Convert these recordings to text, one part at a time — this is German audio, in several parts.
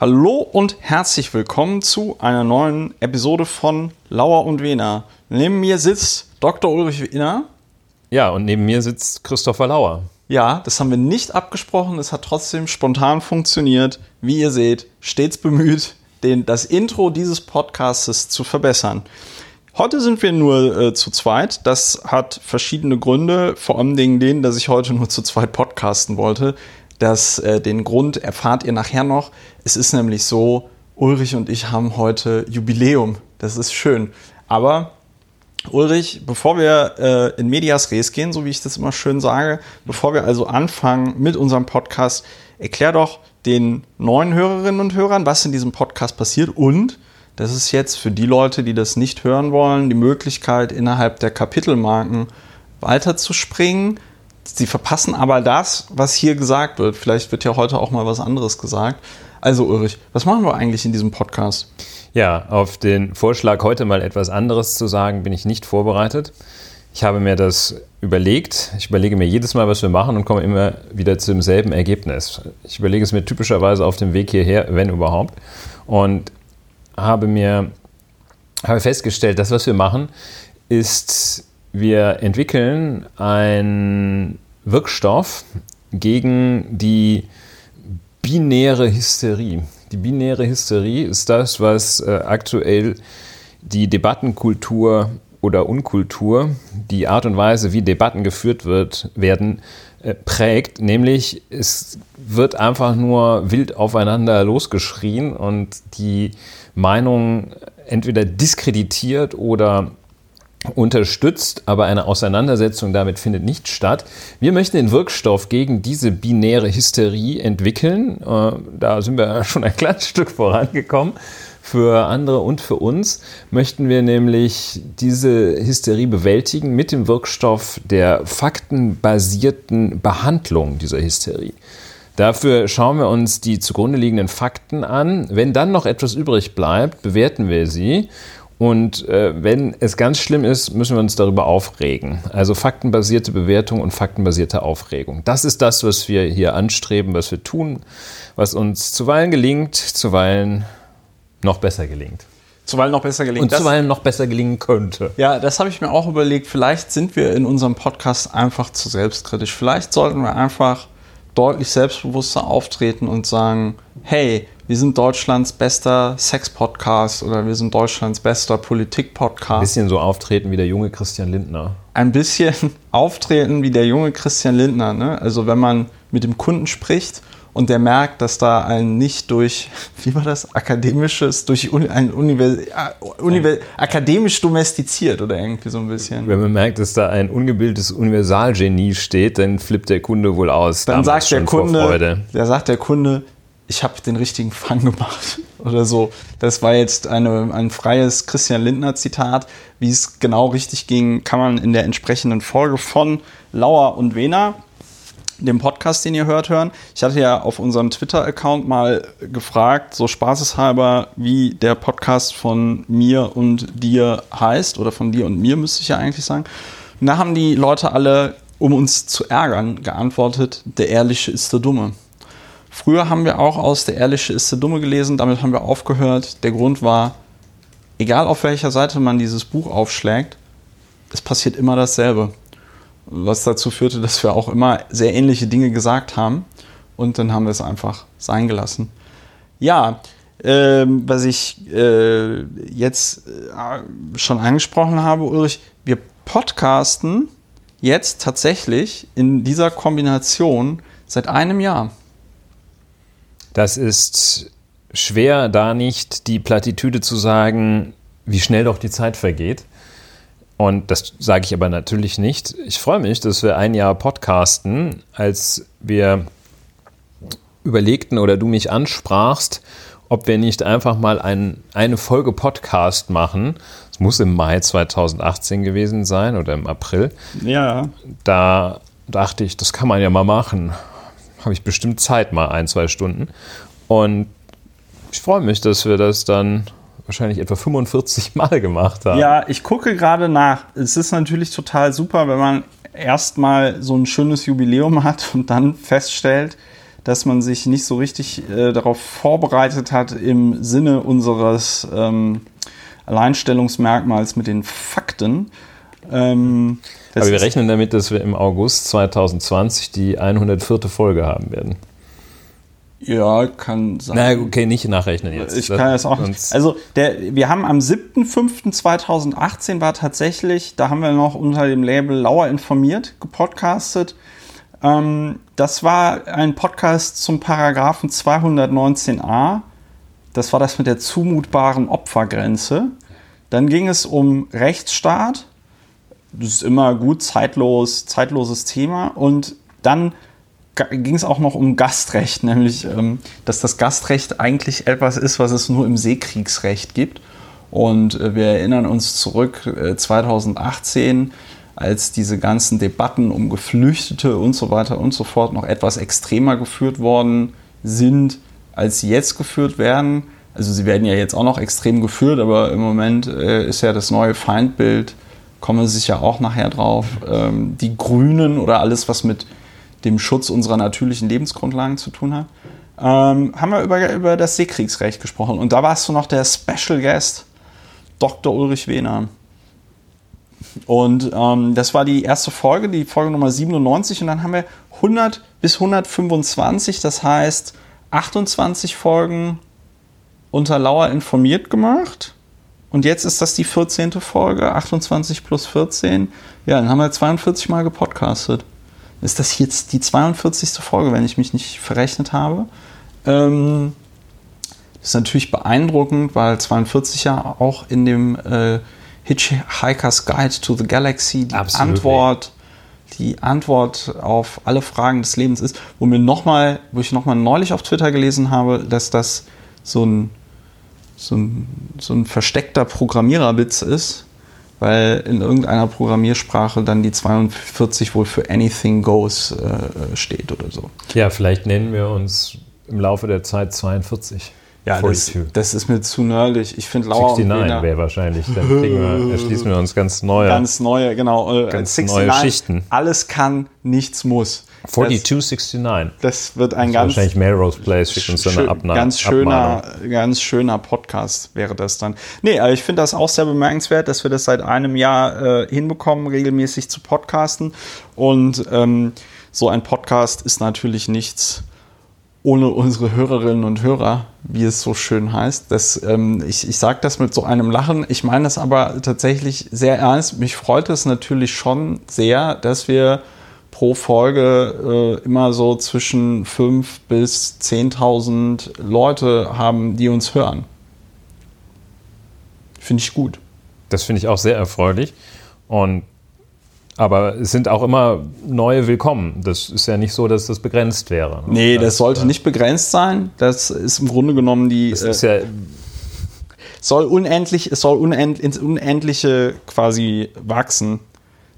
Hallo und herzlich willkommen zu einer neuen Episode von Lauer und Wena. Neben mir sitzt Dr. Ulrich Wiener. Ja, und neben mir sitzt Christopher Lauer. Ja, das haben wir nicht abgesprochen. Es hat trotzdem spontan funktioniert. Wie ihr seht, stets bemüht, den, das Intro dieses Podcasts zu verbessern. Heute sind wir nur äh, zu zweit. Das hat verschiedene Gründe, vor allem den, dass ich heute nur zu zweit podcasten wollte. Das, äh, den Grund erfahrt ihr nachher noch. Es ist nämlich so, Ulrich und ich haben heute Jubiläum. Das ist schön. Aber Ulrich, bevor wir äh, in Medias Res gehen, so wie ich das immer schön sage, bevor wir also anfangen mit unserem Podcast, erklär doch den neuen Hörerinnen und Hörern, was in diesem Podcast passiert und das ist jetzt für die Leute, die das nicht hören wollen, die Möglichkeit, innerhalb der Kapitelmarken weiterzuspringen. Sie verpassen aber das, was hier gesagt wird. Vielleicht wird ja heute auch mal was anderes gesagt. Also Ulrich, was machen wir eigentlich in diesem Podcast? Ja, auf den Vorschlag, heute mal etwas anderes zu sagen, bin ich nicht vorbereitet. Ich habe mir das überlegt. Ich überlege mir jedes Mal, was wir machen und komme immer wieder zum selben Ergebnis. Ich überlege es mir typischerweise auf dem Weg hierher, wenn überhaupt. Und habe mir habe festgestellt, das, was wir machen, ist, wir entwickeln einen Wirkstoff gegen die binäre Hysterie. Die binäre Hysterie ist das, was äh, aktuell die Debattenkultur oder Unkultur, die Art und Weise, wie Debatten geführt wird, werden, äh, prägt. Nämlich, es wird einfach nur wild aufeinander losgeschrien und die Meinung entweder diskreditiert oder unterstützt, aber eine Auseinandersetzung damit findet nicht statt. Wir möchten den Wirkstoff gegen diese binäre Hysterie entwickeln. Äh, da sind wir schon ein kleines Stück vorangekommen. Für andere und für uns möchten wir nämlich diese Hysterie bewältigen mit dem Wirkstoff der faktenbasierten Behandlung dieser Hysterie. Dafür schauen wir uns die zugrunde liegenden Fakten an. Wenn dann noch etwas übrig bleibt, bewerten wir sie. Und äh, wenn es ganz schlimm ist, müssen wir uns darüber aufregen. Also faktenbasierte Bewertung und faktenbasierte Aufregung. Das ist das, was wir hier anstreben, was wir tun, was uns zuweilen gelingt, zuweilen noch besser gelingt. Zuweilen noch besser gelingt. Und zuweilen noch besser gelingen könnte. Ja, das habe ich mir auch überlegt. Vielleicht sind wir in unserem Podcast einfach zu selbstkritisch. Vielleicht sollten wir einfach deutlich selbstbewusster auftreten und sagen, hey, wir sind Deutschlands bester Sex-Podcast oder wir sind Deutschlands bester Politik-Podcast. Ein bisschen so auftreten wie der junge Christian Lindner. Ein bisschen auftreten wie der junge Christian Lindner. Ne? Also wenn man mit dem Kunden spricht und der merkt, dass da ein nicht durch, wie war das, akademisches, durch ein Univers, Univers, akademisch domestiziert oder irgendwie so ein bisschen. Wenn man merkt, dass da ein ungebildetes Universalgenie steht, dann flippt der Kunde wohl aus. Dann sagt der Kunde, der sagt der Kunde, ich habe den richtigen Fang gemacht oder so. Das war jetzt eine, ein freies Christian Lindner Zitat. Wie es genau richtig ging, kann man in der entsprechenden Folge von Lauer und Wena dem Podcast, den ihr hört, hören. Ich hatte ja auf unserem Twitter-Account mal gefragt, so spaßeshalber, wie der Podcast von mir und dir heißt, oder von dir und mir müsste ich ja eigentlich sagen. Und da haben die Leute alle, um uns zu ärgern, geantwortet, der Ehrliche ist der Dumme. Früher haben wir auch aus Der Ehrliche ist der Dumme gelesen, damit haben wir aufgehört. Der Grund war, egal auf welcher Seite man dieses Buch aufschlägt, es passiert immer dasselbe was dazu führte, dass wir auch immer sehr ähnliche Dinge gesagt haben. Und dann haben wir es einfach sein gelassen. Ja, äh, was ich äh, jetzt äh, schon angesprochen habe, Ulrich, wir podcasten jetzt tatsächlich in dieser Kombination seit einem Jahr. Das ist schwer, da nicht die Plattitüde zu sagen, wie schnell doch die Zeit vergeht. Und das sage ich aber natürlich nicht. Ich freue mich, dass wir ein Jahr podcasten, als wir überlegten oder du mich ansprachst, ob wir nicht einfach mal ein, eine Folge Podcast machen. Es muss im Mai 2018 gewesen sein oder im April. Ja. Da dachte ich, das kann man ja mal machen. Habe ich bestimmt Zeit, mal ein, zwei Stunden. Und ich freue mich, dass wir das dann wahrscheinlich etwa 45 Mal gemacht haben. Ja, ich gucke gerade nach. Es ist natürlich total super, wenn man erstmal so ein schönes Jubiläum hat und dann feststellt, dass man sich nicht so richtig äh, darauf vorbereitet hat im Sinne unseres ähm, Alleinstellungsmerkmals mit den Fakten. Ähm, Aber wir rechnen damit, dass wir im August 2020 die 104. Folge haben werden. Ja, kann sein. Na, okay, nicht nachrechnen jetzt. Ich kann das auch nicht. Also, der, wir haben am 7.5.2018 war tatsächlich, da haben wir noch unter dem Label Lauer informiert gepodcastet. Ähm, das war ein Podcast zum Paragraphen 219a. Das war das mit der zumutbaren Opfergrenze. Dann ging es um Rechtsstaat. Das ist immer gut, zeitlos, zeitloses Thema. Und dann ging es auch noch um Gastrecht, nämlich ähm, dass das Gastrecht eigentlich etwas ist, was es nur im Seekriegsrecht gibt. Und äh, wir erinnern uns zurück äh, 2018, als diese ganzen Debatten um Geflüchtete und so weiter und so fort noch etwas extremer geführt worden sind, als sie jetzt geführt werden. Also sie werden ja jetzt auch noch extrem geführt, aber im Moment äh, ist ja das neue Feindbild, kommen wir sicher auch nachher drauf, ähm, die Grünen oder alles, was mit dem Schutz unserer natürlichen Lebensgrundlagen zu tun hat, ähm, haben wir über, über das Seekriegsrecht gesprochen. Und da warst du noch der Special Guest, Dr. Ulrich Wehner. Und ähm, das war die erste Folge, die Folge Nummer 97. Und dann haben wir 100 bis 125, das heißt 28 Folgen unter Lauer informiert gemacht. Und jetzt ist das die 14. Folge, 28 plus 14. Ja, dann haben wir 42 Mal gepodcastet ist das jetzt die 42. Folge, wenn ich mich nicht verrechnet habe. Ähm, das ist natürlich beeindruckend, weil 42 ja auch in dem äh, Hitchhiker's Guide to the Galaxy die Antwort, die Antwort auf alle Fragen des Lebens ist, wo mir noch mal, wo ich nochmal neulich auf Twitter gelesen habe, dass das so ein, so ein, so ein versteckter Programmiererwitz ist, weil in irgendeiner Programmiersprache dann die 42 wohl für Anything Goes äh, steht oder so. Ja, vielleicht nennen wir uns im Laufe der Zeit 42. Ja, das, das, ist mir zu nerdig. Ich finde Lauer 69 wäre wahrscheinlich. Dann wir, erschließen wir uns ganz neue. Ganz neue, genau. Äh, ganz 69, neue Schichten. Alles kann, nichts muss. 4269. Das wird ein das ganz. Wahrscheinlich Melrose Place schickt uns eine Abnahme. Ganz schöner, ganz schöner Podcast wäre das dann. Nee, aber ich finde das auch sehr bemerkenswert, dass wir das seit einem Jahr äh, hinbekommen, regelmäßig zu podcasten. Und ähm, so ein Podcast ist natürlich nichts ohne unsere Hörerinnen und Hörer, wie es so schön heißt. Das, ähm, ich ich sage das mit so einem Lachen. Ich meine das aber tatsächlich sehr ernst. Mich freut es natürlich schon sehr, dass wir pro Folge äh, immer so zwischen 5.000 bis 10.000 Leute haben, die uns hören. Finde ich gut. Das finde ich auch sehr erfreulich. Und aber es sind auch immer neue willkommen. Das ist ja nicht so, dass das begrenzt wäre. Nee, das, das sollte äh, nicht begrenzt sein. Das ist im Grunde genommen die. Das ist äh, ja soll unendlich, es soll unend, ins Unendliche quasi wachsen.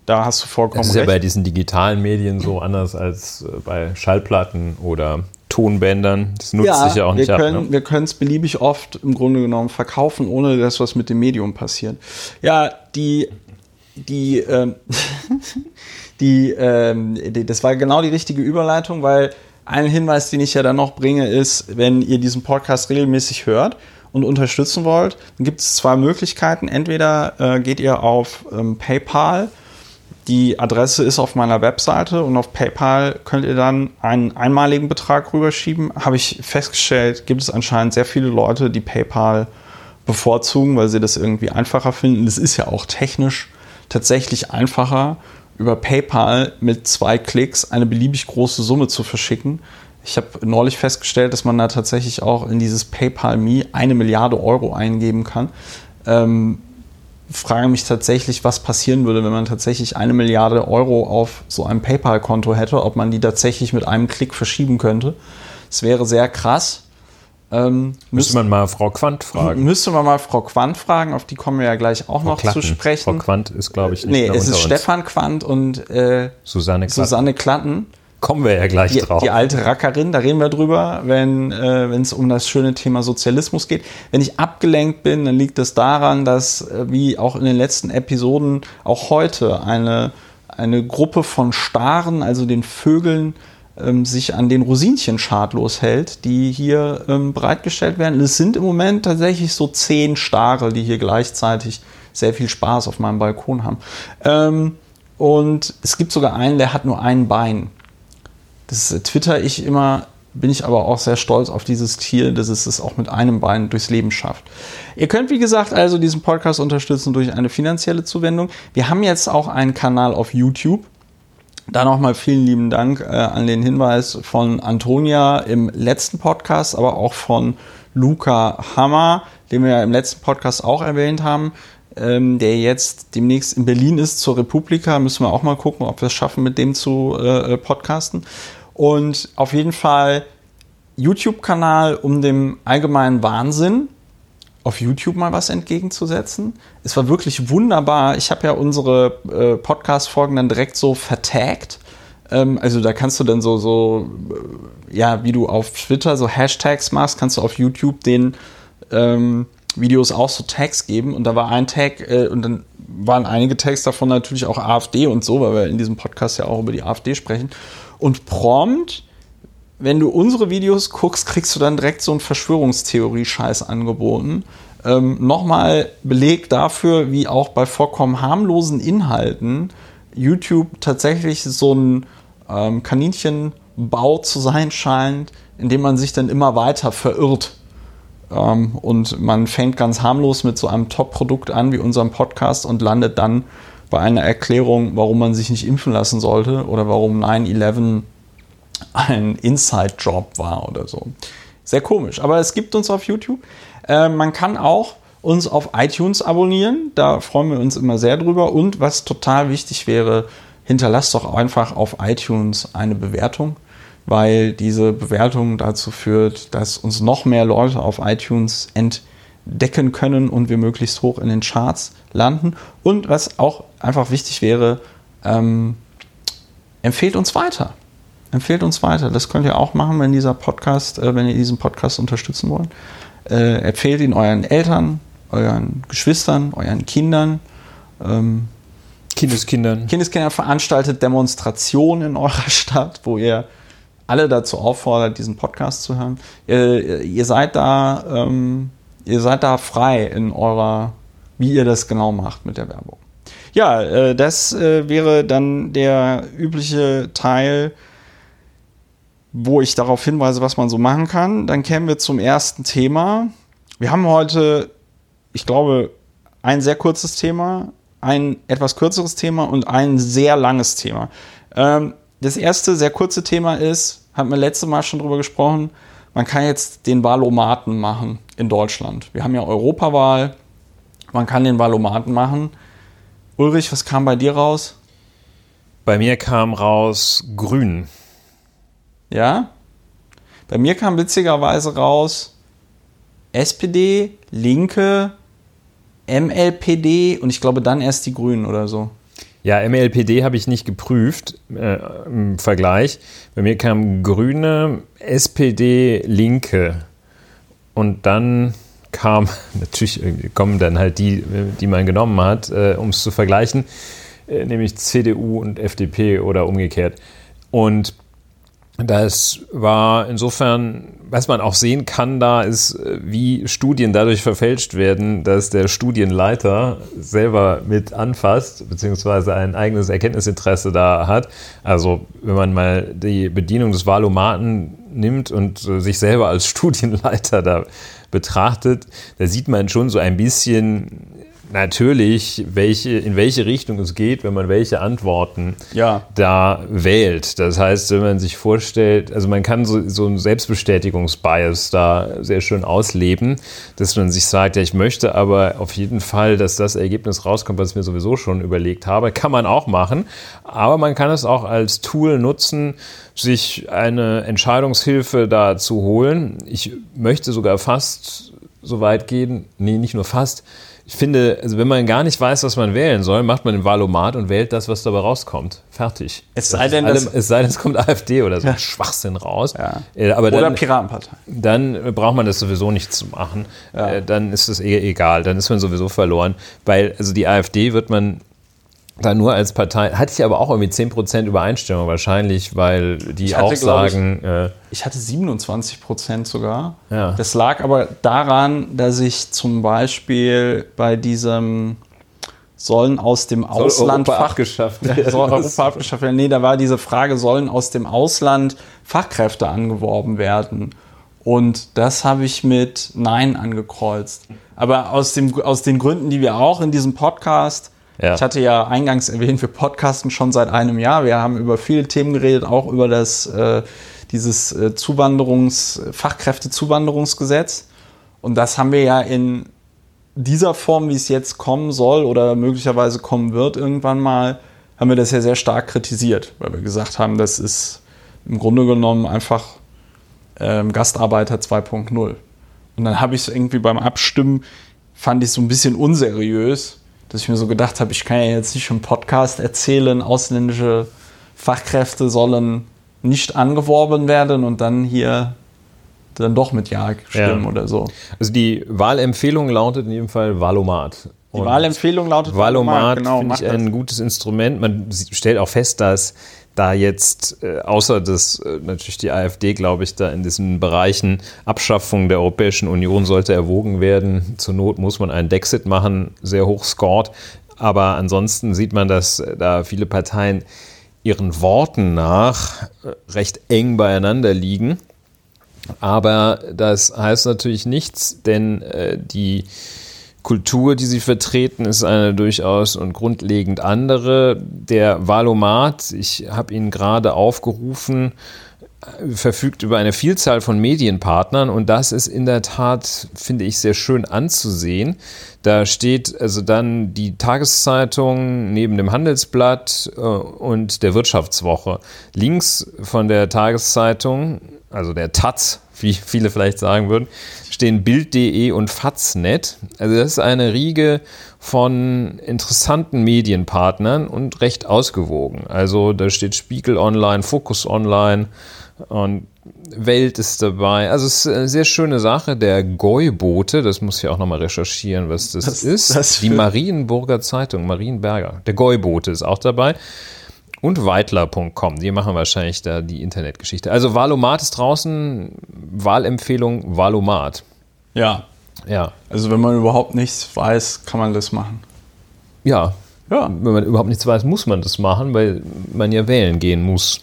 Da hast du vollkommen recht. Das ist recht. ja bei diesen digitalen Medien so anders als äh, bei Schallplatten oder Tonbändern. Das nutzt ja, sich ja auch nicht wir können, ab. Ne? Wir können es beliebig oft im Grunde genommen verkaufen, ohne dass was mit dem Medium passiert. Ja, die, die, ähm, die, ähm, die, das war genau die richtige Überleitung, weil ein Hinweis, den ich ja dann noch bringe, ist, wenn ihr diesen Podcast regelmäßig hört und unterstützen wollt, dann gibt es zwei Möglichkeiten. Entweder äh, geht ihr auf ähm, PayPal die Adresse ist auf meiner Webseite und auf PayPal könnt ihr dann einen einmaligen Betrag rüberschieben. Habe ich festgestellt, gibt es anscheinend sehr viele Leute, die PayPal bevorzugen, weil sie das irgendwie einfacher finden. Das ist ja auch technisch tatsächlich einfacher, über PayPal mit zwei Klicks eine beliebig große Summe zu verschicken. Ich habe neulich festgestellt, dass man da tatsächlich auch in dieses PayPal Me eine Milliarde Euro eingeben kann. Ähm, frage mich tatsächlich, was passieren würde, wenn man tatsächlich eine Milliarde Euro auf so einem PayPal-Konto hätte, ob man die tatsächlich mit einem Klick verschieben könnte. Es wäre sehr krass. Ähm, müsste man mal Frau Quandt fragen. Müsste man mal Frau Quandt fragen, auf die kommen wir ja gleich auch Frau noch Klatten. zu sprechen. Frau Quandt ist, glaube ich, nicht Nee, es ist Stefan Quandt und äh, Susanne Klatten. Susanne Klatten. Kommen wir ja gleich die, drauf. Die alte Rackerin, da reden wir drüber, wenn äh, es um das schöne Thema Sozialismus geht. Wenn ich abgelenkt bin, dann liegt es daran, dass, äh, wie auch in den letzten Episoden, auch heute eine, eine Gruppe von Staren, also den Vögeln, ähm, sich an den Rosinchen schadlos hält, die hier ähm, bereitgestellt werden. Es sind im Moment tatsächlich so zehn Stare, die hier gleichzeitig sehr viel Spaß auf meinem Balkon haben. Ähm, und es gibt sogar einen, der hat nur ein Bein. Das äh, twitter ich immer, bin ich aber auch sehr stolz auf dieses Tier, dass es es auch mit einem Bein durchs Leben schafft. Ihr könnt, wie gesagt, also diesen Podcast unterstützen durch eine finanzielle Zuwendung. Wir haben jetzt auch einen Kanal auf YouTube. Da nochmal vielen lieben Dank äh, an den Hinweis von Antonia im letzten Podcast, aber auch von Luca Hammer, den wir ja im letzten Podcast auch erwähnt haben ähm, der jetzt demnächst in Berlin ist zur Republika. Müssen wir auch mal gucken, ob wir es schaffen, mit dem zu äh, äh podcasten. Und auf jeden Fall YouTube-Kanal, um dem allgemeinen Wahnsinn auf YouTube mal was entgegenzusetzen. Es war wirklich wunderbar. Ich habe ja unsere äh, Podcast-Folgen dann direkt so vertagt. Ähm, also da kannst du dann so, so, äh, ja, wie du auf Twitter so Hashtags machst, kannst du auf YouTube den ähm, Videos auch so Tags geben und da war ein Tag äh, und dann waren einige Tags davon natürlich auch AfD und so, weil wir in diesem Podcast ja auch über die AfD sprechen. Und prompt, wenn du unsere Videos guckst, kriegst du dann direkt so einen Verschwörungstheorie-Scheiß angeboten. Ähm, Nochmal Beleg dafür, wie auch bei vollkommen harmlosen Inhalten YouTube tatsächlich so ein ähm, Kaninchenbau zu sein scheint, in dem man sich dann immer weiter verirrt ähm, und man fängt ganz harmlos mit so einem Top-Produkt an wie unserem Podcast und landet dann bei einer Erklärung, warum man sich nicht impfen lassen sollte oder warum 9-11 ein Inside-Job war oder so. Sehr komisch, aber es gibt uns auf YouTube. Äh, man kann auch uns auf iTunes abonnieren, da freuen wir uns immer sehr drüber. Und was total wichtig wäre, hinterlasst doch einfach auf iTunes eine Bewertung weil diese Bewertung dazu führt, dass uns noch mehr Leute auf iTunes entdecken können und wir möglichst hoch in den Charts landen. Und was auch einfach wichtig wäre, ähm, empfehlt uns weiter. Empfehlt uns weiter. Das könnt ihr auch machen, wenn dieser Podcast, äh, wenn ihr diesen Podcast unterstützen wollt. Äh, empfehlt ihn euren Eltern, euren Geschwistern, euren Kindern. Ähm, Kindeskindern. Kindeskindern veranstaltet Demonstrationen in eurer Stadt, wo ihr alle dazu auffordert, diesen Podcast zu hören. Ihr, ihr seid da, ähm, ihr seid da frei in eurer, wie ihr das genau macht mit der Werbung. Ja, äh, das äh, wäre dann der übliche Teil, wo ich darauf hinweise, was man so machen kann. Dann kämen wir zum ersten Thema. Wir haben heute, ich glaube, ein sehr kurzes Thema, ein etwas kürzeres Thema und ein sehr langes Thema. Ähm, das erste sehr kurze Thema ist, haben wir letzte Mal schon drüber gesprochen, man kann jetzt den Wahlomaten machen in Deutschland. Wir haben ja Europawahl, man kann den Wahlomaten machen. Ulrich, was kam bei dir raus? Bei mir kam raus grün. Ja? Bei mir kam witzigerweise raus SPD, Linke, MLPD und ich glaube dann erst die Grünen oder so. Ja, MLPD habe ich nicht geprüft äh, im Vergleich. Bei mir kam Grüne, SPD, Linke. Und dann kam, natürlich kommen dann halt die, die man genommen hat, äh, um es zu vergleichen, äh, nämlich CDU und FDP oder umgekehrt. Und das war insofern, was man auch sehen kann, da ist, wie Studien dadurch verfälscht werden, dass der Studienleiter selber mit anfasst, beziehungsweise ein eigenes Erkenntnisinteresse da hat. Also, wenn man mal die Bedienung des Wahlomaten nimmt und äh, sich selber als Studienleiter da betrachtet, da sieht man schon so ein bisschen natürlich, welche, in welche Richtung es geht, wenn man welche Antworten ja. da wählt. Das heißt, wenn man sich vorstellt, also man kann so, so einen Selbstbestätigungsbias da sehr schön ausleben, dass man sich sagt, ja, ich möchte aber auf jeden Fall, dass das Ergebnis rauskommt, was ich mir sowieso schon überlegt habe. Kann man auch machen, aber man kann es auch als Tool nutzen, sich eine Entscheidungshilfe da zu holen. Ich möchte sogar fast so weit gehen, nee, nicht nur fast, ich finde, also wenn man gar nicht weiß, was man wählen soll, macht man den Wahlomat und wählt das, was dabei rauskommt. Fertig. Es sei denn, allem, es sei denn, es kommt AfD oder so ja. Schwachsinn raus. Ja. Äh, aber oder dann, Piratenpartei. Dann braucht man das sowieso nicht zu machen. Ja. Äh, dann ist es eh egal. Dann ist man sowieso verloren. Weil, also die AfD wird man da nur als Partei, hatte ich aber auch irgendwie 10% Übereinstimmung wahrscheinlich, weil die hatte, auch sagen. Ich, äh, ich, hatte 27% sogar. Ja. Das lag aber daran, dass ich zum Beispiel bei diesem sollen aus dem Soll Ausland Europa Fach abgeschafft werden. Soll Europa abgeschafft werden. Nee, da war diese Frage, sollen aus dem Ausland Fachkräfte angeworben werden? Und das habe ich mit Nein angekreuzt. Aber aus, dem, aus den Gründen, die wir auch in diesem Podcast ja. Ich hatte ja eingangs erwähnt, wir podcasten schon seit einem Jahr. Wir haben über viele Themen geredet, auch über das, äh, dieses äh, Zuwanderungs-, Fachkräftezuwanderungsgesetz. Und das haben wir ja in dieser Form, wie es jetzt kommen soll oder möglicherweise kommen wird irgendwann mal, haben wir das ja sehr stark kritisiert, weil wir gesagt haben, das ist im Grunde genommen einfach ähm, Gastarbeiter 2.0. Und dann habe ich es irgendwie beim Abstimmen, fand ich so ein bisschen unseriös, dass ich mir so gedacht habe, ich kann ja jetzt nicht im Podcast erzählen, ausländische Fachkräfte sollen nicht angeworben werden und dann hier dann doch mit Ja stimmen ja. oder so. Also die Wahlempfehlung lautet in jedem Fall Valomat. Die Wahlempfehlung lautet Valomat. Valomat genau, finde ich ein gutes Instrument. Man stellt auch fest, dass da jetzt, äh, außer dass äh, natürlich die AfD, glaube ich, da in diesen Bereichen Abschaffung der Europäischen Union sollte erwogen werden. Zur Not muss man einen Dexit machen, sehr hoch scored. Aber ansonsten sieht man, dass äh, da viele Parteien ihren Worten nach recht eng beieinander liegen. Aber das heißt natürlich nichts, denn äh, die Kultur, die sie vertreten, ist eine durchaus und grundlegend andere. Der Valomat, ich habe ihn gerade aufgerufen, verfügt über eine Vielzahl von Medienpartnern und das ist in der Tat, finde ich, sehr schön anzusehen. Da steht also dann die Tageszeitung neben dem Handelsblatt äh, und der Wirtschaftswoche. Links von der Tageszeitung, also der Taz, wie viele vielleicht sagen würden, stehen Bild.de und Faznet. Also das ist eine Riege von interessanten Medienpartnern und recht ausgewogen. Also da steht Spiegel Online, Focus Online und Welt ist dabei. Also es ist eine sehr schöne Sache. Der Goi-Bote, das muss ich auch nochmal recherchieren, was das, das ist. Das Die Marienburger Zeitung, Marienberger. Der Goi-Bote ist auch dabei und Weitler.com. Die machen wahrscheinlich da die Internetgeschichte. Also Valomat ist draußen. Wahlempfehlung Valomat. Ja. Ja. Also wenn man überhaupt nichts weiß, kann man das machen. Ja. Ja. Wenn man überhaupt nichts weiß, muss man das machen, weil man ja wählen gehen muss.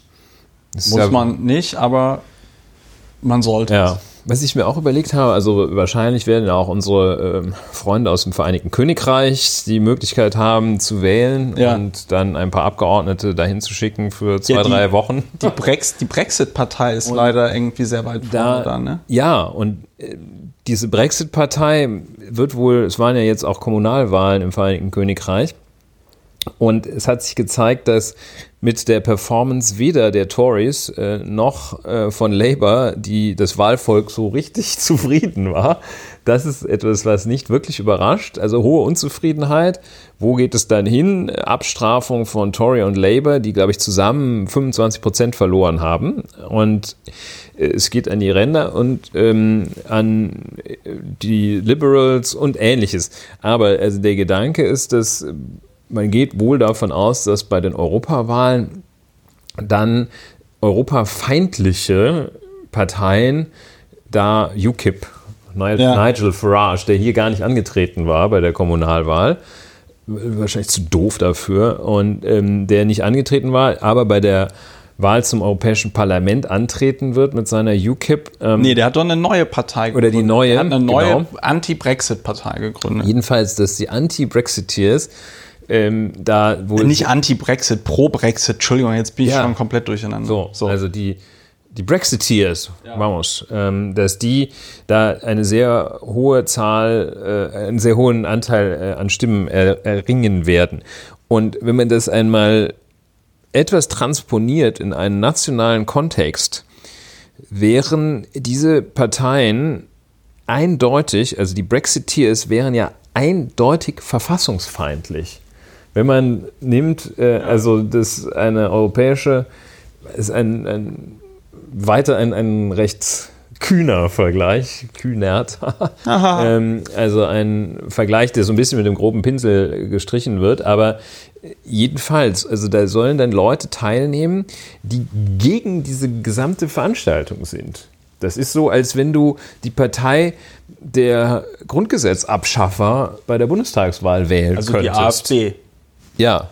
muss ja man nicht, aber man sollte ja. es. Was ich mir auch überlegt habe, also wahrscheinlich werden auch unsere äh, Freunde aus dem Vereinigten Königreich die Möglichkeit haben zu wählen ja. und dann ein paar Abgeordnete dahin zu schicken für zwei, ja, die, drei Wochen. Die, Brex, die Brexit-Partei ist und leider irgendwie sehr weit vorne da, da ne? Ja, und äh, diese Brexit-Partei wird wohl, es waren ja jetzt auch Kommunalwahlen im Vereinigten Königreich, und es hat sich gezeigt, dass mit der Performance weder der Tories äh, noch äh, von Labour die, das Wahlvolk so richtig zufrieden war. Das ist etwas, was nicht wirklich überrascht. Also hohe Unzufriedenheit. Wo geht es dann hin? Abstrafung von Tory und Labour, die, glaube ich, zusammen 25 Prozent verloren haben. Und äh, es geht an die Ränder und ähm, an die Liberals und ähnliches. Aber also der Gedanke ist, dass man geht wohl davon aus, dass bei den Europawahlen dann europafeindliche Parteien, da UKIP, Nigel, ja. Nigel Farage, der hier gar nicht angetreten war bei der Kommunalwahl, wahrscheinlich zu doof dafür, und ähm, der nicht angetreten war, aber bei der Wahl zum Europäischen Parlament antreten wird mit seiner UKIP. Ähm, nee, der hat doch eine neue Partei gegründet. Oder die neue. Er hat eine neue genau. Anti-Brexit-Partei gegründet. Jedenfalls, dass die Anti-Brexiteers ähm, da wohl. Nicht Anti-Brexit, Pro-Brexit, Entschuldigung, jetzt bin ich ja. schon komplett durcheinander. So, so. also die, die Brexiteers, ja. vamos, ähm, dass die da eine sehr hohe Zahl, äh, einen sehr hohen Anteil äh, an Stimmen er, erringen werden. Und wenn man das einmal etwas transponiert in einen nationalen Kontext, wären diese Parteien eindeutig, also die Brexiteers wären ja eindeutig verfassungsfeindlich. Wenn man nimmt, äh, also das eine europäische, ist ein, ein weiter ein, ein recht kühner Vergleich, kühnert. ähm, also ein Vergleich, der so ein bisschen mit dem groben Pinsel gestrichen wird, aber jedenfalls, also da sollen dann Leute teilnehmen, die gegen diese gesamte Veranstaltung sind. Das ist so, als wenn du die Partei der Grundgesetzabschaffer bei der Bundestagswahl wählen also könntest. Also die AfD. Ja.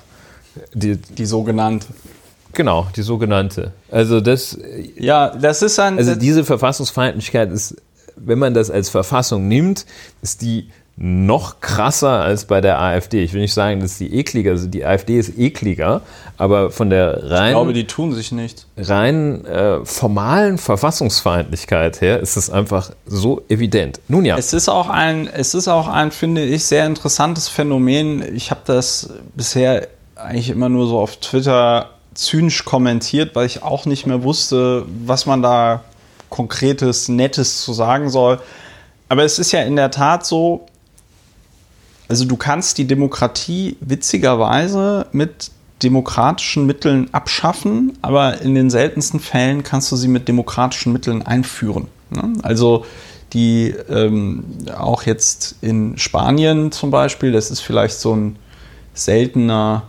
Die, die sogenannte. Genau, die sogenannte. Also das. Ja, das ist ein. Also diese Verfassungsfeindlichkeit ist, wenn man das als Verfassung nimmt, ist die noch krasser als bei der AfD. Ich will nicht sagen, dass die ekliger, also die AfD ist ekliger, aber von der rein, ich glaube, die tun sich nicht. rein äh, formalen Verfassungsfeindlichkeit her ist es einfach so evident. Nun ja. Es ist auch ein, es ist auch ein, finde ich, sehr interessantes Phänomen. Ich habe das bisher eigentlich immer nur so auf Twitter zynisch kommentiert, weil ich auch nicht mehr wusste, was man da konkretes, nettes zu sagen soll. Aber es ist ja in der Tat so, also du kannst die Demokratie witzigerweise mit demokratischen Mitteln abschaffen, aber in den seltensten Fällen kannst du sie mit demokratischen Mitteln einführen. Ne? Also die ähm, auch jetzt in Spanien zum Beispiel, das ist vielleicht so ein seltener,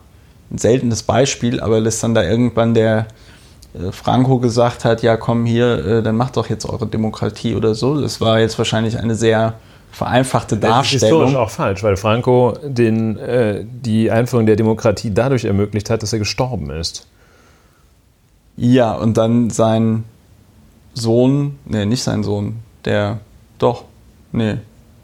ein seltenes Beispiel, aber dass dann da irgendwann der äh, Franco gesagt hat, ja komm hier, äh, dann macht doch jetzt eure Demokratie oder so. Das war jetzt wahrscheinlich eine sehr vereinfachte Darstellung. Das ist historisch auch falsch, weil Franco den, äh, die Einführung der Demokratie dadurch ermöglicht hat, dass er gestorben ist. Ja, und dann sein Sohn, nee, nicht sein Sohn, der, doch, nee,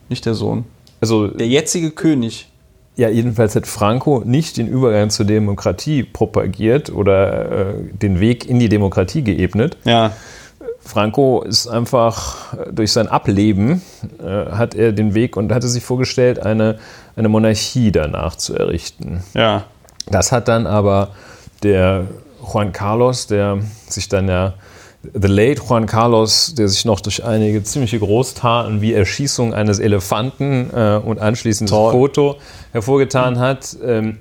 nicht der Sohn. Also der jetzige König. Ja, jedenfalls hat Franco nicht den Übergang zur Demokratie propagiert oder äh, den Weg in die Demokratie geebnet. Ja Franco ist einfach äh, durch sein Ableben äh, hat er den Weg und hatte sich vorgestellt, eine, eine Monarchie danach zu errichten. Ja. Das hat dann aber der Juan Carlos, der sich dann ja The Late Juan Carlos, der sich noch durch einige ziemliche Großtaten wie Erschießung eines Elefanten äh, und anschließend Toll. Foto hervorgetan hat, ähm,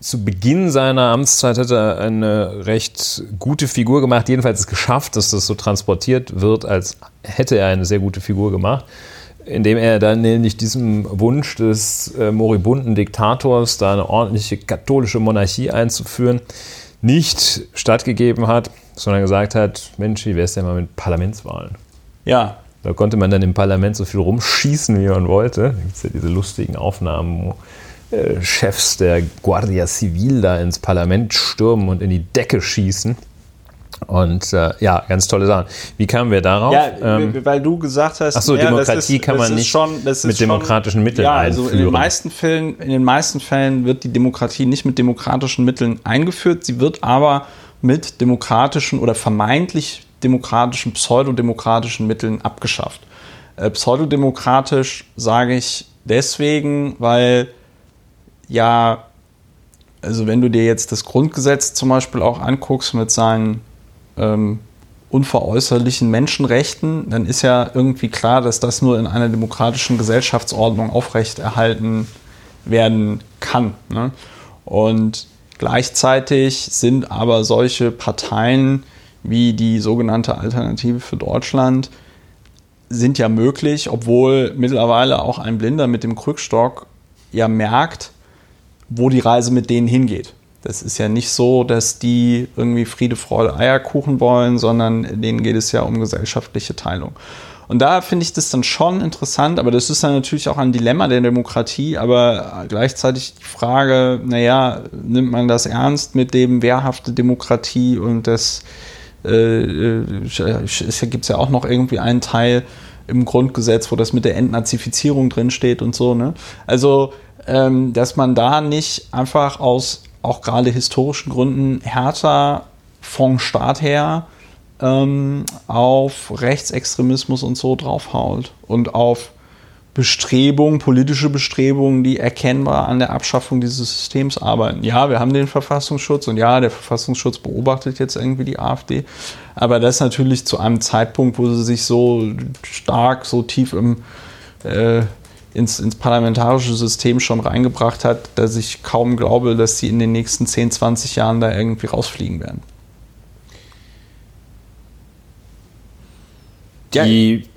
zu Beginn seiner Amtszeit hat er eine recht gute Figur gemacht, jedenfalls es geschafft, dass das so transportiert wird, als hätte er eine sehr gute Figur gemacht, indem er dann nämlich diesem Wunsch des äh, moribunden Diktators, da eine ordentliche katholische Monarchie einzuführen, nicht stattgegeben hat, sondern gesagt hat, Mensch, wie wäre es denn mal mit Parlamentswahlen? Ja. Da konnte man dann im Parlament so viel rumschießen, wie man wollte. Da gibt es ja diese lustigen Aufnahmen, wo Chefs der Guardia Civil da ins Parlament stürmen und in die Decke schießen. Und äh, ja, ganz tolle Sachen. Wie kamen wir darauf? Ja, ähm, weil du gesagt hast, ach so, ja, Demokratie ist, kann man nicht schon, mit schon, demokratischen Mitteln ja, also einführen. In den, meisten Fällen, in den meisten Fällen wird die Demokratie nicht mit demokratischen Mitteln eingeführt. Sie wird aber mit demokratischen oder vermeintlich demokratischen, pseudodemokratischen Mitteln abgeschafft. Äh, pseudodemokratisch sage ich deswegen, weil ja, also wenn du dir jetzt das Grundgesetz zum Beispiel auch anguckst mit seinen ähm, unveräußerlichen Menschenrechten, dann ist ja irgendwie klar, dass das nur in einer demokratischen Gesellschaftsordnung aufrechterhalten werden kann. Ne? Und gleichzeitig sind aber solche Parteien wie die sogenannte Alternative für Deutschland sind ja möglich, obwohl mittlerweile auch ein Blinder mit dem Krückstock ja merkt, wo die Reise mit denen hingeht. Das ist ja nicht so, dass die irgendwie Friede, Freude, Eierkuchen wollen, sondern denen geht es ja um gesellschaftliche Teilung. Und da finde ich das dann schon interessant, aber das ist dann natürlich auch ein Dilemma der Demokratie, aber gleichzeitig die Frage, naja, nimmt man das ernst mit dem wehrhafte Demokratie und das äh, äh gibt es ja auch noch irgendwie einen Teil im Grundgesetz, wo das mit der Entnazifizierung drinsteht und so. Ne? Also ähm, dass man da nicht einfach aus auch gerade historischen Gründen härter vom Staat her ähm, auf Rechtsextremismus und so draufhaut und auf Bestrebungen, politische Bestrebungen, die erkennbar an der Abschaffung dieses Systems arbeiten. Ja, wir haben den Verfassungsschutz und ja, der Verfassungsschutz beobachtet jetzt irgendwie die AfD, aber das natürlich zu einem Zeitpunkt, wo sie sich so stark, so tief im äh, ins, ins parlamentarische System schon reingebracht hat, dass ich kaum glaube, dass sie in den nächsten 10, 20 Jahren da irgendwie rausfliegen werden. Die,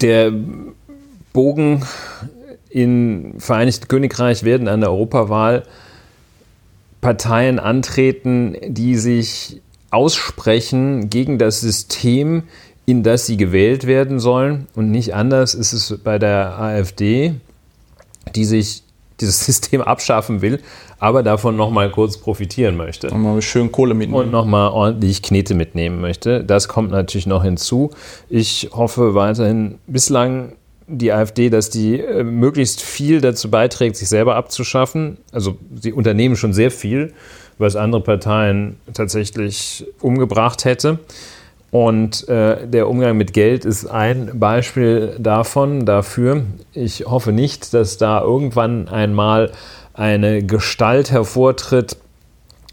der Bogen im Vereinigten Königreich werden an der Europawahl Parteien antreten, die sich aussprechen gegen das System, in das sie gewählt werden sollen. Und nicht anders ist es bei der AfD, die sich dieses System abschaffen will, aber davon nochmal kurz profitieren möchte. Und mal schön Kohle mitnehmen. Und nochmal ordentlich Knete mitnehmen möchte. Das kommt natürlich noch hinzu. Ich hoffe weiterhin, bislang die AfD, dass die äh, möglichst viel dazu beiträgt, sich selber abzuschaffen. Also sie unternehmen schon sehr viel, was andere Parteien tatsächlich umgebracht hätte. Und äh, der Umgang mit Geld ist ein Beispiel davon, dafür. Ich hoffe nicht, dass da irgendwann einmal eine Gestalt hervortritt,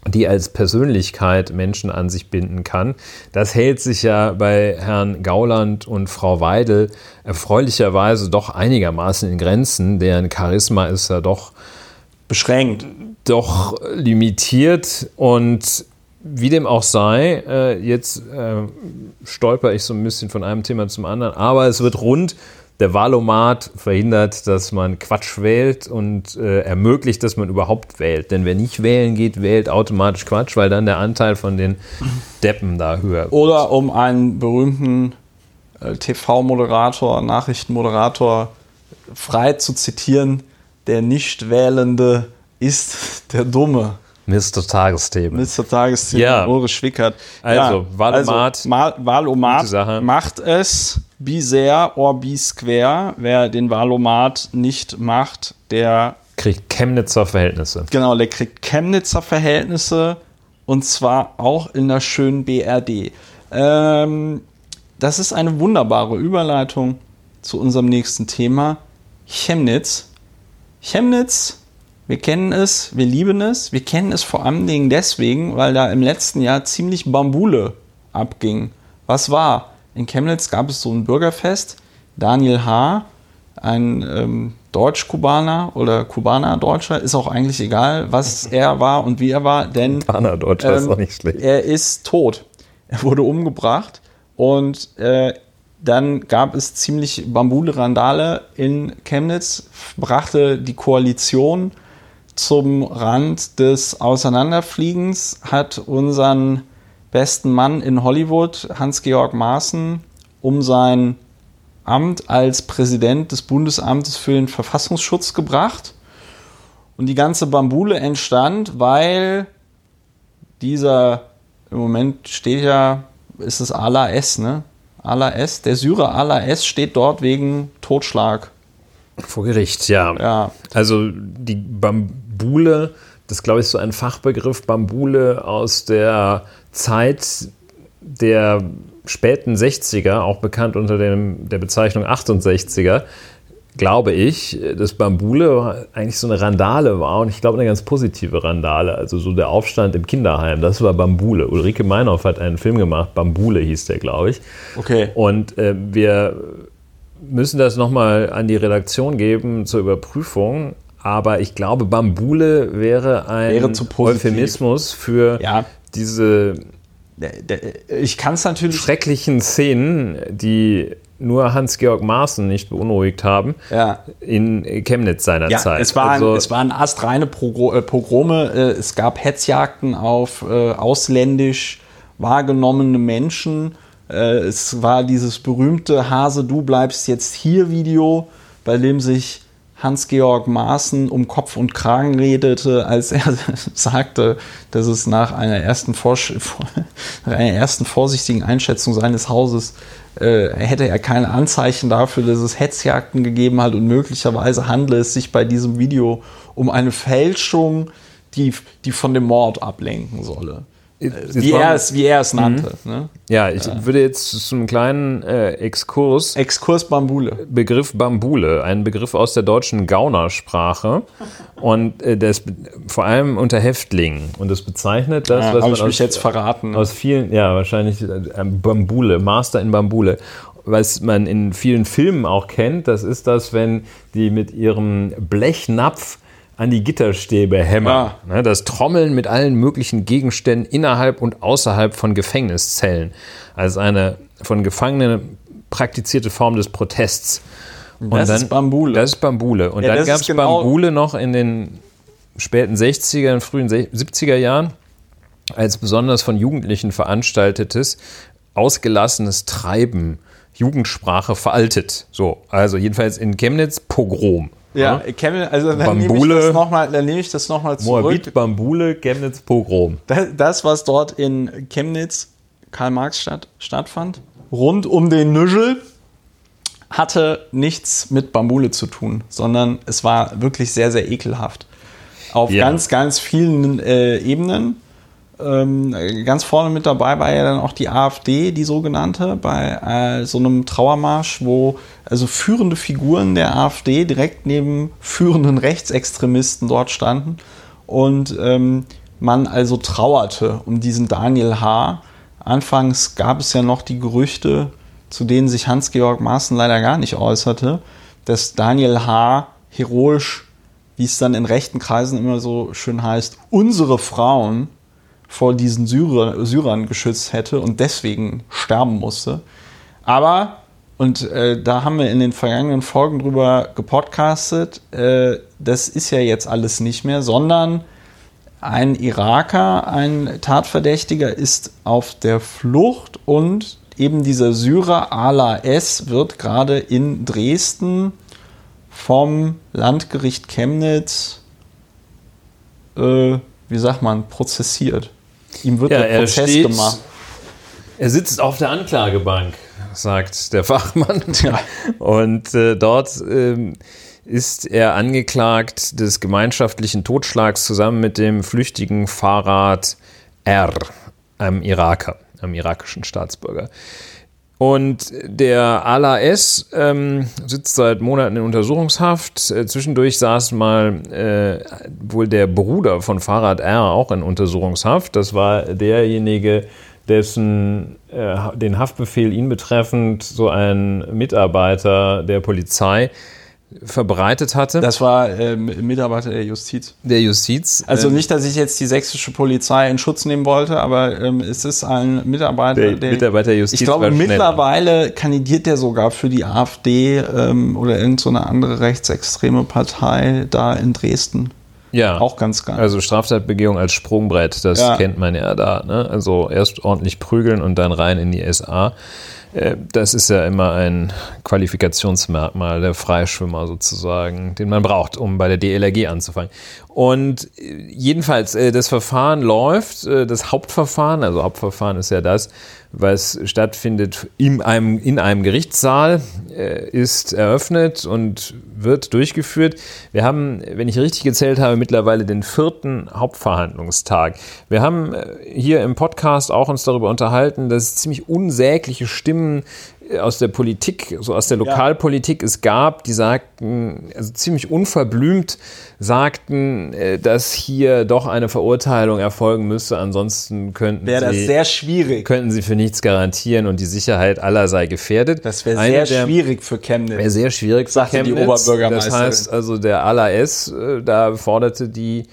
die als Persönlichkeit Menschen an sich binden kann. Das hält sich ja bei Herrn Gauland und Frau Weidel erfreulicherweise doch einigermaßen in Grenzen. Deren Charisma ist ja doch beschränkt, doch limitiert und wie dem auch sei, äh, jetzt äh, stolper ich so ein bisschen von einem Thema zum anderen, aber es wird rund der Wahlomat verhindert, dass man Quatsch wählt und äh, ermöglicht, dass man überhaupt wählt. Denn wer nicht wählen geht, wählt automatisch Quatsch, weil dann der Anteil von den Deppen da höher wird. Oder um einen berühmten äh, TV-Moderator, Nachrichtenmoderator frei zu zitieren, der Nichtwählende ist der Dumme. Mr. Tagesthemen. Mr. Tagesthemen, ja. Ulrich Schwickert. Also, ja, Wahlomat. Also, Wahlomat macht es be sehr or be square. Wer den Wahlomat nicht macht, der kriegt Chemnitzer Verhältnisse. Genau, der kriegt Chemnitzer Verhältnisse und zwar auch in der schönen BRD. Ähm, das ist eine wunderbare Überleitung zu unserem nächsten Thema. Chemnitz. Chemnitz wir kennen es, wir lieben es. Wir kennen es vor allen Dingen deswegen, weil da im letzten Jahr ziemlich Bambule abging. Was war? In Chemnitz gab es so ein Bürgerfest. Daniel H., ein ähm, Deutsch-Kubaner oder Kubaner-Deutscher, ist auch eigentlich egal, was er war und wie er war, denn Kubaner-Deutscher ähm, ist auch nicht schlecht. Er ist tot. Er wurde umgebracht und äh, dann gab es ziemlich Bambule-Randale in Chemnitz, brachte die Koalition zum Rand des Auseinanderfliegens, hat unseren besten Mann in Hollywood, Hans-Georg Maaßen, um sein Amt als Präsident des Bundesamtes für den Verfassungsschutz gebracht. Und die ganze Bambule entstand, weil dieser, im Moment steht ja, ist es Ala S, ne? Ala S, der Syrer Ala S steht dort wegen Totschlag. Vor Gericht, ja. ja. Also die Bambule Bambule, das ist, glaube ich so ein Fachbegriff, Bambule aus der Zeit der späten 60er, auch bekannt unter dem, der Bezeichnung 68er, glaube ich, dass Bambule eigentlich so eine Randale war und ich glaube eine ganz positive Randale, also so der Aufstand im Kinderheim, das war Bambule. Ulrike Meinhoff hat einen Film gemacht, Bambule hieß der, glaube ich. Okay. Und äh, wir müssen das nochmal an die Redaktion geben zur Überprüfung, aber ich glaube, Bambule wäre ein wäre Euphemismus für ja. diese ich kann es natürlich schrecklichen Szenen, die nur Hans-Georg Maaßen nicht beunruhigt haben, ja. in Chemnitz seiner ja, Zeit. Es waren, also, es waren astreine äh, Pogrome, äh, es gab Hetzjagden auf äh, ausländisch wahrgenommene Menschen. Es war dieses berühmte Hase, du bleibst jetzt hier Video, bei dem sich Hans-Georg Maaßen um Kopf und Kragen redete, als er sagte, dass es nach einer ersten, einer ersten vorsichtigen Einschätzung seines Hauses äh, hätte er keine Anzeichen dafür, dass es Hetzjagden gegeben hat und möglicherweise handle es sich bei diesem Video um eine Fälschung, die, die von dem Mord ablenken solle. Wie er, es, wie er es nannte. Mhm. Ne? Ja, ich ja. würde jetzt zu einem kleinen äh, Exkurs. Exkurs Bambule. Begriff Bambule, ein Begriff aus der deutschen Gaunersprache. Und äh, das vor allem unter Häftlingen. Und das bezeichnet das, ja, was man ich aus, mich jetzt verraten. aus vielen, ja, wahrscheinlich äh, Bambule, Master in Bambule. Was man in vielen Filmen auch kennt, das ist das, wenn die mit ihrem Blechnapf an die Gitterstäbe hämmern. Ne, das Trommeln mit allen möglichen Gegenständen innerhalb und außerhalb von Gefängniszellen. Als eine von Gefangenen praktizierte Form des Protests. Und das dann, ist Bambule. Das ist Bambule. Und ja, dann gab es genau Bambule noch in den späten 60er, frühen 70er Jahren als besonders von Jugendlichen veranstaltetes, ausgelassenes Treiben, Jugendsprache veraltet. So, also jedenfalls in Chemnitz Pogrom. Ja, ja? Chemnitz, also dann Bambule, nehme ich das nochmal nehm noch zurück. Moabit, Bambule, Chemnitz Pogrom. Das, das, was dort in Chemnitz, Karl-Marx-Stadt stattfand, rund um den Nüschel, hatte nichts mit Bambule zu tun, sondern es war wirklich sehr, sehr ekelhaft. Auf ja. ganz, ganz vielen äh, Ebenen. Ähm, ganz vorne mit dabei war ja dann auch die AfD, die sogenannte, bei äh, so einem Trauermarsch, wo also führende Figuren der AfD direkt neben führenden Rechtsextremisten dort standen und ähm, man also trauerte um diesen Daniel H. Anfangs gab es ja noch die Gerüchte, zu denen sich Hans-Georg Maaßen leider gar nicht äußerte, dass Daniel H. heroisch, wie es dann in rechten Kreisen immer so schön heißt, unsere Frauen vor diesen Syrer, Syrern geschützt hätte und deswegen sterben musste. Aber, und äh, da haben wir in den vergangenen Folgen drüber gepodcastet, äh, das ist ja jetzt alles nicht mehr, sondern ein Iraker, ein Tatverdächtiger ist auf der Flucht und eben dieser Syrer Ala S wird gerade in Dresden vom Landgericht Chemnitz, äh, wie sagt man, prozessiert. Ihm wird ja, der Prozess steht, gemacht. Er sitzt auf der Anklagebank, sagt der Fachmann. Ja. Und äh, dort äh, ist er angeklagt des gemeinschaftlichen Totschlags zusammen mit dem flüchtigen Fahrrad R, einem Iraker, einem irakischen Staatsbürger. Und der Ala S ähm, sitzt seit Monaten in Untersuchungshaft. Äh, zwischendurch saß mal äh, wohl der Bruder von Fahrrad R auch in Untersuchungshaft. Das war derjenige, dessen äh, den Haftbefehl ihn betreffend so ein Mitarbeiter der Polizei verbreitet hatte. Das war ähm, Mitarbeiter der Justiz. Der Justiz. Also ähm, nicht, dass ich jetzt die sächsische Polizei in Schutz nehmen wollte, aber ähm, es ist ein Mitarbeiter der, der Mitarbeiter Justiz. Ich glaube, mittlerweile kandidiert der sogar für die AfD ähm, oder irgendeine so andere rechtsextreme Partei da in Dresden. Ja. Auch ganz geil. Also Straftatbegehung als Sprungbrett, das ja. kennt man ja da. Ne? Also erst ordentlich prügeln und dann rein in die SA. Äh, das ist ja immer ein Qualifikationsmerkmal der Freischwimmer sozusagen, den man braucht, um bei der DLRG anzufangen. Und äh, jedenfalls, äh, das Verfahren läuft, das Hauptverfahren, also Hauptverfahren ist ja das, was stattfindet in einem, in einem Gerichtssaal, ist eröffnet und wird durchgeführt. Wir haben, wenn ich richtig gezählt habe, mittlerweile den vierten Hauptverhandlungstag. Wir haben hier im Podcast auch uns darüber unterhalten, dass es ziemlich unsägliche Stimmen aus der Politik, so aus der Lokalpolitik es gab, die sagten, also ziemlich unverblümt sagten, äh, dass hier doch eine Verurteilung erfolgen müsse, ansonsten könnten wäre das sehr schwierig. Könnten sie für nichts garantieren und die Sicherheit aller sei gefährdet. Das wäre sehr der, schwierig für Chemnitz. Wäre sehr schwierig für Sagte Chemnitz. die Oberbürgermeisterin. Das heißt also, der ALAS, äh, da forderte die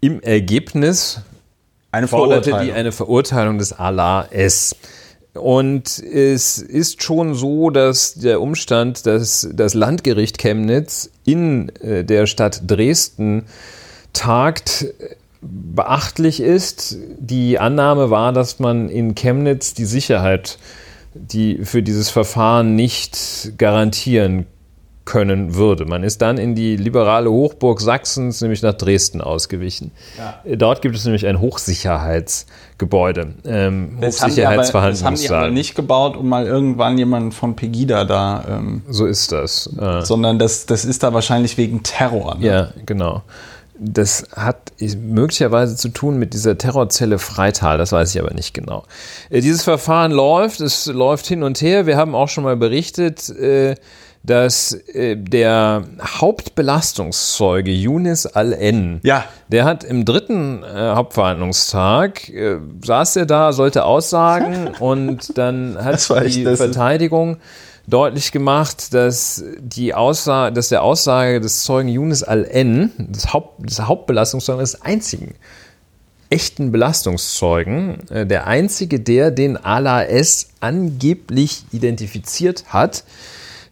im Ergebnis eine forderte die eine Verurteilung des ALAS. Und es ist schon so, dass der Umstand, dass das Landgericht Chemnitz in äh, der Stadt Dresden tagt, beachtlich ist. Die Annahme war, dass man in Chemnitz die Sicherheit die für dieses Verfahren nicht garantieren können würde. Man ist dann in die liberale Hochburg Sachsens, nämlich nach Dresden, ausgewichen. Ja. Dort gibt es nämlich ein Hochsicherheitsgebäude. Ähm, das Hochsicherheitsverhandlungssaal. Das haben die aber nicht gebaut, um mal irgendwann jemanden von Pegida da. Ähm, so ist das. Äh, sondern das, das ist da wahrscheinlich wegen Terror. Ne? Ja, genau. Das hat möglicherweise zu tun mit dieser Terrorzelle Freital, das weiß ich aber nicht genau. Äh, dieses Verfahren läuft, es läuft hin und her. Wir haben auch schon mal berichtet, äh, dass äh, der Hauptbelastungszeuge Yunis Al-N, ja. der hat im dritten äh, Hauptverhandlungstag, äh, saß er da, sollte aussagen und dann hat die Verteidigung deutlich gemacht, dass die Aussage, dass der Aussage des Zeugen Yunus al-N, des, Haupt, des Hauptbelastungszeugen, des einzigen echten Belastungszeugen, äh, der einzige, der den Allah S angeblich identifiziert hat,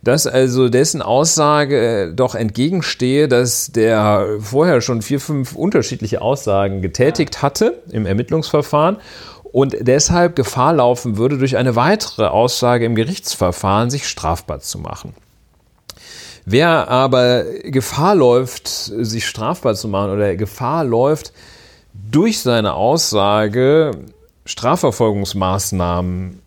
dass also dessen Aussage äh, doch entgegenstehe, dass der vorher schon vier, fünf unterschiedliche Aussagen getätigt hatte im Ermittlungsverfahren und deshalb Gefahr laufen würde, durch eine weitere Aussage im Gerichtsverfahren sich strafbar zu machen. Wer aber Gefahr läuft, sich strafbar zu machen oder Gefahr läuft, durch seine Aussage Strafverfolgungsmaßnahmen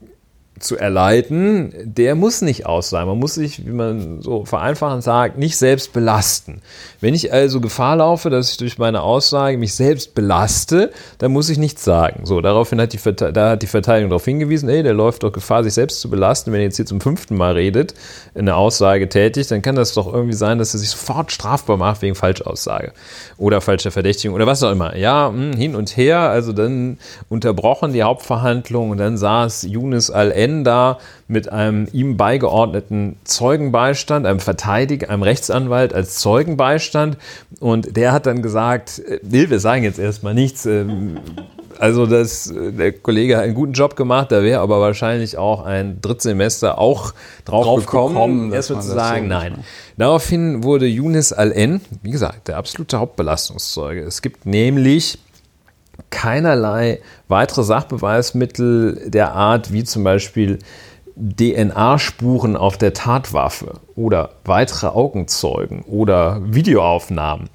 zu erleiden, der muss nicht aus sein. Man muss sich, wie man so vereinfachend sagt, nicht selbst belasten. Wenn ich also Gefahr laufe, dass ich durch meine Aussage mich selbst belaste, dann muss ich nichts sagen. So, daraufhin hat die, da hat die Verteidigung darauf hingewiesen, ey, der läuft doch Gefahr, sich selbst zu belasten. Wenn er jetzt hier zum fünften Mal redet, eine Aussage tätigt, dann kann das doch irgendwie sein, dass er sich sofort strafbar macht wegen Falschaussage oder falscher Verdächtigung oder was auch immer. Ja, hm, hin und her, also dann unterbrochen die Hauptverhandlung und dann saß Yunus al-N da mit einem ihm beigeordneten Zeugenbeistand, einem Verteidiger, einem Rechtsanwalt als Zeugenbeistand. Und der hat dann gesagt, äh, nee, wir sagen jetzt erstmal nichts. Ähm, also, dass äh, der Kollege hat einen guten Job gemacht, da wäre aber wahrscheinlich auch ein Drittsemester auch drauf, drauf gekommen, gekommen erstmal zu sagen, nein. Daraufhin wurde Yunus Al-N, wie gesagt, der absolute Hauptbelastungszeuge. Es gibt nämlich keinerlei weitere Sachbeweismittel der Art wie zum Beispiel DNA-Spuren auf der Tatwaffe oder weitere Augenzeugen oder Videoaufnahmen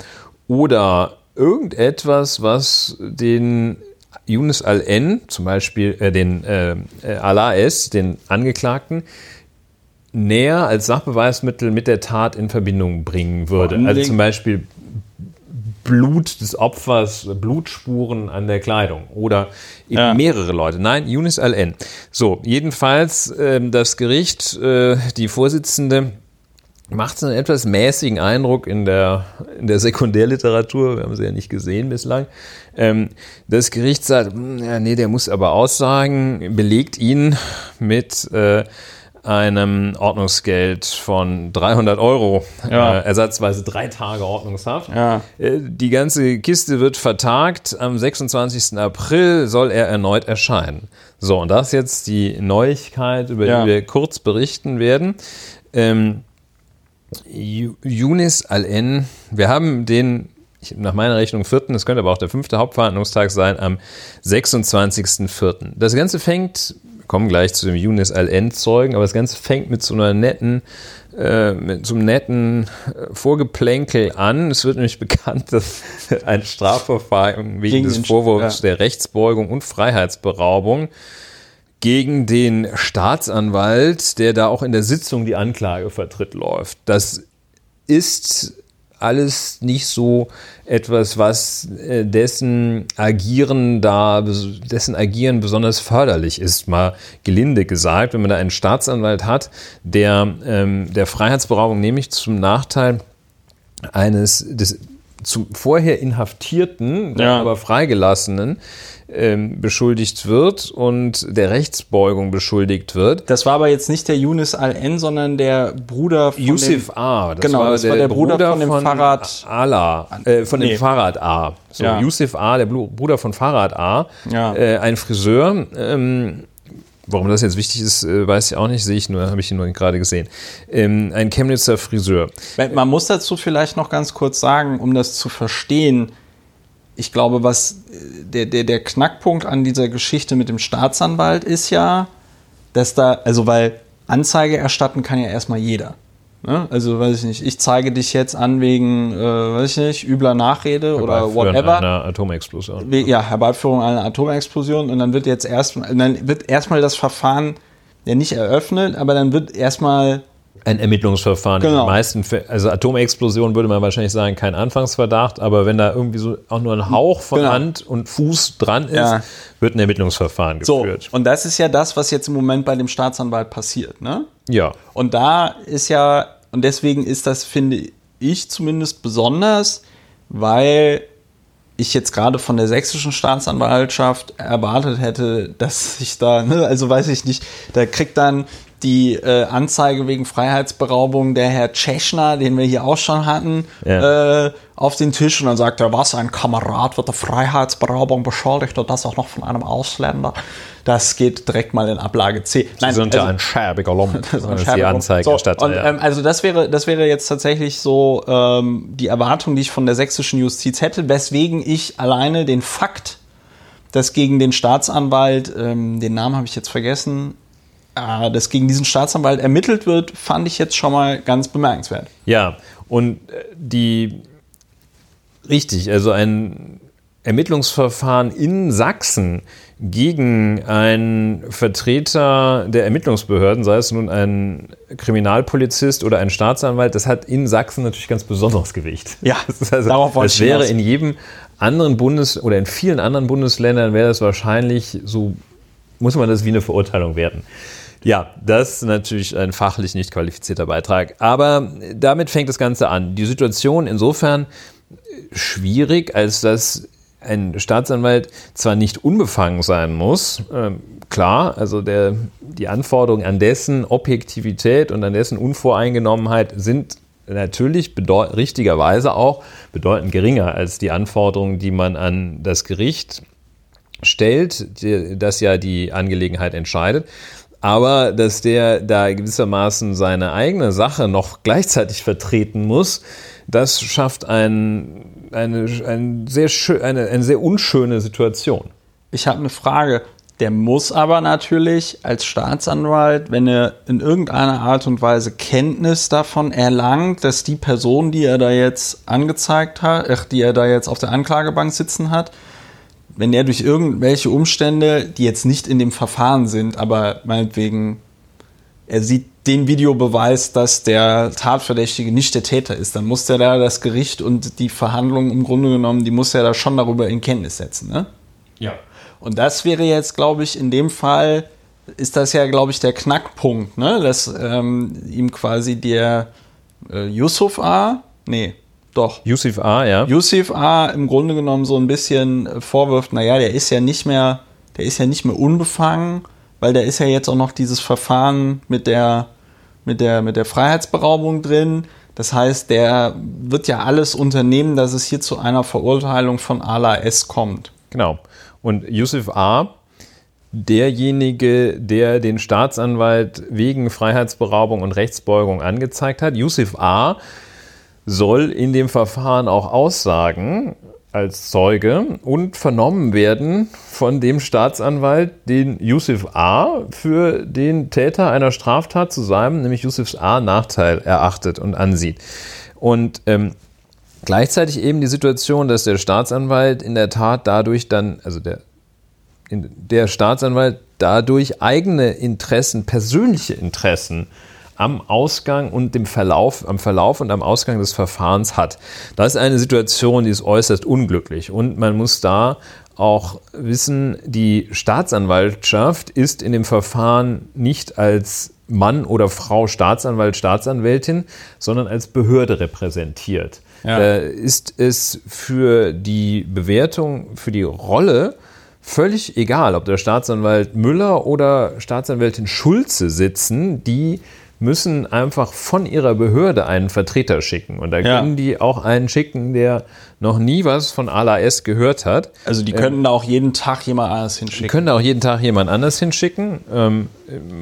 oder irgendetwas, was den Yunus al-N, zum Beispiel äh, den äh, Allah S, den Angeklagten, näher als Sachbeweismittel mit der Tat in Verbindung bringen würde. Also zum Beispiel Blut des Opfers, Blutspuren an der Kleidung oder eben ja. mehrere Leute. Nein, Yunis al-N. So, jedenfalls äh, das Gericht, äh, die Vorsitzende macht einen etwas mäßigen Eindruck in der, in der Sekundärliteratur. Wir haben sie ja nicht gesehen bislang. Ähm, das Gericht sagt, hm, ja, nee, der muss aber aussagen, belegt ihn mit äh, einem Ordnungsgeld von 300 Euro, ja. äh, ersatzweise drei Tage Ordnungshaft. Ja. Äh, die ganze Kiste wird vertagt. Am 26. April soll er erneut erscheinen. So, und das ist jetzt die Neuigkeit, über die wir kurz berichten werden. Ähm, Yunis Al-En, wir haben den nach meiner Rechnung vierten, es könnte aber auch der fünfte Hauptverhandlungstag sein, am 26.04. Das Ganze fängt kommen gleich zu dem Yunus Al-End-Zeugen, aber das Ganze fängt mit so einer netten, äh, mit so einem netten äh, Vorgeplänkel an. Es wird nämlich bekannt, dass ein Strafverfahren wegen gegen des Vorwurfs ja. der Rechtsbeugung und Freiheitsberaubung gegen den Staatsanwalt, der da auch in der Sitzung die Anklage vertritt, läuft. Das ist alles nicht so etwas, was äh, dessen Agieren da, dessen Agieren besonders förderlich ist, mal gelinde gesagt. Wenn man da einen Staatsanwalt hat, der ähm, der Freiheitsberaubung nämlich zum Nachteil eines des zum vorher Inhaftierten, ja. aber freigelassenen ähm, beschuldigt wird und der Rechtsbeugung beschuldigt wird. Das war aber jetzt nicht der Yunus Al-N, sondern der Bruder von Yusuf dem, A. Das genau, war das der, war der Bruder, Bruder von dem Farad Allah, äh, von nee. dem Fahrrad A. So, ja. Yusuf A, der Bruder von Fahrrad A, ja. äh, ein Friseur. Ähm, Warum das jetzt wichtig ist, äh, weiß ich auch nicht, sehe ich nur, habe ich ihn nur gerade gesehen. Ähm, ein Chemnitzer Friseur. Man muss dazu vielleicht noch ganz kurz sagen, um das zu verstehen, ich glaube, was äh, der, der, der Knackpunkt an dieser Geschichte mit dem Staatsanwalt ist ja, dass da, also weil Anzeige erstatten kann ja erstmal jeder. Ne? Also weiß ich nicht, ich zeige dich jetzt an wegen, äh, weiß ich nicht, übler Nachrede oder whatever. Einer Atomexplosion. Ja, Herbeiführung einer Atomexplosion und dann wird jetzt erst, dann wird erstmal das Verfahren ja nicht eröffnet, aber dann wird erstmal ein Ermittlungsverfahren. Genau. In den meisten, also Atomexplosion würde man wahrscheinlich sagen, kein Anfangsverdacht, aber wenn da irgendwie so auch nur ein Hauch von genau. Hand und Fuß dran ist, ja. wird ein Ermittlungsverfahren geführt. So, und das ist ja das, was jetzt im Moment bei dem Staatsanwalt passiert, ne? Ja. Und da ist ja, und deswegen ist das, finde ich zumindest besonders, weil ich jetzt gerade von der sächsischen Staatsanwaltschaft erwartet hätte, dass sich da, ne, also weiß ich nicht, da kriegt dann die äh, Anzeige wegen Freiheitsberaubung der Herr Tschechner, den wir hier auch schon hatten, ja. äh, auf den Tisch und dann sagt er, was, ein Kamerad wird der Freiheitsberaubung beschuldigt und das auch noch von einem Ausländer. Das geht direkt mal in Ablage C. Nein, Sie sind also, ja ein schärbiger Lump. Das ist die Anzeige so, statt, und, ja. ähm, also das wäre, das wäre jetzt tatsächlich so ähm, die Erwartung, die ich von der sächsischen Justiz hätte, weswegen ich alleine den Fakt, dass gegen den Staatsanwalt, ähm, den Namen habe ich jetzt vergessen, äh, dass gegen diesen Staatsanwalt ermittelt wird, fand ich jetzt schon mal ganz bemerkenswert. Ja, und äh, die richtig, also ein Ermittlungsverfahren in Sachsen gegen einen Vertreter der Ermittlungsbehörden, sei es nun ein Kriminalpolizist oder ein Staatsanwalt, das hat in Sachsen natürlich ganz besonderes Gewicht. Ja, das, also, darauf das wäre in jedem anderen Bundes- oder in vielen anderen Bundesländern wäre das wahrscheinlich so, muss man das wie eine Verurteilung werten. Ja, das ist natürlich ein fachlich nicht qualifizierter Beitrag. Aber damit fängt das Ganze an. Die Situation insofern schwierig, als dass ein Staatsanwalt zwar nicht unbefangen sein muss, äh, klar, also der, die Anforderungen an dessen Objektivität und an dessen Unvoreingenommenheit sind natürlich richtigerweise auch bedeutend geringer als die Anforderungen, die man an das Gericht stellt, das ja die Angelegenheit entscheidet. Aber dass der da gewissermaßen seine eigene Sache noch gleichzeitig vertreten muss, das schafft ein, eine, ein sehr eine, eine sehr unschöne Situation. Ich habe eine Frage. Der muss aber natürlich als Staatsanwalt, wenn er in irgendeiner Art und Weise Kenntnis davon erlangt, dass die Person, die er da jetzt angezeigt hat, die er da jetzt auf der Anklagebank sitzen hat, wenn er durch irgendwelche Umstände, die jetzt nicht in dem Verfahren sind, aber meinetwegen, er sieht den Videobeweis, dass der Tatverdächtige nicht der Täter ist, dann muss der da das Gericht und die Verhandlungen im Grunde genommen, die muss er da schon darüber in Kenntnis setzen, ne? Ja. Und das wäre jetzt, glaube ich, in dem Fall ist das ja, glaube ich, der Knackpunkt, ne? Dass ähm, ihm quasi der äh, Yusuf A. Nee, doch. Yusuf A., ja. Yusuf A. im Grunde genommen so ein bisschen äh, vorwirft, naja, der ist ja nicht mehr, der ist ja nicht mehr unbefangen, weil da ist ja jetzt auch noch dieses Verfahren mit der, mit der, mit der Freiheitsberaubung drin. Das heißt, der wird ja alles unternehmen, dass es hier zu einer Verurteilung von Ala S kommt. Genau. Und Yusuf A., derjenige, der den Staatsanwalt wegen Freiheitsberaubung und Rechtsbeugung angezeigt hat, Yusuf A., soll in dem Verfahren auch aussagen als Zeuge und vernommen werden von dem Staatsanwalt, den Yusuf A. für den Täter einer Straftat zu seinem, nämlich Yusuf A. Nachteil erachtet und ansieht. Und ähm, gleichzeitig eben die Situation, dass der Staatsanwalt in der Tat dadurch dann, also der, der Staatsanwalt dadurch eigene Interessen, persönliche Interessen am Ausgang und dem Verlauf, am Verlauf und am Ausgang des Verfahrens hat. Das ist eine Situation, die ist äußerst unglücklich und man muss da auch wissen, die Staatsanwaltschaft ist in dem Verfahren nicht als Mann oder Frau Staatsanwalt, Staatsanwältin, sondern als Behörde repräsentiert. Ja. Da ist es für die Bewertung, für die Rolle völlig egal, ob der Staatsanwalt Müller oder Staatsanwältin Schulze sitzen, die müssen einfach von ihrer Behörde einen Vertreter schicken. Und da ja. können die auch einen schicken, der noch nie was von ALAS gehört hat. Also die könnten ähm, da auch jeden Tag jemand anders hinschicken. Die können da auch jeden Tag jemand anders hinschicken. Ähm,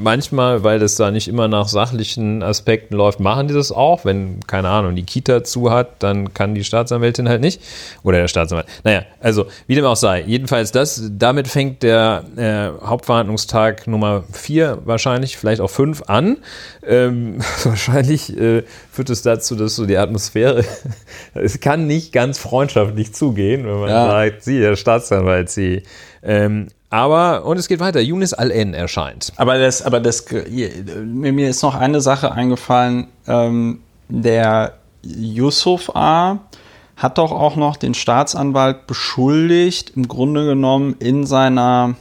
manchmal, weil das da nicht immer nach sachlichen Aspekten läuft, machen die das auch. Wenn, keine Ahnung, die Kita zu hat, dann kann die Staatsanwältin halt nicht. Oder der Staatsanwalt. Naja, also wie dem auch sei. Jedenfalls das, damit fängt der äh, Hauptverhandlungstag Nummer 4 wahrscheinlich, vielleicht auch 5 an. Ähm, wahrscheinlich äh, führt es dazu, dass so die Atmosphäre, es kann nicht ganz freundschaftlich zugehen, wenn man ja. sagt, sie, der Staatsanwalt, sie. Ähm, aber, und es geht weiter, Yunis Al-N erscheint. Aber das, aber das, mir ist noch eine Sache eingefallen, ähm, der Yusuf A. hat doch auch noch den Staatsanwalt beschuldigt, im Grunde genommen in seiner,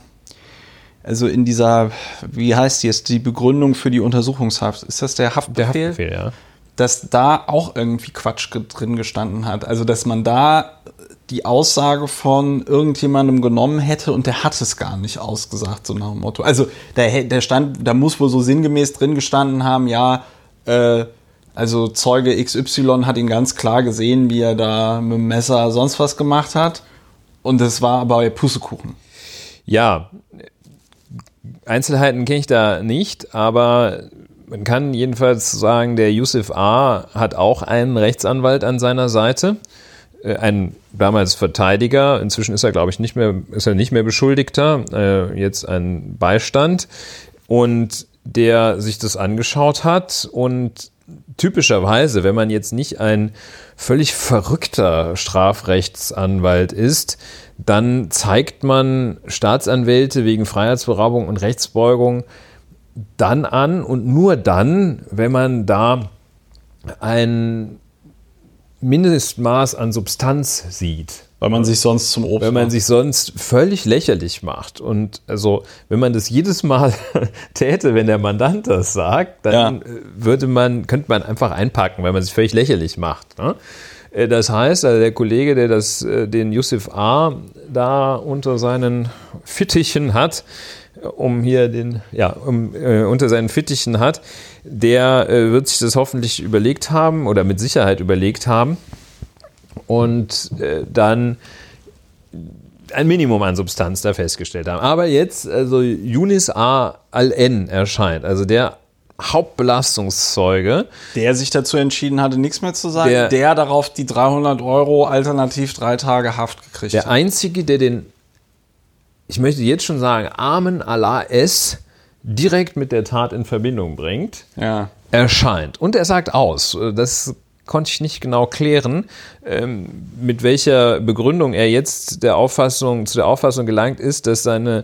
also in dieser, wie heißt die jetzt, die Begründung für die Untersuchungshaft. Ist das der Haftbefehl? Der Haftbefehl, ja dass da auch irgendwie Quatsch drin gestanden hat. Also, dass man da die Aussage von irgendjemandem genommen hätte und der hat es gar nicht ausgesagt, so nach dem Motto. Also der, der stand, da muss wohl so sinngemäß drin gestanden haben, ja, äh, also Zeuge XY hat ihn ganz klar gesehen, wie er da mit dem Messer sonst was gemacht hat. Und es war aber Pussekuchen. Ja, Einzelheiten kenne ich da nicht, aber man kann jedenfalls sagen, der Yusuf A. hat auch einen Rechtsanwalt an seiner Seite. Äh, ein damals Verteidiger, inzwischen ist er, glaube ich, nicht mehr, ist er nicht mehr Beschuldigter, äh, jetzt ein Beistand. Und der sich das angeschaut hat und typischerweise, wenn man jetzt nicht ein völlig verrückter Strafrechtsanwalt ist, dann zeigt man Staatsanwälte wegen Freiheitsberaubung und Rechtsbeugung dann an und nur dann, wenn man da ein Mindestmaß an Substanz sieht. Weil man sich sonst zum Obst Wenn man macht. sich sonst völlig lächerlich macht. Und also, wenn man das jedes Mal täte, wenn der Mandant das sagt, dann ja. würde man, könnte man einfach einpacken, weil man sich völlig lächerlich macht. Ne? Äh, das heißt, also der Kollege, der das, äh, den Yusuf A. da unter seinen Fittichen hat, um hier den, ja, um, äh, unter seinen Fittichen hat, der äh, wird sich das hoffentlich überlegt haben oder mit Sicherheit überlegt haben und äh, dann ein Minimum an Substanz da festgestellt haben. Aber jetzt, also Yunis A. Al-N erscheint, also der Hauptbelastungszeuge. Der sich dazu entschieden hatte, nichts mehr zu sagen, der, der darauf die 300 Euro alternativ drei Tage Haft gekriegt der hat. Der Einzige, der den, ich möchte jetzt schon sagen, armen Allah S. direkt mit der Tat in Verbindung bringt, ja. erscheint. Und er sagt aus. Das konnte ich nicht genau klären, ähm, mit welcher Begründung er jetzt der Auffassung, zu der Auffassung gelangt ist, dass seine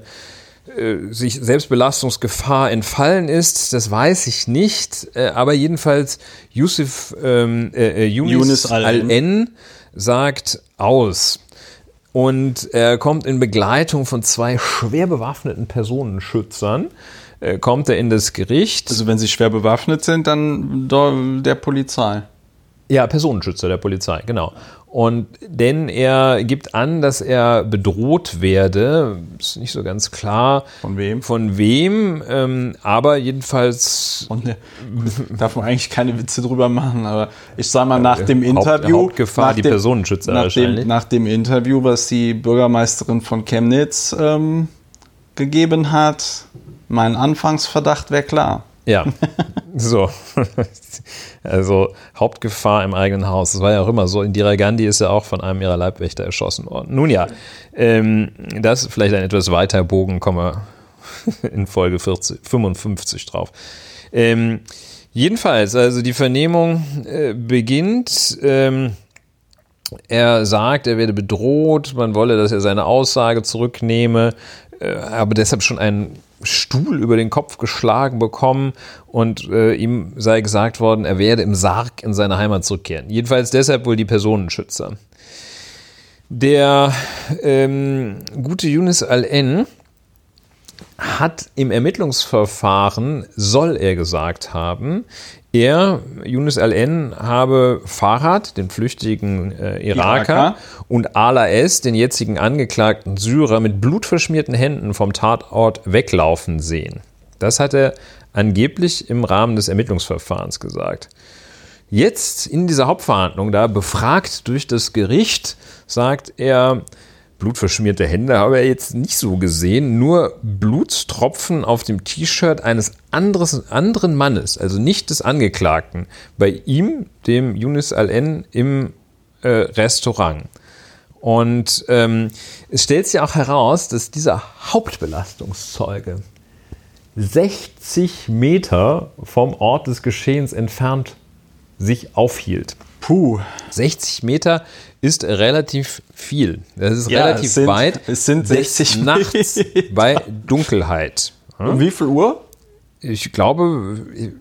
äh, sich Selbstbelastungsgefahr entfallen ist, das weiß ich nicht. Äh, aber jedenfalls Yusuf ähm, äh, äh Yunus, Al-N sagt aus. Und er kommt in Begleitung von zwei schwer bewaffneten Personenschützern kommt er in das Gericht. Also wenn sie schwer bewaffnet sind, dann der Polizei. Ja, Personenschützer der Polizei, genau. Und denn er gibt an, dass er bedroht werde, ist nicht so ganz klar. Von wem? Von wem, ähm, aber jedenfalls. Und, ne, darf man eigentlich keine Witze drüber machen, aber ich sag mal, nach dem Interview. Hauptgefahr, nach die dem, Personenschützer nach dem, nach dem Interview, was die Bürgermeisterin von Chemnitz ähm, gegeben hat, mein Anfangsverdacht wäre klar. Ja, so. Also Hauptgefahr im eigenen Haus. Das war ja auch immer so. Indira Gandhi ist ja auch von einem ihrer Leibwächter erschossen worden. Nun ja, ähm, das ist vielleicht ein etwas weiter Bogen, kommen wir in Folge 40, 55 drauf. Ähm, jedenfalls, also die Vernehmung äh, beginnt. Ähm, er sagt, er werde bedroht, man wolle, dass er seine Aussage zurücknehme, äh, aber deshalb schon einen Stuhl über den Kopf geschlagen bekommen und äh, ihm sei gesagt worden, er werde im Sarg in seine Heimat zurückkehren. Jedenfalls deshalb wohl die Personenschützer. Der ähm, gute Yunus Al-N hat im Ermittlungsverfahren, soll er gesagt haben, er, Yunus Al-N, habe Farhad, den flüchtigen äh, Iraker, Iraker, und Ala S., den jetzigen angeklagten Syrer, mit blutverschmierten Händen vom Tatort weglaufen sehen. Das hat er angeblich im Rahmen des Ermittlungsverfahrens gesagt. Jetzt in dieser Hauptverhandlung, da befragt durch das Gericht, sagt er, blutverschmierte Hände habe er jetzt nicht so gesehen, nur Blutstropfen auf dem T-Shirt eines anderes, anderen Mannes, also nicht des Angeklagten, bei ihm, dem Yunus Al-N, im äh, Restaurant. Und ähm, es stellt sich auch heraus, dass dieser Hauptbelastungszeuge 60 Meter vom Ort des Geschehens entfernt sich aufhielt. Puh. 60 Meter ist relativ viel. Das ist ja, relativ es sind, weit. Es sind 60 nachts bei Dunkelheit. Hm? Um wie viel Uhr? Ich glaube,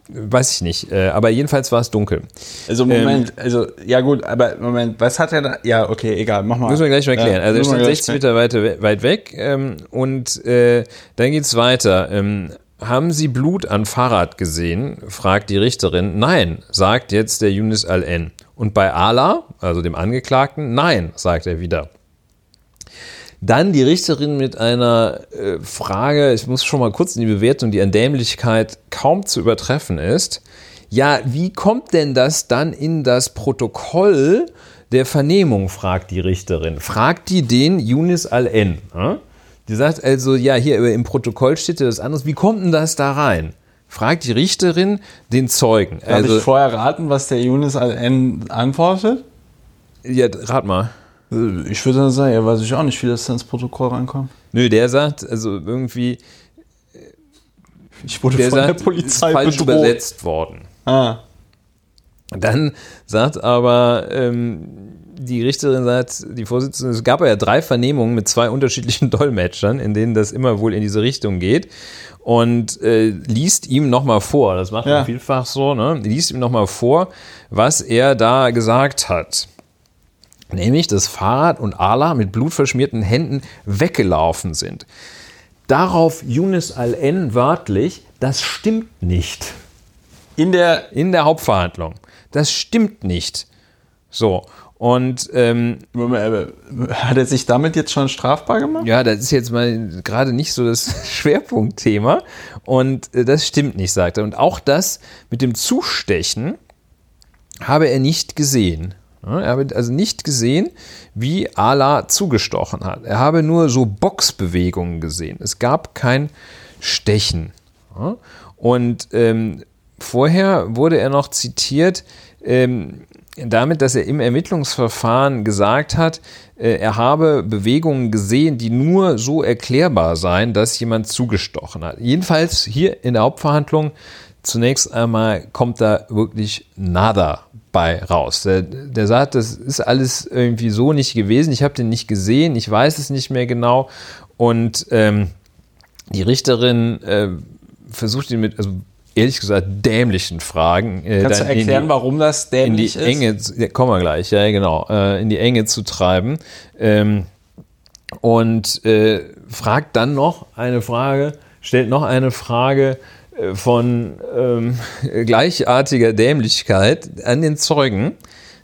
weiß ich nicht, äh, aber jedenfalls war es dunkel. Also Moment, ähm, also ja gut, aber Moment, was hat er da? Ja, okay, egal, mach mal. Müssen wir gleich mal erklären. Ja, also er steht 60 Meter weit, weit weg ähm, und äh, dann es weiter. Ähm, haben Sie Blut an Fahrrad gesehen? fragt die Richterin. Nein, sagt jetzt der Yunus Al-N. Und bei Allah, also dem Angeklagten, nein, sagt er wieder. Dann die Richterin mit einer äh, Frage, ich muss schon mal kurz in die Bewertung, die an Dämlichkeit kaum zu übertreffen ist. Ja, wie kommt denn das dann in das Protokoll der Vernehmung, fragt die Richterin. Fragt die den Yunis al-N. Äh? Die sagt also, ja, hier im Protokoll steht ja das anderes. Wie kommt denn das da rein? Fragt die Richterin den Zeugen. Darf also, ich vorher raten, was der Yunis al-N antwortet? Ja, rat mal. Ich würde dann sagen, ja, weiß ich auch nicht, wie das dann ins Protokoll reinkommt. Nö, der sagt, also irgendwie. Ich wurde der von sagt, der Polizei falsch bedroht. übersetzt worden. Ah. Dann sagt aber ähm, die Richterin, sagt, die Vorsitzende, es gab ja drei Vernehmungen mit zwei unterschiedlichen Dolmetschern, in denen das immer wohl in diese Richtung geht. Und äh, liest ihm nochmal vor, das macht ja. man vielfach so, ne? liest ihm nochmal vor, was er da gesagt hat. Nämlich, dass Fahrrad und Ala mit blutverschmierten Händen weggelaufen sind. Darauf Yunus al-N wörtlich, das stimmt nicht. In der, in der Hauptverhandlung. Das stimmt nicht. So. Und ähm, hat er sich damit jetzt schon strafbar gemacht? Ja, das ist jetzt mal gerade nicht so das Schwerpunktthema. Und äh, das stimmt nicht, sagt er. Und auch das mit dem Zustechen habe er nicht gesehen. Er habe also nicht gesehen, wie Allah zugestochen hat. Er habe nur so Boxbewegungen gesehen. Es gab kein Stechen. Und ähm, vorher wurde er noch zitiert ähm, damit, dass er im Ermittlungsverfahren gesagt hat, äh, er habe Bewegungen gesehen, die nur so erklärbar seien, dass jemand zugestochen hat. Jedenfalls hier in der Hauptverhandlung zunächst einmal kommt da wirklich nada bei raus. Der, der sagt, das ist alles irgendwie so nicht gewesen, ich habe den nicht gesehen, ich weiß es nicht mehr genau. Und ähm, die Richterin äh, versucht ihn mit, also ehrlich gesagt, dämlichen Fragen. Äh, Kannst du erklären, die, warum das dämlich in die Enge, ist? Ja, kommen wir gleich, ja genau, äh, in die Enge zu treiben. Ähm, und äh, fragt dann noch eine Frage, stellt noch eine Frage äh, von ähm, gleichartiger Dämlichkeit an den Zeugen.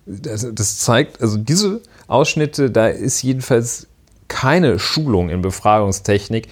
Das, das zeigt, also diese Ausschnitte, da ist jedenfalls keine Schulung in Befragungstechnik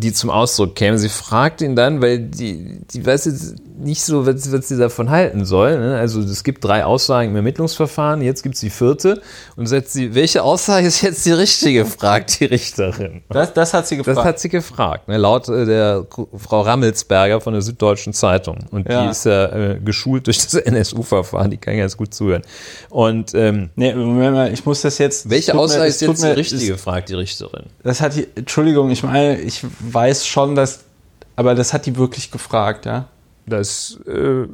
die zum Ausdruck käme. Sie fragt ihn dann, weil die, die weiß jetzt nicht so, was, was sie davon halten soll. Ne? Also es gibt drei Aussagen im Ermittlungsverfahren, jetzt gibt es die vierte und setzt sie, welche Aussage ist jetzt die richtige, fragt die Richterin. Das, das hat sie gefragt. Das hat sie gefragt, ne? laut äh, der Frau Rammelsberger von der Süddeutschen Zeitung. Und ja. die ist ja äh, geschult durch das NSU-Verfahren, die kann ganz gut zuhören. Und ähm, nee, Moment mal, ich muss das jetzt. Welche Aussage mir, ist jetzt mir, die richtige, ist, fragt die Richterin. Das hat die, Entschuldigung, ich meine, ich weiß schon, dass, aber das hat die wirklich gefragt, ja? Das, äh,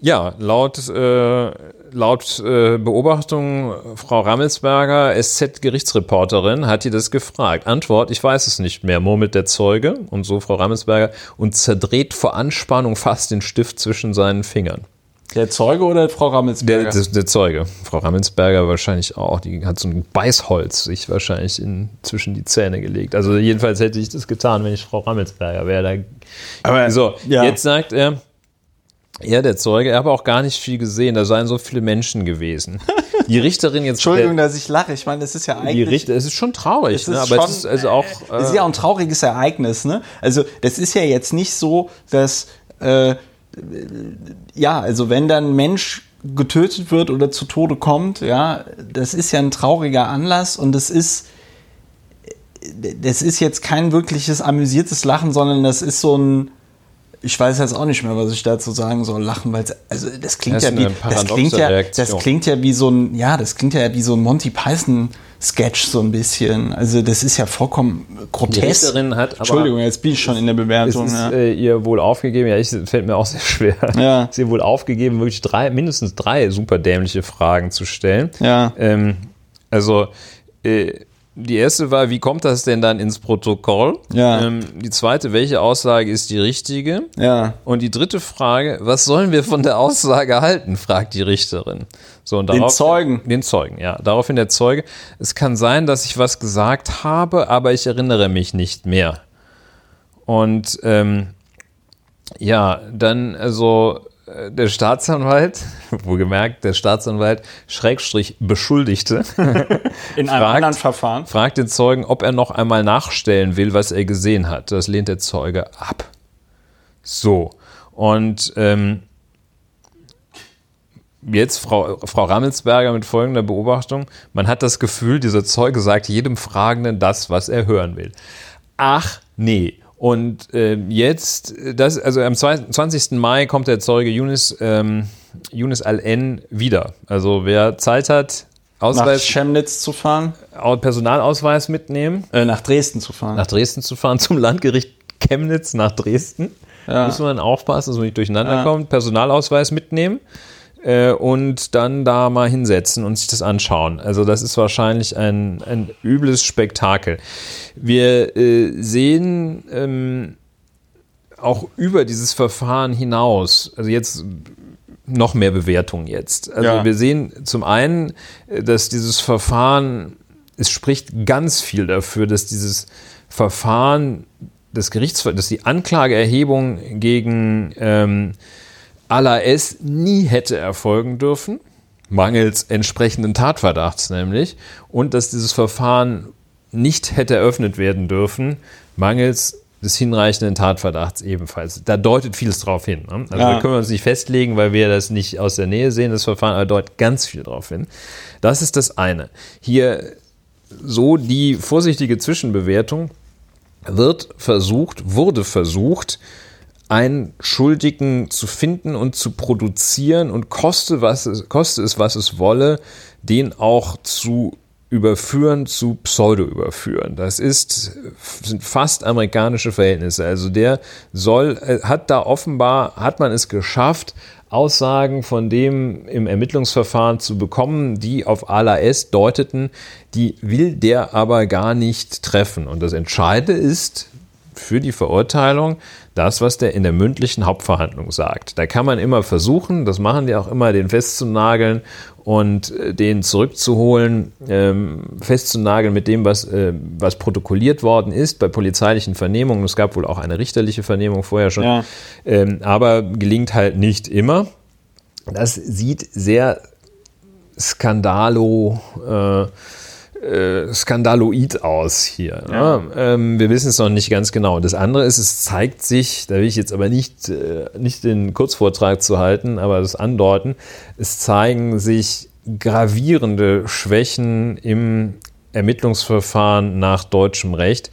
ja, laut, äh, laut äh, Beobachtung Frau Rammelsberger, SZ-Gerichtsreporterin, hat die das gefragt. Antwort, ich weiß es nicht mehr, murmelt der Zeuge und so Frau Rammelsberger und zerdreht vor Anspannung fast den Stift zwischen seinen Fingern. Der Zeuge oder Frau Rammelsberger? Der, der, der, Zeuge. Frau Rammelsberger wahrscheinlich auch. Die hat so ein Beißholz sich wahrscheinlich in, zwischen die Zähne gelegt. Also jedenfalls hätte ich das getan, wenn ich Frau Rammelsberger wäre. Aber so, ja. jetzt sagt er, ja, der Zeuge, er habe auch gar nicht viel gesehen, da seien so viele Menschen gewesen. Die Richterin jetzt. Entschuldigung, der, dass ich lache. Ich meine, das ist ja eigentlich. Die Richter, es ist schon traurig, ne? aber schon, es ist also auch. Äh, es ist ja auch ein trauriges Ereignis, ne? Also, das ist ja jetzt nicht so, dass. Äh, ja, also wenn dann ein Mensch getötet wird oder zu Tode kommt, ja, das ist ja ein trauriger Anlass und das ist, das ist jetzt kein wirkliches amüsiertes Lachen, sondern das ist so ein, ich weiß jetzt auch nicht mehr, was ich dazu sagen soll, lachen, weil also das klingt das ja wie, das klingt ja, das klingt ja wie so ein, ja, das klingt ja wie so ein Monty Python Sketch so ein bisschen. Also das ist ja vollkommen grotesk. Die hat aber Entschuldigung, jetzt bin ich schon in der Bewertung. Ist ja. äh, ihr wohl aufgegeben? Ja, ich fällt mir auch sehr schwer. Ja. Ist ihr wohl aufgegeben, wirklich drei, mindestens drei super dämliche Fragen zu stellen. Ja. Ähm, also äh, die erste war, wie kommt das denn dann ins Protokoll? Ja. Ähm, die zweite, welche Aussage ist die richtige? Ja. Und die dritte Frage, was sollen wir von der Aussage halten? fragt die Richterin. So, und darauf, den Zeugen. Den Zeugen, ja. Daraufhin der Zeuge. Es kann sein, dass ich was gesagt habe, aber ich erinnere mich nicht mehr. Und ähm, ja, dann also der Staatsanwalt, wohlgemerkt, der Staatsanwalt, Schrägstrich Beschuldigte, in einem fragt, anderen Verfahren, fragt den Zeugen, ob er noch einmal nachstellen will, was er gesehen hat. Das lehnt der Zeuge ab. So. Und ähm, jetzt Frau, Frau Rammelsberger mit folgender Beobachtung. Man hat das Gefühl, dieser Zeuge sagt jedem Fragenden das, was er hören will. Ach, nee. Und äh, jetzt, das, also am 20. Mai kommt der Zeuge Yunus, ähm, Yunus Al-N wieder. Also wer Zeit hat, Ausweis. Nach Chemnitz zu fahren. Personalausweis mitnehmen. Äh, nach Dresden zu fahren. Nach Dresden zu fahren, zum Landgericht Chemnitz nach Dresden. Ja. Muss man aufpassen, dass man nicht durcheinander ja. kommt. Personalausweis mitnehmen äh, und dann da mal hinsetzen und sich das anschauen. Also das ist wahrscheinlich ein, ein übles Spektakel. Wir äh, sehen ähm, auch über dieses Verfahren hinaus, also jetzt noch mehr Bewertung jetzt. Also ja. wir sehen zum einen, äh, dass dieses Verfahren, es spricht ganz viel dafür, dass dieses Verfahren des Gerichts, dass die Anklageerhebung gegen ähm, Alaes nie hätte erfolgen dürfen, mangels entsprechenden Tatverdachts nämlich, und dass dieses Verfahren nicht hätte eröffnet werden dürfen, mangels des hinreichenden Tatverdachts ebenfalls. Da deutet vieles drauf hin. Ne? Also ja. da können wir uns nicht festlegen, weil wir das nicht aus der Nähe sehen, das Verfahren, aber deutet ganz viel drauf hin. Das ist das eine. Hier so die vorsichtige Zwischenbewertung wird versucht, wurde versucht, einen Schuldigen zu finden und zu produzieren und koste, was es, koste es, was es wolle, den auch zu überführen, zu Pseudo-überführen. Das ist, sind fast amerikanische Verhältnisse. Also der soll, äh, hat da offenbar, hat man es geschafft, Aussagen von dem im Ermittlungsverfahren zu bekommen, die auf ALAS deuteten, die will der aber gar nicht treffen. Und das Entscheidende ist für die Verurteilung, das, was der in der mündlichen Hauptverhandlung sagt. Da kann man immer versuchen, das machen die auch immer, den festzunageln und äh, den zurückzuholen, ähm, festzunageln mit dem, was, äh, was protokolliert worden ist bei polizeilichen Vernehmungen. Es gab wohl auch eine richterliche Vernehmung vorher schon, ja. ähm, aber gelingt halt nicht immer. Das sieht sehr skandalo äh, äh, skandaloid aus hier. Ne? Ja. Ähm, wir wissen es noch nicht ganz genau. Das andere ist, es zeigt sich, da will ich jetzt aber nicht, äh, nicht den Kurzvortrag zu halten, aber das andeuten, es zeigen sich gravierende Schwächen im Ermittlungsverfahren nach deutschem Recht,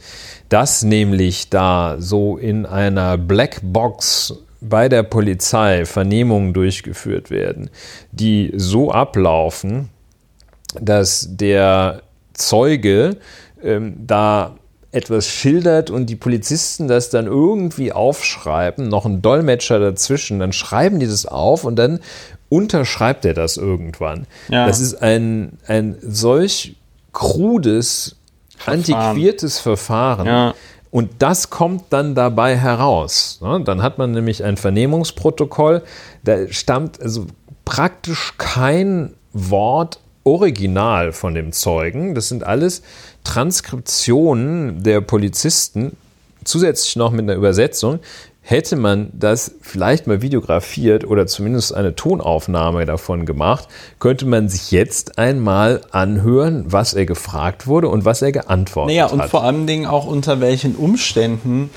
dass nämlich da so in einer Blackbox bei der Polizei Vernehmungen durchgeführt werden, die so ablaufen, dass der Zeuge ähm, da etwas schildert und die Polizisten das dann irgendwie aufschreiben, noch ein Dolmetscher dazwischen, dann schreiben die das auf und dann unterschreibt er das irgendwann. Ja. Das ist ein, ein solch krudes, Verfahren. antiquiertes Verfahren. Ja. Und das kommt dann dabei heraus. Ne? Dann hat man nämlich ein Vernehmungsprotokoll, da stammt also praktisch kein Wort Original von dem Zeugen. Das sind alles Transkriptionen der Polizisten, zusätzlich noch mit einer Übersetzung. Hätte man das vielleicht mal videografiert oder zumindest eine Tonaufnahme davon gemacht, könnte man sich jetzt einmal anhören, was er gefragt wurde und was er geantwortet hat. Naja, und vor allen Dingen auch unter welchen Umständen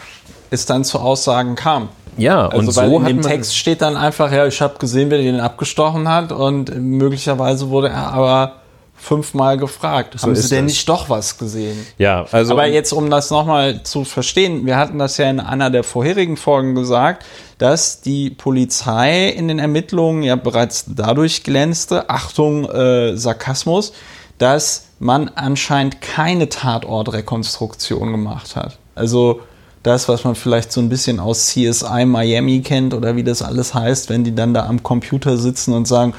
es dann zu Aussagen kam. Ja, also und so in dem Text steht dann einfach, ja, ich habe gesehen, wer den abgestochen hat und möglicherweise wurde er aber fünfmal gefragt. So Haben Sie denn das. nicht doch was gesehen? Ja, also. Aber jetzt, um das nochmal zu verstehen, wir hatten das ja in einer der vorherigen Folgen gesagt, dass die Polizei in den Ermittlungen ja bereits dadurch glänzte, Achtung, äh, Sarkasmus, dass man anscheinend keine Tatortrekonstruktion gemacht hat. Also das, was man vielleicht so ein bisschen aus CSI Miami kennt oder wie das alles heißt, wenn die dann da am Computer sitzen und sagen,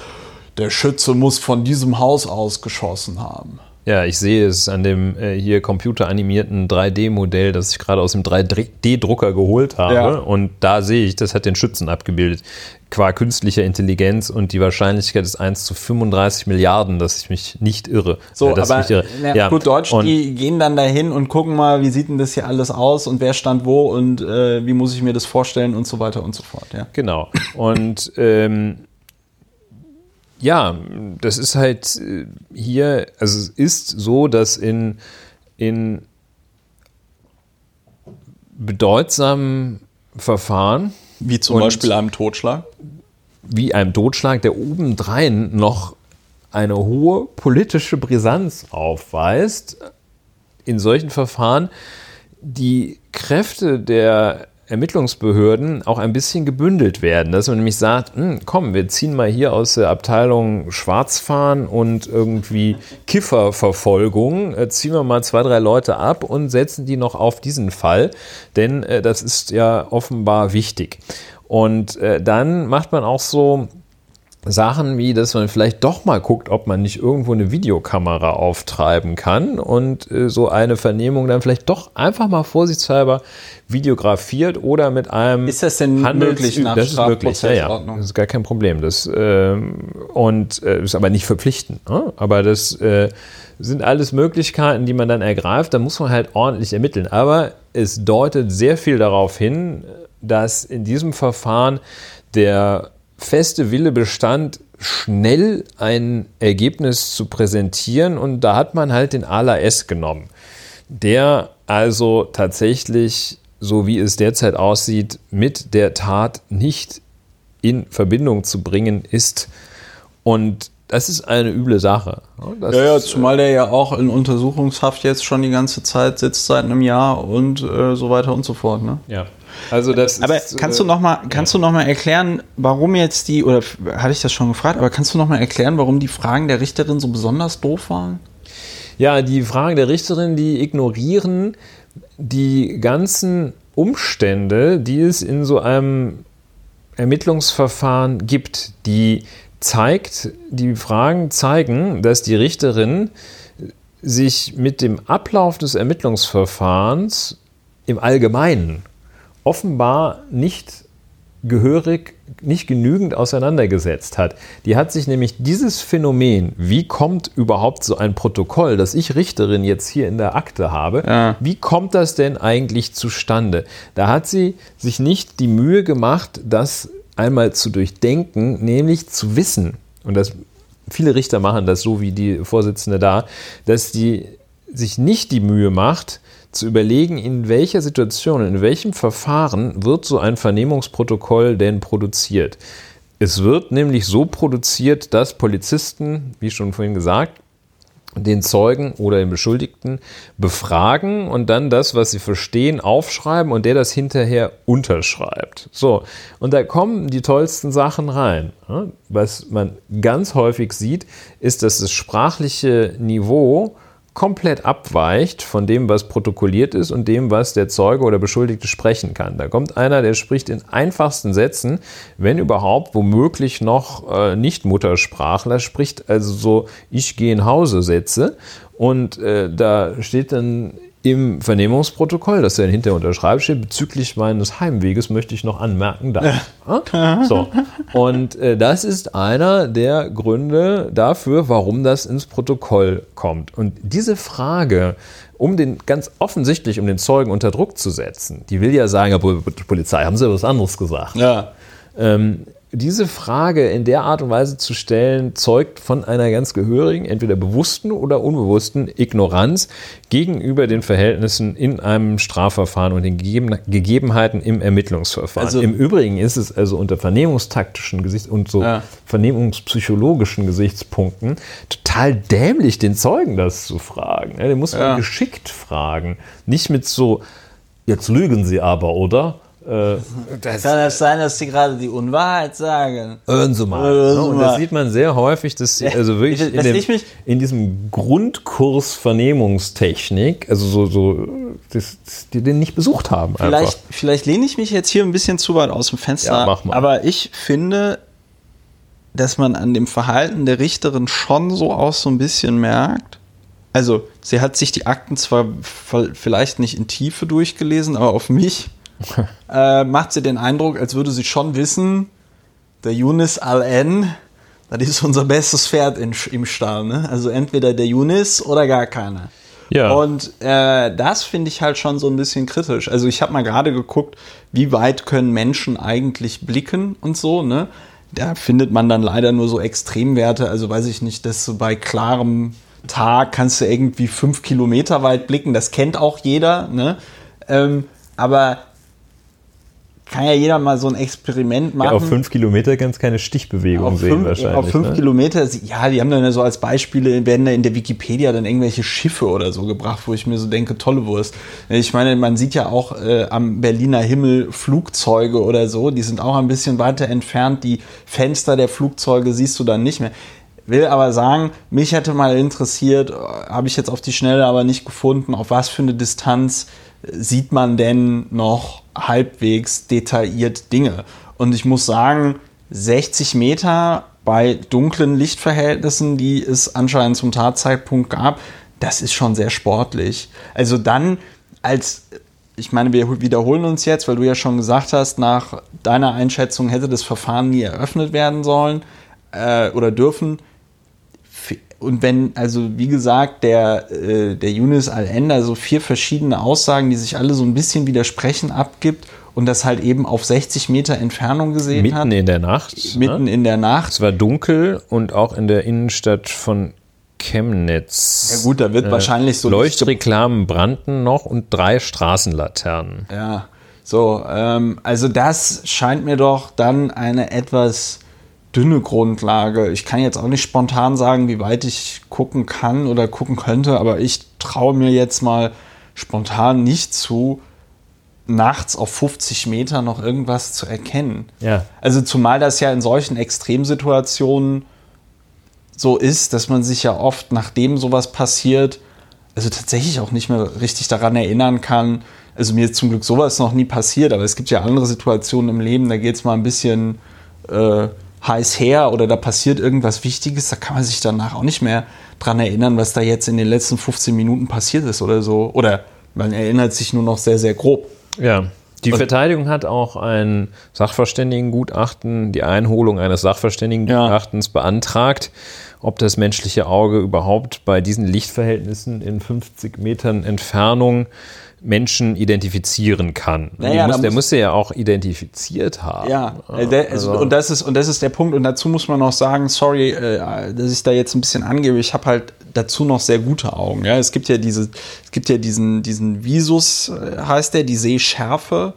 der Schütze muss von diesem Haus aus geschossen haben. Ja, ich sehe es an dem äh, hier computeranimierten 3D-Modell, das ich gerade aus dem 3D-Drucker geholt habe. Ja. Und da sehe ich, das hat den Schützen abgebildet. Qua künstlicher Intelligenz und die Wahrscheinlichkeit ist 1 zu 35 Milliarden, dass ich mich nicht irre. So, äh, aber irre. Na, ja. gut Deutsch, und die gehen dann dahin und gucken mal, wie sieht denn das hier alles aus und wer stand wo und äh, wie muss ich mir das vorstellen und so weiter und so fort. Ja. Genau. Und ähm, ja, das ist halt äh, hier, also es ist so, dass in, in bedeutsamen Verfahren. Wie zum Beispiel einem Totschlag? Wie einem Totschlag, der obendrein noch eine hohe politische Brisanz aufweist, in solchen Verfahren die Kräfte der Ermittlungsbehörden auch ein bisschen gebündelt werden, dass man nämlich sagt, hm, komm, wir ziehen mal hier aus der Abteilung Schwarzfahren und irgendwie Kifferverfolgung, äh, ziehen wir mal zwei, drei Leute ab und setzen die noch auf diesen Fall, denn äh, das ist ja offenbar wichtig. Und äh, dann macht man auch so Sachen wie, dass man vielleicht doch mal guckt, ob man nicht irgendwo eine Videokamera auftreiben kann und äh, so eine Vernehmung dann vielleicht doch einfach mal vorsichtshalber videografiert oder mit einem Ist das denn Handels möglich nach Das ist möglich, ja, ja. Das ist gar kein Problem. Das, äh, und äh, ist aber nicht verpflichtend. Ne? Aber das äh, sind alles Möglichkeiten, die man dann ergreift. Da muss man halt ordentlich ermitteln. Aber es deutet sehr viel darauf hin, dass in diesem Verfahren der feste Wille bestand, schnell ein Ergebnis zu präsentieren und da hat man halt den Ala S genommen, der also tatsächlich, so wie es derzeit aussieht, mit der Tat nicht in Verbindung zu bringen ist und das ist eine üble Sache. Das ja, ja, zumal der ja auch in Untersuchungshaft jetzt schon die ganze Zeit sitzt seit einem Jahr und äh, so weiter und so fort. Ne? Ja. Also das aber ist, kannst du noch mal kannst ja. du noch mal erklären, warum jetzt die oder hatte ich das schon gefragt, aber kannst du noch mal erklären, warum die Fragen der Richterin so besonders doof waren? Ja, die Fragen der Richterin, die ignorieren die ganzen Umstände, die es in so einem Ermittlungsverfahren gibt, die zeigt, die Fragen zeigen, dass die Richterin sich mit dem Ablauf des Ermittlungsverfahrens im Allgemeinen offenbar nicht gehörig, nicht genügend auseinandergesetzt hat. Die hat sich nämlich dieses Phänomen, wie kommt überhaupt so ein Protokoll, das ich Richterin jetzt hier in der Akte habe, ja. wie kommt das denn eigentlich zustande? Da hat sie sich nicht die Mühe gemacht, das einmal zu durchdenken, nämlich zu wissen, und das viele Richter machen das so wie die Vorsitzende da, dass die sich nicht die Mühe macht, zu überlegen, in welcher Situation, in welchem Verfahren wird so ein Vernehmungsprotokoll denn produziert. Es wird nämlich so produziert, dass Polizisten, wie schon vorhin gesagt, den Zeugen oder den Beschuldigten befragen und dann das, was sie verstehen, aufschreiben und der das hinterher unterschreibt. So, und da kommen die tollsten Sachen rein. Was man ganz häufig sieht, ist, dass das sprachliche Niveau komplett abweicht von dem, was protokolliert ist und dem, was der Zeuge oder Beschuldigte sprechen kann. Da kommt einer, der spricht in einfachsten Sätzen, wenn überhaupt, womöglich noch äh, Nicht-Muttersprachler, spricht also so Ich gehe in Hause Sätze und äh, da steht dann im Vernehmungsprotokoll, das er hinterher unterschreibt, steht, bezüglich meines Heimweges möchte ich noch anmerken, da. Ja. So. Und äh, das ist einer der Gründe dafür, warum das ins Protokoll kommt. Und diese Frage, um den ganz offensichtlich, um den Zeugen unter Druck zu setzen, die will ja sagen, ja, Polizei, haben Sie was anderes gesagt. Ja. Ähm, diese Frage in der Art und Weise zu stellen, zeugt von einer ganz gehörigen, entweder bewussten oder unbewussten Ignoranz gegenüber den Verhältnissen in einem Strafverfahren und den Gegebenheiten im Ermittlungsverfahren. Also, Im Übrigen ist es also unter vernehmungstaktischen Gesichts- und so ja. vernehmungspsychologischen Gesichtspunkten total dämlich, den Zeugen das zu fragen. Den muss man ja. geschickt fragen. Nicht mit so, jetzt lügen Sie aber, oder? Äh, das Kann es sein, dass sie gerade die Unwahrheit sagen? Hören Sie mal. Hören Sie und das sieht man sehr häufig, dass sie also wirklich in, dem, in, diesem Grundkurs Vernehmungstechnik, also so, so das, die den nicht besucht haben. Vielleicht, vielleicht lehne ich mich jetzt hier ein bisschen zu weit aus dem Fenster. Ja, mach mal. Aber ich finde, dass man an dem Verhalten der Richterin schon so auch so ein bisschen merkt, also sie hat sich die Akten zwar vielleicht nicht in Tiefe durchgelesen, aber auf mich äh, macht sie den Eindruck, als würde sie schon wissen, der Yunis Al-N, das ist unser bestes Pferd in, im Stall. Ne? Also entweder der Yunis oder gar keiner. Ja. Und äh, das finde ich halt schon so ein bisschen kritisch. Also ich habe mal gerade geguckt, wie weit können Menschen eigentlich blicken und so, ne? Da findet man dann leider nur so Extremwerte. Also weiß ich nicht, dass du bei klarem Tag kannst du irgendwie fünf Kilometer weit blicken. Das kennt auch jeder, ne? Ähm, aber kann ja jeder mal so ein Experiment machen. Ja, auf fünf Kilometer kannst du keine Stichbewegung auf sehen fünf, wahrscheinlich. Auf fünf ne? Kilometer, ja, die haben dann ja so als Beispiele, werden da in der Wikipedia dann irgendwelche Schiffe oder so gebracht, wo ich mir so denke, tolle Wurst. Ich meine, man sieht ja auch äh, am Berliner Himmel Flugzeuge oder so, die sind auch ein bisschen weiter entfernt. Die Fenster der Flugzeuge siehst du dann nicht mehr. Will aber sagen, mich hätte mal interessiert, habe ich jetzt auf die Schnelle aber nicht gefunden, auf was für eine Distanz sieht man denn noch halbwegs detailliert Dinge. Und ich muss sagen, 60 Meter bei dunklen Lichtverhältnissen, die es anscheinend zum Tatzeitpunkt gab, das ist schon sehr sportlich. Also dann als, ich meine, wir wiederholen uns jetzt, weil du ja schon gesagt hast, nach deiner Einschätzung hätte das Verfahren nie eröffnet werden sollen äh, oder dürfen und wenn, also wie gesagt, der, äh, der Yunus Al-Ender so vier verschiedene Aussagen, die sich alle so ein bisschen widersprechen, abgibt und das halt eben auf 60 Meter Entfernung gesehen mitten hat. Mitten in der Nacht. Mitten ne? in der Nacht. Es war dunkel und auch in der Innenstadt von Chemnitz. Ja gut, da wird äh, wahrscheinlich so... Leuchtreklamen brannten noch und drei Straßenlaternen. Ja, so, ähm, also das scheint mir doch dann eine etwas dünne Grundlage. Ich kann jetzt auch nicht spontan sagen, wie weit ich gucken kann oder gucken könnte, aber ich traue mir jetzt mal spontan nicht zu, nachts auf 50 Meter noch irgendwas zu erkennen. Ja. Also zumal das ja in solchen Extremsituationen so ist, dass man sich ja oft, nachdem sowas passiert, also tatsächlich auch nicht mehr richtig daran erinnern kann. Also mir ist zum Glück sowas noch nie passiert, aber es gibt ja andere Situationen im Leben, da geht es mal ein bisschen äh, heiß her oder da passiert irgendwas Wichtiges, da kann man sich danach auch nicht mehr dran erinnern, was da jetzt in den letzten 15 Minuten passiert ist oder so. Oder man erinnert sich nur noch sehr, sehr grob. Ja. Die Verteidigung hat auch ein Sachverständigengutachten, die Einholung eines Sachverständigengutachtens ja. beantragt, ob das menschliche Auge überhaupt bei diesen Lichtverhältnissen in 50 Metern Entfernung Menschen identifizieren kann. Naja, muss, der muss ja auch identifiziert haben. Ja, der, also. und, das ist, und das ist der Punkt. Und dazu muss man noch sagen, sorry, äh, dass ich da jetzt ein bisschen angebe, ich habe halt dazu noch sehr gute Augen. Ja, es gibt ja diese, es gibt ja diesen, diesen Visus, äh, heißt der, die Sehschärfe.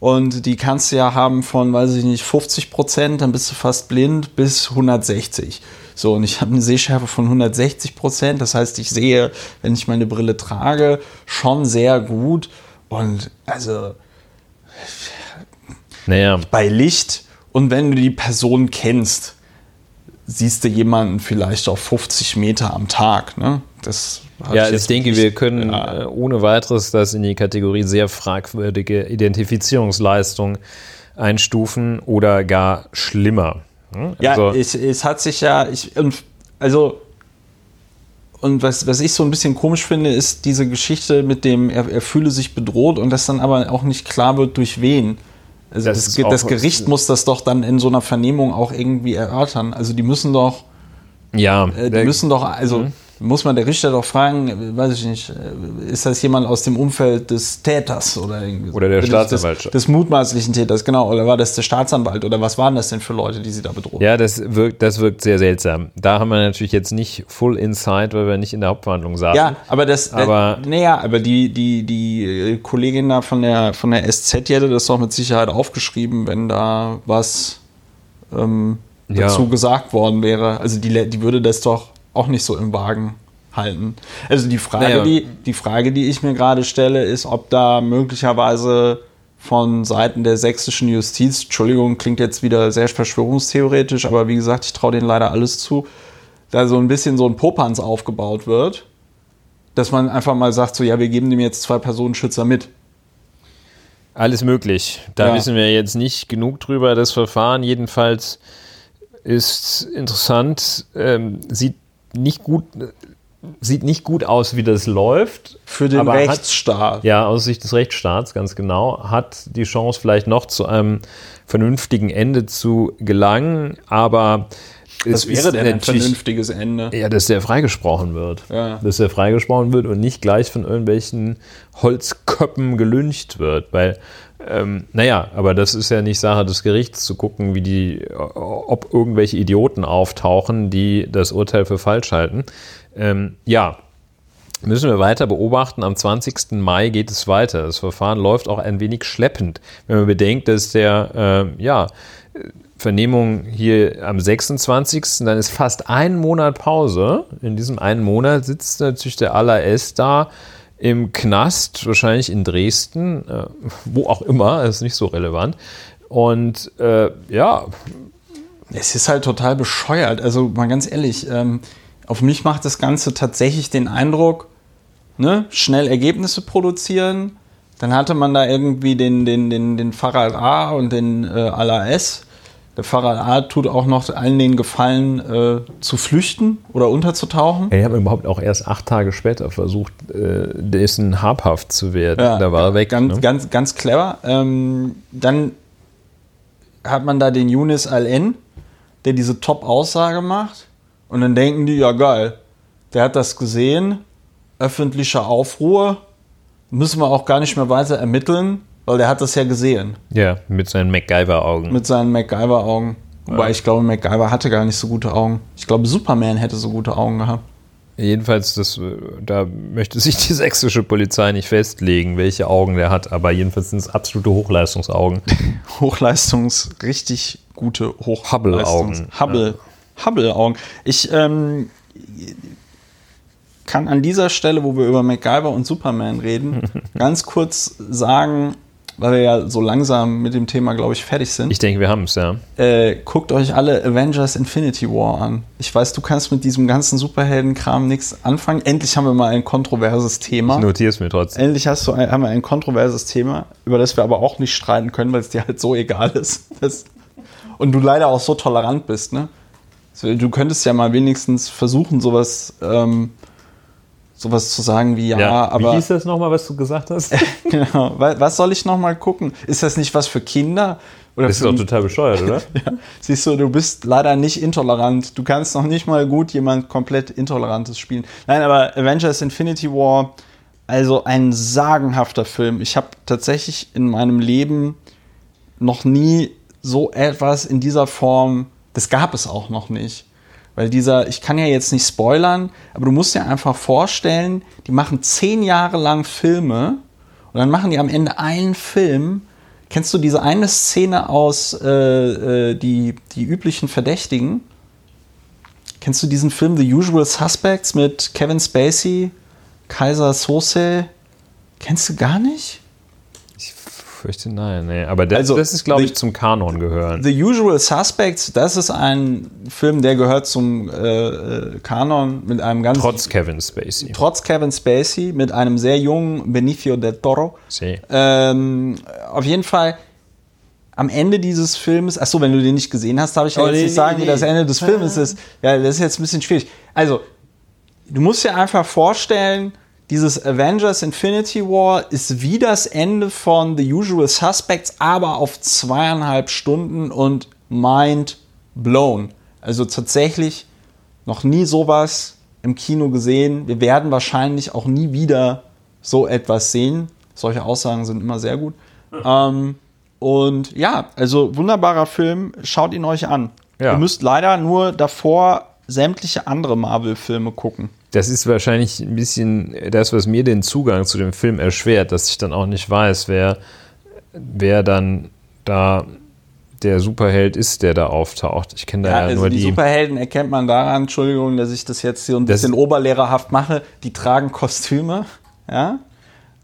Und die kannst du ja haben von, weiß ich nicht, 50 Prozent, dann bist du fast blind, bis 160. So, und ich habe eine Sehschärfe von 160 Prozent. Das heißt, ich sehe, wenn ich meine Brille trage, schon sehr gut. Und also naja. bei Licht und wenn du die Person kennst, siehst du jemanden vielleicht auf 50 Meter am Tag. Ne? Das ja, ich, ich denke, wir können ja. Äh, ohne weiteres das in die Kategorie sehr fragwürdige Identifizierungsleistung einstufen oder gar schlimmer. Hm? Ja, also, es, es hat sich ja, ich, also und was, was ich so ein bisschen komisch finde, ist diese Geschichte mit dem, er, er fühle sich bedroht und das dann aber auch nicht klar wird, durch wen. Also das, das, das Gericht muss das doch dann in so einer Vernehmung auch irgendwie erörtern. Also die müssen doch. Ja. Äh, die müssen doch, also. Mhm muss man der Richter doch fragen, weiß ich nicht, ist das jemand aus dem Umfeld des Täters oder irgendwie Oder der Staatsanwalt. Des, des, mutmaßlichen Täters, genau. Oder war das der Staatsanwalt oder was waren das denn für Leute, die sie da bedrohen? Ja, das wirkt, das wirkt sehr seltsam. Da haben wir natürlich jetzt nicht Full Insight, weil wir nicht in der Hauptverhandlung saßen. Ja, aber das, aber, naja, aber die, die, die Kollegin da von der, von der SZ, die hätte das doch mit Sicherheit aufgeschrieben, wenn da was ähm, dazu ja. gesagt worden wäre. Also die, die würde das doch auch nicht so im Wagen halten. Also die Frage, naja. die, die Frage, die ich mir gerade stelle, ist, ob da möglicherweise von Seiten der sächsischen Justiz, Entschuldigung, klingt jetzt wieder sehr verschwörungstheoretisch, aber wie gesagt, ich traue denen leider alles zu, da so ein bisschen so ein Popanz aufgebaut wird, dass man einfach mal sagt, so ja, wir geben dem jetzt zwei Personenschützer mit. Alles möglich. Da ja. wissen wir jetzt nicht genug drüber. Das Verfahren jedenfalls ist interessant, ähm, sieht nicht gut, sieht nicht gut aus, wie das läuft. Für den Rechtsstaat. Hat, ja, aus Sicht des Rechtsstaats, ganz genau. Hat die Chance, vielleicht noch zu einem vernünftigen Ende zu gelangen, aber. Was wäre denn ein vernünftiges Ende? Ja, dass der freigesprochen wird. Ja. Dass der freigesprochen wird und nicht gleich von irgendwelchen Holzköppen gelüncht wird. Weil ähm, naja, aber das ist ja nicht Sache des Gerichts zu gucken, wie die, ob irgendwelche Idioten auftauchen, die das Urteil für falsch halten. Ähm, ja, müssen wir weiter beobachten. Am 20. Mai geht es weiter. Das Verfahren läuft auch ein wenig schleppend, wenn man bedenkt, dass der, äh, ja, Vernehmung hier am 26. Dann ist fast ein Monat Pause. In diesem einen Monat sitzt natürlich der ALAS da im Knast, wahrscheinlich in Dresden, äh, wo auch immer, ist nicht so relevant. Und äh, ja. Es ist halt total bescheuert. Also mal ganz ehrlich, ähm, auf mich macht das Ganze tatsächlich den Eindruck, ne, schnell Ergebnisse produzieren. Dann hatte man da irgendwie den, den, den, den Fahrrad A und den äh, ALAS der Pfarrer A tut auch noch allen den Gefallen, äh, zu flüchten oder unterzutauchen. Er hat überhaupt auch erst acht Tage später versucht, äh, dessen habhaft zu werden. Ja, da war er weg. Ganz, ne? ganz, ganz clever. Ähm, dann hat man da den Yunus Al-N, der diese Top-Aussage macht. Und dann denken die, ja geil, der hat das gesehen, öffentlicher Aufruhr, müssen wir auch gar nicht mehr weiter ermitteln weil der hat das ja gesehen. Ja, mit seinen MacGyver-Augen. Mit seinen MacGyver-Augen. Wobei ja. ich glaube, MacGyver hatte gar nicht so gute Augen. Ich glaube, Superman hätte so gute Augen gehabt. Jedenfalls, das, da möchte sich die sächsische Polizei nicht festlegen, welche Augen der hat, aber jedenfalls sind es absolute Hochleistungsaugen. Hochleistungs, richtig gute Hochleistungs... Hubble-Augen. Hubble, Hubble-Augen. Ich ähm, kann an dieser Stelle, wo wir über MacGyver und Superman reden, ganz kurz sagen, weil wir ja so langsam mit dem Thema, glaube ich, fertig sind. Ich denke, wir haben es, ja. Äh, guckt euch alle Avengers Infinity War an. Ich weiß, du kannst mit diesem ganzen Superheldenkram nichts anfangen. Endlich haben wir mal ein kontroverses Thema. Ich notiere es mir trotzdem. Endlich hast du ein, haben wir ein kontroverses Thema, über das wir aber auch nicht streiten können, weil es dir halt so egal ist. Das, und du leider auch so tolerant bist, ne? Du könntest ja mal wenigstens versuchen, sowas ähm, sowas zu sagen wie, ja, ja aber. Wie hieß das nochmal, was du gesagt hast? genau. Was soll ich nochmal gucken? Ist das nicht was für Kinder? Oder das ist doch total bescheuert, oder? ja. Siehst du, du bist leider nicht intolerant. Du kannst noch nicht mal gut jemand komplett Intolerantes spielen. Nein, aber Avengers Infinity War, also ein sagenhafter Film. Ich habe tatsächlich in meinem Leben noch nie so etwas in dieser Form, das gab es auch noch nicht. Weil dieser, ich kann ja jetzt nicht spoilern, aber du musst dir einfach vorstellen, die machen zehn Jahre lang Filme und dann machen die am Ende einen Film. Kennst du diese eine Szene aus äh, äh, die, die üblichen Verdächtigen? Kennst du diesen Film The Usual Suspects mit Kevin Spacey, Kaiser Sose? Kennst du gar nicht? Fürchte nein. Nee. Aber das, also, das ist, glaube ich, zum Kanon gehören. The Usual Suspects, das ist ein Film, der gehört zum äh, äh Kanon mit einem ganz. Trotz Kevin Spacey. Trotz Kevin Spacey, mit einem sehr jungen Benicio del Toro. Sí. Ähm, auf jeden Fall. Am Ende dieses Films, achso, wenn du den nicht gesehen hast, darf ich ja oh, jetzt nee, nicht sagen, nee, wie das Ende des Films ist. Ja, das ist jetzt ein bisschen schwierig. Also, du musst dir einfach vorstellen, dieses Avengers Infinity War ist wie das Ende von The Usual Suspects, aber auf zweieinhalb Stunden und mind blown. Also tatsächlich noch nie sowas im Kino gesehen. Wir werden wahrscheinlich auch nie wieder so etwas sehen. Solche Aussagen sind immer sehr gut. Ähm, und ja, also wunderbarer Film. Schaut ihn euch an. Ja. Ihr müsst leider nur davor sämtliche andere Marvel-Filme gucken das ist wahrscheinlich ein bisschen das, was mir den Zugang zu dem Film erschwert, dass ich dann auch nicht weiß, wer, wer dann da der Superheld ist, der da auftaucht. Ich kenne da ja, ja also nur die. Die Superhelden erkennt man daran, Entschuldigung, dass ich das jetzt hier ein bisschen oberlehrerhaft mache, die tragen Kostüme, ja.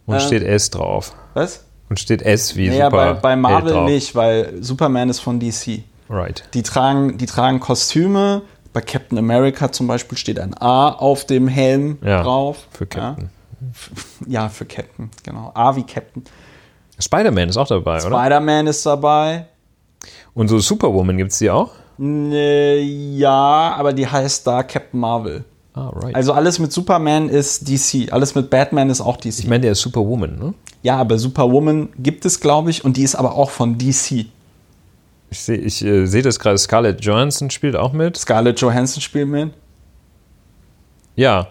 Und ähm, steht S drauf. Was? Und steht S wie naja, Super. Bei, bei Marvel nicht, weil Superman ist von DC. Right. Die tragen, die tragen Kostüme, bei Captain America zum Beispiel steht ein A auf dem Helm ja, drauf. Für Captain. Ja. ja, für Captain, genau. A wie Captain. Spider-Man ist auch dabei, Spider oder? Spider-Man ist dabei. Und so Superwoman gibt es die auch? Ne, ja, aber die heißt da Captain Marvel. Ah, right. Also alles mit Superman ist DC, alles mit Batman ist auch DC. Ich meine, der ist Superwoman, ne? Ja, aber Superwoman gibt es, glaube ich, und die ist aber auch von DC. Ich sehe ich, äh, seh das gerade, Scarlett Johansson spielt auch mit. Scarlett Johansson spielt mit. Ja.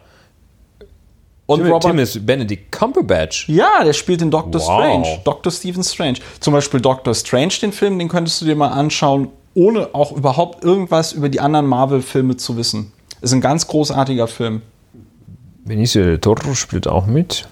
Und Tim, Robert, Tim ist Benedict Cumberbatch. Ja, der spielt in Doctor wow. Strange. Dr. Stephen Strange. Zum Beispiel Doctor Strange, den Film, den könntest du dir mal anschauen, ohne auch überhaupt irgendwas über die anderen Marvel-Filme zu wissen. Ist ein ganz großartiger Film. Benicio del Toro spielt auch mit.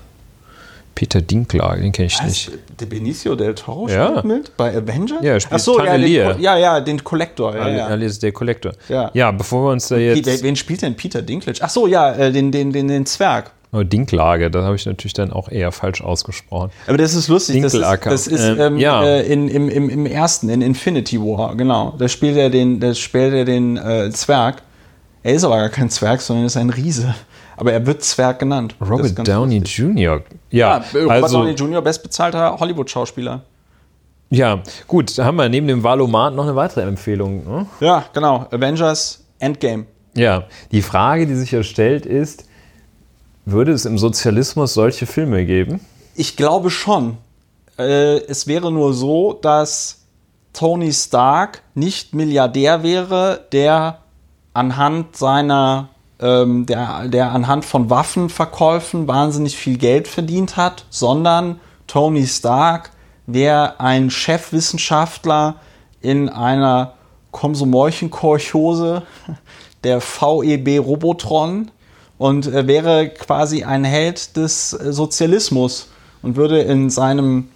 Peter Dinklage, den kenne ich Was? nicht. Der Benicio del Toro ja. spielt mit? Bei Avengers? Ja, er spielt Ach ja, den, ja, ja, den Collector. Ja, ja. Alice, der Collector. Ja. ja, bevor wir uns da jetzt... Wen spielt denn Peter Dinklage? Ach so, ja, äh, den, den, den, den Zwerg. Oh, Dinklage, das habe ich natürlich dann auch eher falsch ausgesprochen. Aber das ist lustig. Das ist, das ist ähm, ähm, ja. äh, in, im, im, im ersten, in Infinity War, genau. Da spielt er den, da spielt er den äh, Zwerg. Er ist aber gar kein Zwerg, sondern ist ein Riese. Aber er wird Zwerg genannt. Robert Downey lustig. Jr. Ja, ja Robert also, Downey Jr. bestbezahlter Hollywood-Schauspieler. Ja, gut, da haben wir neben dem Valomat noch eine weitere Empfehlung. Ne? Ja, genau. Avengers Endgame. Ja, die Frage, die sich ja stellt, ist, würde es im Sozialismus solche Filme geben? Ich glaube schon. Äh, es wäre nur so, dass Tony Stark nicht Milliardär wäre, der anhand seiner, ähm, der, der anhand von Waffenverkäufen wahnsinnig viel Geld verdient hat, sondern Tony Stark wäre ein Chefwissenschaftler in einer Komsomolchenkorchose der VEB Robotron und äh, wäre quasi ein Held des äh, Sozialismus und würde in seinem,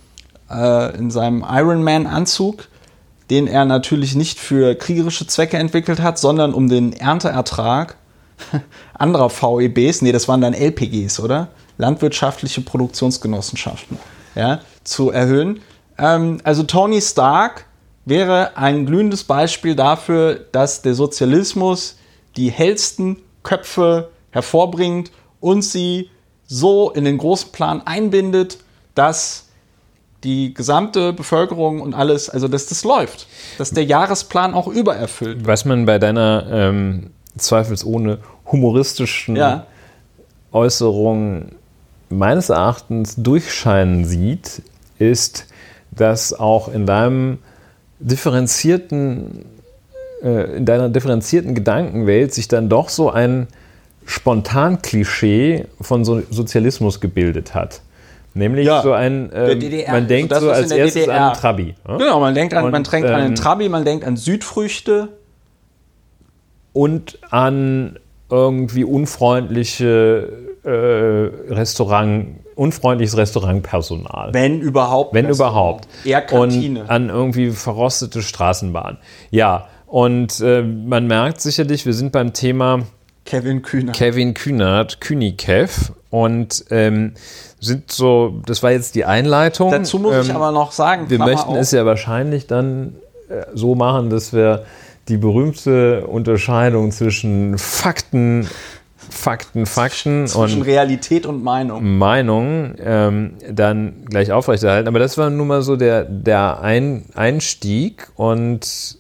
äh, in seinem Iron Man Anzug den er natürlich nicht für kriegerische Zwecke entwickelt hat, sondern um den Ernteertrag anderer VEBs, nee, das waren dann LPGs, oder? Landwirtschaftliche Produktionsgenossenschaften, ja, zu erhöhen. Ähm, also Tony Stark wäre ein glühendes Beispiel dafür, dass der Sozialismus die hellsten Köpfe hervorbringt und sie so in den großen Plan einbindet, dass die gesamte Bevölkerung und alles, also dass das läuft, dass der Jahresplan auch übererfüllt. Was man bei deiner ähm, zweifelsohne humoristischen ja. Äußerung meines Erachtens durchscheinen sieht, ist, dass auch in deinem differenzierten, äh, in deiner differenzierten Gedankenwelt sich dann doch so ein Spontan-Klischee von so Sozialismus gebildet hat. Nämlich ja, so ein, ähm, man denkt so, so als erstes DDR. an Trabi. Ja? Genau, man denkt an, und, man denkt ähm, an den Trabi, man denkt an Südfrüchte. Und an irgendwie unfreundliche äh, Restaurant, unfreundliches Restaurantpersonal. Wenn überhaupt. Wenn überhaupt. Eher Kantine. Und an irgendwie verrostete Straßenbahn. Ja, und äh, man merkt sicherlich, wir sind beim Thema Kevin Kühnert. Kevin Kühnert, Kühnikev. Und ähm, sind so, das war jetzt die Einleitung. Dazu muss ähm, ich aber noch sagen, wir möchten es ja wahrscheinlich dann äh, so machen, dass wir die berühmte Unterscheidung zwischen Fakten, Fakten, Fakten zwischen und Realität und Meinung, Meinung ähm, dann gleich aufrechterhalten. Aber das war nun mal so der, der Ein Einstieg und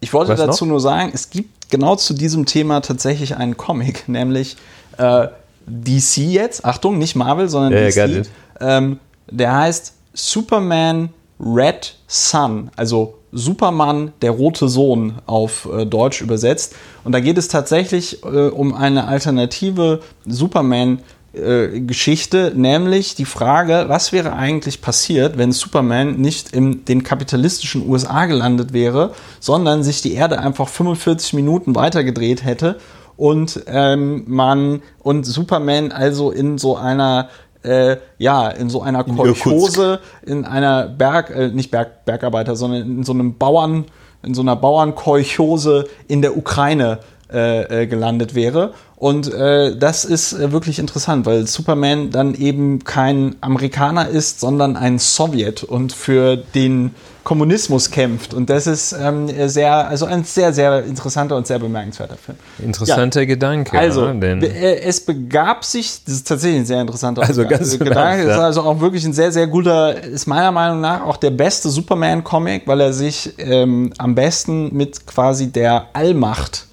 ich wollte dazu noch? nur sagen, es gibt genau zu diesem Thema tatsächlich einen Comic, nämlich äh, DC jetzt, Achtung, nicht Marvel, sondern ja, DC. Ähm, der heißt Superman Red Sun, also Superman, der rote Sohn auf äh, Deutsch übersetzt. Und da geht es tatsächlich äh, um eine alternative Superman-Geschichte, äh, nämlich die Frage, was wäre eigentlich passiert, wenn Superman nicht in den kapitalistischen USA gelandet wäre, sondern sich die Erde einfach 45 Minuten weitergedreht hätte und ähm, man und Superman also in so einer äh, ja, in so einer Kolchose, in einer Berg, äh, nicht Berg, Bergarbeiter, sondern in so einem Bauern, in so einer Bauernkolchose in der Ukraine äh, äh, gelandet wäre. Und äh, das ist äh, wirklich interessant, weil Superman dann eben kein Amerikaner ist, sondern ein Sowjet und für den Kommunismus kämpft. Und das ist ähm, sehr, also ein sehr, sehr interessanter und sehr bemerkenswerter Film. Interessanter ja. Gedanke. Also, denn äh, es begab sich, das ist tatsächlich ein sehr interessanter also ganz Gedanke. Ist also auch wirklich ein sehr, sehr guter, ist meiner Meinung nach auch der beste Superman-Comic, weil er sich ähm, am besten mit quasi der Allmacht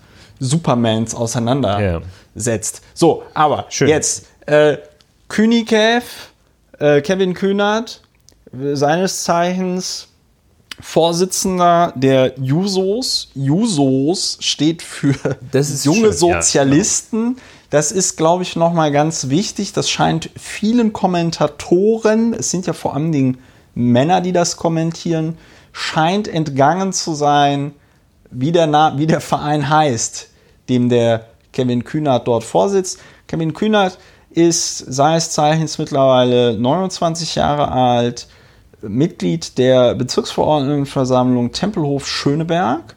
Supermans auseinandersetzt. Ja. So, aber Schön. jetzt äh, Kühnikev, äh, Kevin Kühnert, seines Zeichens Vorsitzender der Jusos. Jusos steht für junge schön, Sozialisten. Ja, genau. Das ist, glaube ich, nochmal ganz wichtig. Das scheint vielen Kommentatoren, es sind ja vor allen Dingen Männer, die das kommentieren, scheint entgangen zu sein, wie der, Na wie der Verein heißt, dem der Kevin Kühnert dort vorsitzt. Kevin Kühnert ist seines Zeichens mittlerweile 29 Jahre alt, Mitglied der Bezirksverordnetenversammlung Tempelhof Schöneberg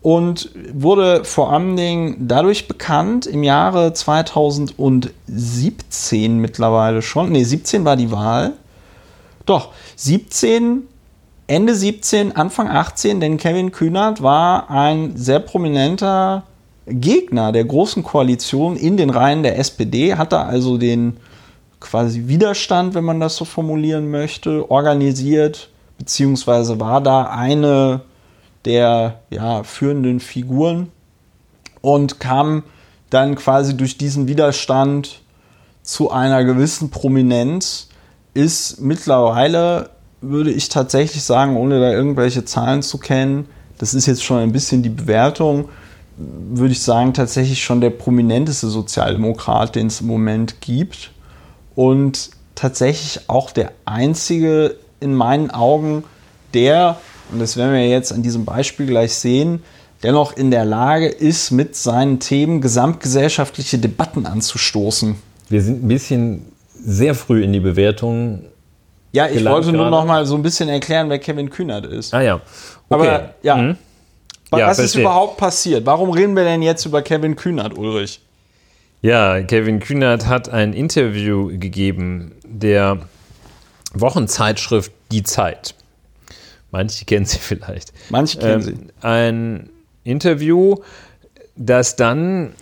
und wurde vor allen Dingen dadurch bekannt im Jahre 2017 mittlerweile schon. Ne, 17 war die Wahl. Doch, 17, Ende 17, Anfang 18, denn Kevin Kühnert war ein sehr prominenter Gegner der Großen Koalition in den Reihen der SPD, hatte also den quasi Widerstand, wenn man das so formulieren möchte, organisiert, beziehungsweise war da eine der ja, führenden Figuren und kam dann quasi durch diesen Widerstand zu einer gewissen Prominenz, ist mittlerweile, würde ich tatsächlich sagen, ohne da irgendwelche Zahlen zu kennen, das ist jetzt schon ein bisschen die Bewertung, würde ich sagen, tatsächlich schon der prominenteste Sozialdemokrat, den es im Moment gibt und tatsächlich auch der einzige in meinen Augen, der, und das werden wir jetzt an diesem Beispiel gleich sehen, dennoch in der Lage ist, mit seinen Themen gesamtgesellschaftliche Debatten anzustoßen. Wir sind ein bisschen sehr früh in die Bewertung. Ja, ich wollte nur noch mal so ein bisschen erklären, wer Kevin Kühnert ist. Ah ja. Okay. Aber ja. Mhm. Was ja, ist verstehe. überhaupt passiert? Warum reden wir denn jetzt über Kevin Kühnert, Ulrich? Ja, Kevin Kühnert hat ein Interview gegeben der Wochenzeitschrift Die Zeit. Manche kennen sie vielleicht. Manche kennen ähm, sie. Ein Interview, das dann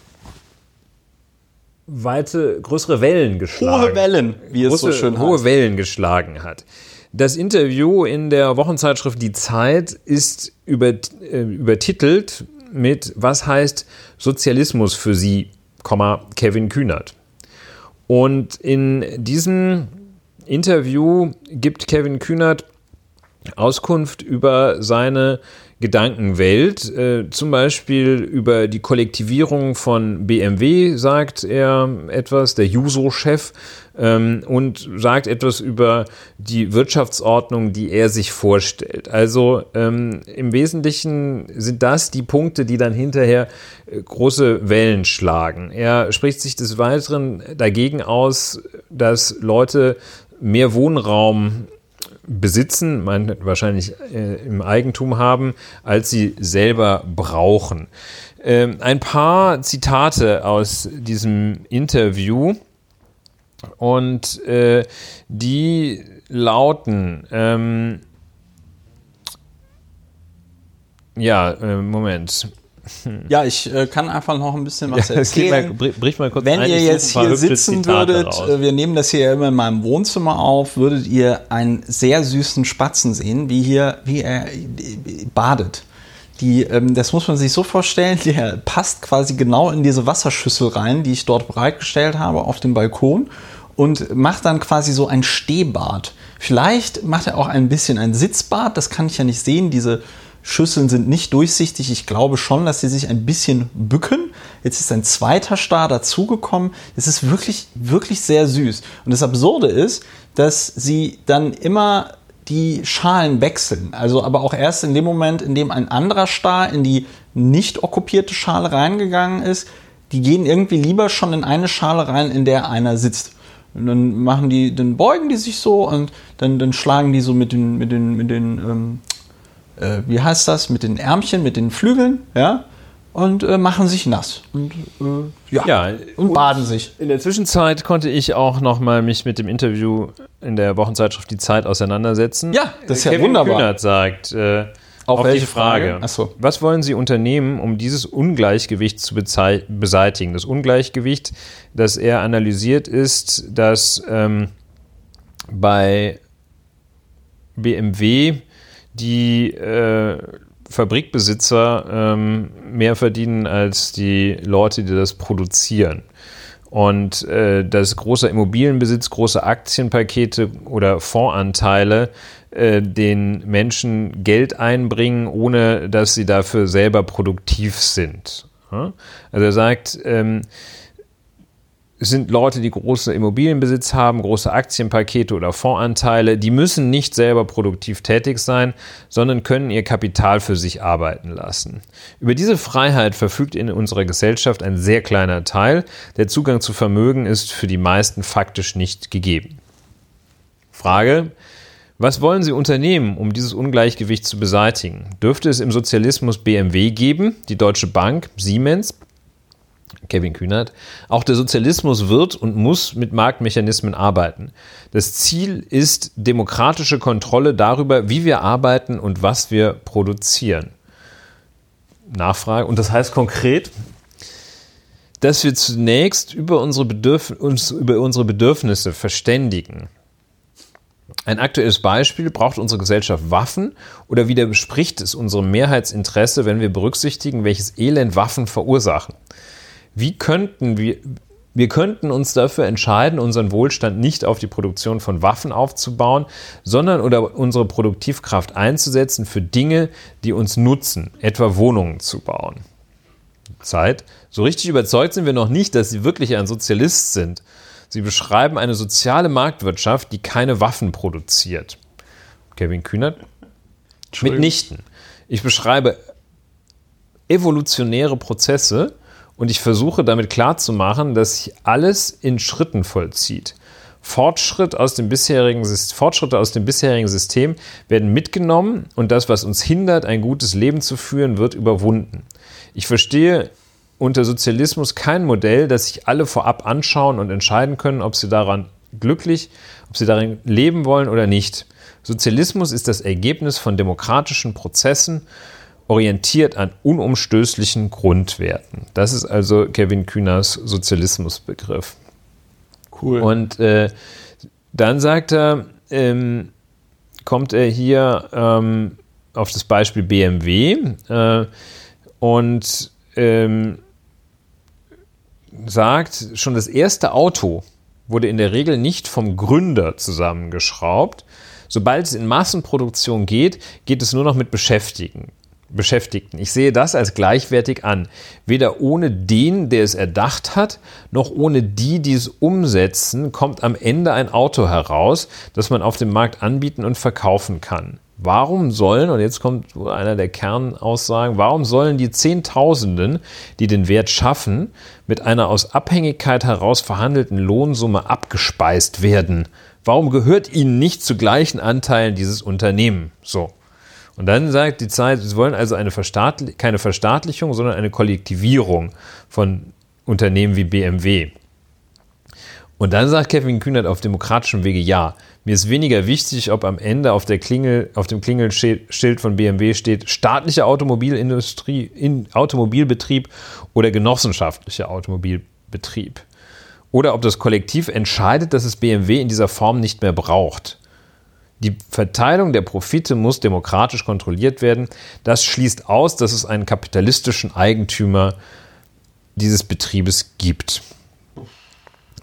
weite, größere Wellen geschlagen Hohe Wellen, wie es große, so schön heißt. Hohe Wellen geschlagen hat. Das Interview in der Wochenzeitschrift Die Zeit ist über, äh, übertitelt mit Was heißt Sozialismus für Sie? Kevin Kühnert. Und in diesem Interview gibt Kevin Kühnert Auskunft über seine Gedankenwelt, äh, zum Beispiel über die Kollektivierung von BMW, sagt er etwas, der Juso-Chef, ähm, und sagt etwas über die Wirtschaftsordnung, die er sich vorstellt. Also ähm, im Wesentlichen sind das die Punkte, die dann hinterher äh, große Wellen schlagen. Er spricht sich des Weiteren dagegen aus, dass Leute mehr Wohnraum besitzen, man wahrscheinlich äh, im Eigentum haben, als sie selber brauchen. Ähm, ein paar Zitate aus diesem Interview und äh, die lauten, ähm, ja, äh, Moment. Ja, ich äh, kann einfach noch ein bisschen was ja, erzählen. Mal, brich mal kurz Wenn ein, ihr jetzt hier sitzen würdet, äh, wir nehmen das hier immer in meinem Wohnzimmer auf, würdet ihr einen sehr süßen Spatzen sehen, wie hier, wie er badet. Die, ähm, das muss man sich so vorstellen, der passt quasi genau in diese Wasserschüssel rein, die ich dort bereitgestellt habe auf dem Balkon und macht dann quasi so ein Stehbad. Vielleicht macht er auch ein bisschen ein Sitzbad, das kann ich ja nicht sehen. Diese Schüsseln sind nicht durchsichtig. Ich glaube schon, dass sie sich ein bisschen bücken. Jetzt ist ein zweiter Star dazugekommen. Es ist wirklich, wirklich sehr süß. Und das Absurde ist, dass sie dann immer die Schalen wechseln. Also aber auch erst in dem Moment, in dem ein anderer Star in die nicht okkupierte Schale reingegangen ist, die gehen irgendwie lieber schon in eine Schale rein, in der einer sitzt. Und dann machen die, dann beugen die sich so und dann, dann schlagen die so mit den, mit den, mit den ähm, äh, wie heißt das, mit den Ärmchen, mit den Flügeln, ja, und äh, machen sich nass und äh, ja, ja, und baden und sich. In der Zwischenzeit konnte ich auch noch mal mich mit dem Interview in der Wochenzeitschrift Die Zeit auseinandersetzen. Ja, das ist ja Kevin wunderbar. Kühnert sagt äh, auf, auf welche Frage, Frage? So. was wollen Sie unternehmen, um dieses Ungleichgewicht zu beseitigen? Das Ungleichgewicht, das er analysiert, ist, dass ähm, bei BMW die äh, Fabrikbesitzer ähm, mehr verdienen als die Leute, die das produzieren. Und äh, dass großer Immobilienbesitz, große Aktienpakete oder Fondsanteile äh, den Menschen Geld einbringen, ohne dass sie dafür selber produktiv sind. Also er sagt, ähm, es sind Leute, die große Immobilienbesitz haben, große Aktienpakete oder Fondsanteile, die müssen nicht selber produktiv tätig sein, sondern können ihr Kapital für sich arbeiten lassen. Über diese Freiheit verfügt in unserer Gesellschaft ein sehr kleiner Teil. Der Zugang zu Vermögen ist für die meisten faktisch nicht gegeben. Frage, was wollen Sie unternehmen, um dieses Ungleichgewicht zu beseitigen? Dürfte es im Sozialismus BMW geben, die Deutsche Bank, Siemens, Kevin Kühnert, auch der Sozialismus wird und muss mit Marktmechanismen arbeiten. Das Ziel ist demokratische Kontrolle darüber, wie wir arbeiten und was wir produzieren. Nachfrage. Und das heißt konkret, dass wir zunächst über unsere, Bedürf uns über unsere Bedürfnisse verständigen. Ein aktuelles Beispiel, braucht unsere Gesellschaft Waffen oder widerspricht es unserem Mehrheitsinteresse, wenn wir berücksichtigen, welches Elend Waffen verursachen? Wie könnten wir, wir könnten uns dafür entscheiden, unseren Wohlstand nicht auf die Produktion von Waffen aufzubauen, sondern oder unsere Produktivkraft einzusetzen für Dinge, die uns nutzen, etwa Wohnungen zu bauen. Zeit. So richtig überzeugt sind wir noch nicht, dass Sie wirklich ein Sozialist sind. Sie beschreiben eine soziale Marktwirtschaft, die keine Waffen produziert. Kevin Kühnert? Mitnichten. Ich beschreibe evolutionäre Prozesse, und ich versuche damit klarzumachen, dass sich alles in Schritten vollzieht. Fortschritt aus dem bisherigen, Fortschritte aus dem bisherigen System werden mitgenommen und das, was uns hindert, ein gutes Leben zu führen, wird überwunden. Ich verstehe unter Sozialismus kein Modell, das sich alle vorab anschauen und entscheiden können, ob sie daran glücklich, ob sie darin leben wollen oder nicht. Sozialismus ist das Ergebnis von demokratischen Prozessen orientiert an unumstößlichen Grundwerten. Das ist also Kevin Kühners Sozialismusbegriff. Cool. Und äh, dann sagt er, ähm, kommt er hier ähm, auf das Beispiel BMW äh, und ähm, sagt, schon das erste Auto wurde in der Regel nicht vom Gründer zusammengeschraubt. Sobald es in Massenproduktion geht, geht es nur noch mit Beschäftigten. Beschäftigten. Ich sehe das als gleichwertig an. Weder ohne den, der es erdacht hat, noch ohne die, die es umsetzen, kommt am Ende ein Auto heraus, das man auf dem Markt anbieten und verkaufen kann. Warum sollen, und jetzt kommt einer der Kernaussagen, warum sollen die Zehntausenden, die den Wert schaffen, mit einer aus Abhängigkeit heraus verhandelten Lohnsumme abgespeist werden? Warum gehört ihnen nicht zu gleichen Anteilen dieses Unternehmen? So. Und dann sagt die Zeit, sie wollen also eine Verstaatli keine Verstaatlichung, sondern eine Kollektivierung von Unternehmen wie BMW. Und dann sagt Kevin Kühnert auf demokratischem Wege ja. Mir ist weniger wichtig, ob am Ende auf, der Klingel, auf dem Klingelschild von BMW steht staatliche Automobilindustrie, in Automobilbetrieb oder genossenschaftlicher Automobilbetrieb. Oder ob das Kollektiv entscheidet, dass es BMW in dieser Form nicht mehr braucht. Die Verteilung der Profite muss demokratisch kontrolliert werden. Das schließt aus, dass es einen kapitalistischen Eigentümer dieses Betriebes gibt.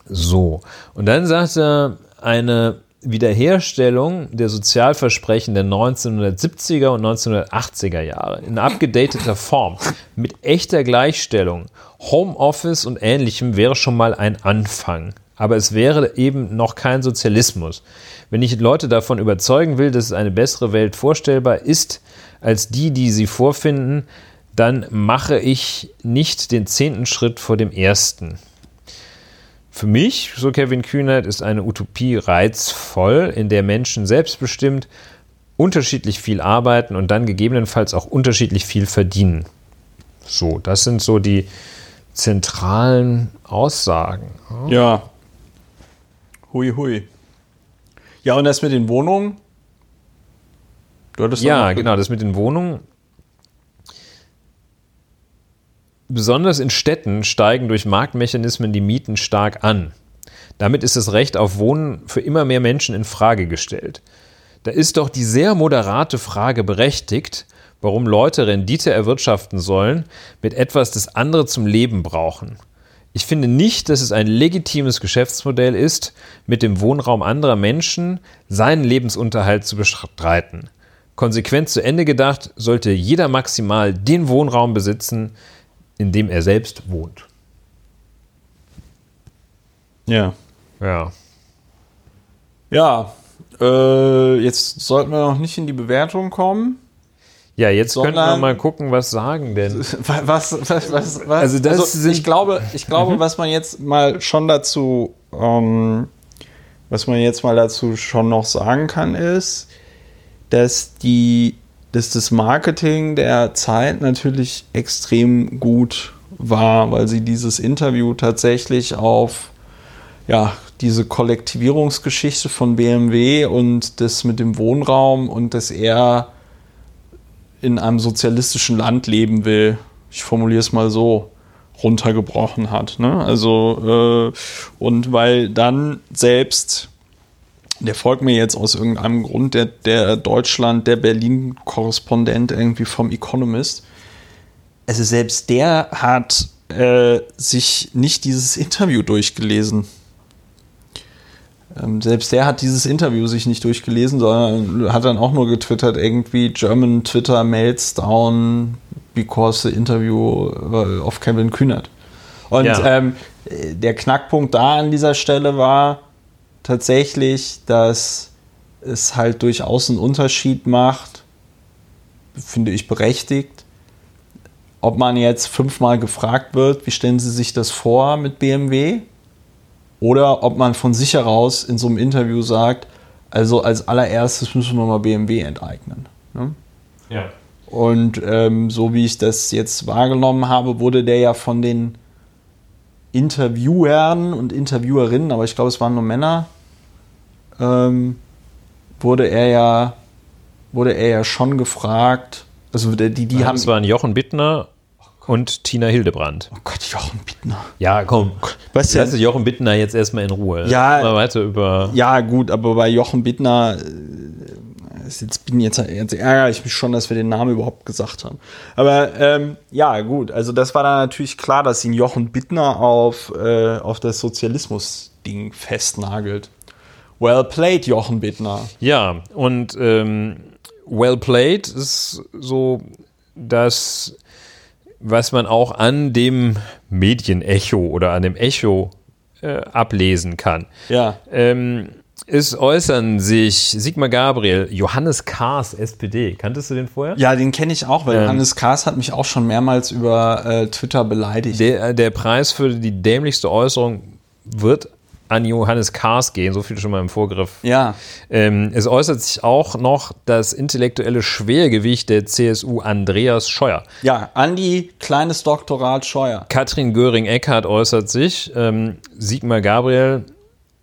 So, und dann sagt er, eine Wiederherstellung der Sozialversprechen der 1970er und 1980er Jahre in abgedateter Form mit echter Gleichstellung, Homeoffice und ähnlichem wäre schon mal ein Anfang. Aber es wäre eben noch kein Sozialismus. Wenn ich Leute davon überzeugen will, dass eine bessere Welt vorstellbar ist als die, die sie vorfinden, dann mache ich nicht den zehnten Schritt vor dem ersten. Für mich, so Kevin Kühnert, ist eine Utopie reizvoll, in der Menschen selbstbestimmt unterschiedlich viel arbeiten und dann gegebenenfalls auch unterschiedlich viel verdienen. So, das sind so die zentralen Aussagen. Ja. Hui, hui. Ja, und das mit den Wohnungen? Du hattest ja, genau, das mit den Wohnungen. Besonders in Städten steigen durch Marktmechanismen die Mieten stark an. Damit ist das Recht auf Wohnen für immer mehr Menschen in Frage gestellt. Da ist doch die sehr moderate Frage berechtigt, warum Leute Rendite erwirtschaften sollen mit etwas, das andere zum Leben brauchen. Ich finde nicht, dass es ein legitimes Geschäftsmodell ist, mit dem Wohnraum anderer Menschen seinen Lebensunterhalt zu bestreiten. Konsequent zu Ende gedacht, sollte jeder maximal den Wohnraum besitzen, in dem er selbst wohnt. Ja. Ja. Ja, äh, jetzt sollten wir noch nicht in die Bewertung kommen. Ja, jetzt können wir mal gucken, was sagen denn. Was, was, was, was? Also, das also ich glaube, ich glaube, mhm. was man jetzt mal schon dazu, ähm, was man jetzt mal dazu schon noch sagen kann, ist, dass die, dass das Marketing der Zeit natürlich extrem gut war, weil sie dieses Interview tatsächlich auf ja, diese Kollektivierungsgeschichte von BMW und das mit dem Wohnraum und dass er in einem sozialistischen Land leben will. Ich formuliere es mal so runtergebrochen hat. Ne? Also äh, und weil dann selbst der folgt mir jetzt aus irgendeinem Grund, der, der Deutschland, der Berlin-Korrespondent irgendwie vom Economist. Also selbst der hat äh, sich nicht dieses Interview durchgelesen. Ähm, selbst der hat dieses Interview sich nicht durchgelesen, sondern hat dann auch nur getwittert, irgendwie German Twitter melts down because the interview äh, of Kevin Kühnert. Und ja. ähm, der Knackpunkt da an dieser Stelle war tatsächlich, dass es halt durchaus einen Unterschied macht, finde ich berechtigt, ob man jetzt fünfmal gefragt wird, wie stellen Sie sich das vor mit BMW? Oder ob man von sich heraus in so einem Interview sagt, also als allererstes müssen wir mal BMW enteignen. Ne? Ja. Und ähm, so wie ich das jetzt wahrgenommen habe, wurde der ja von den Interviewern und Interviewerinnen, aber ich glaube, es waren nur Männer, ähm, wurde er ja wurde er ja schon gefragt. Also die, die, die haben. Es waren Jochen Bittner und Tina Hildebrand. Oh Gott, Jochen Bittner. Ja, komm. Weißt Lass ja, Jochen Bittner jetzt erstmal in Ruhe. Ja. Mal weiter über. Ja, gut, aber bei Jochen Bittner. Äh, jetzt bin jetzt, jetzt ärgere ich mich schon, dass wir den Namen überhaupt gesagt haben. Aber ähm, ja, gut, also das war dann natürlich klar, dass ihn Jochen Bittner auf, äh, auf das Sozialismus-Ding festnagelt. Well played, Jochen Bittner. Ja, und ähm, well played ist so dass was man auch an dem Medienecho oder an dem Echo äh, ablesen kann. Ja. Ähm, es äußern sich Sigmar Gabriel, Johannes Kahrs, SPD. Kanntest du den vorher? Ja, den kenne ich auch, weil ähm, Johannes Kahrs hat mich auch schon mehrmals über äh, Twitter beleidigt. Der, der Preis für die dämlichste Äußerung wird an Johannes Kahrs gehen, so viel schon mal im Vorgriff. Ja. Ähm, es äußert sich auch noch das intellektuelle Schwergewicht der CSU Andreas Scheuer. Ja, Andi, kleines Doktorat Scheuer. Katrin Göring-Eckardt äußert sich. Ähm, Sigmar Gabriel,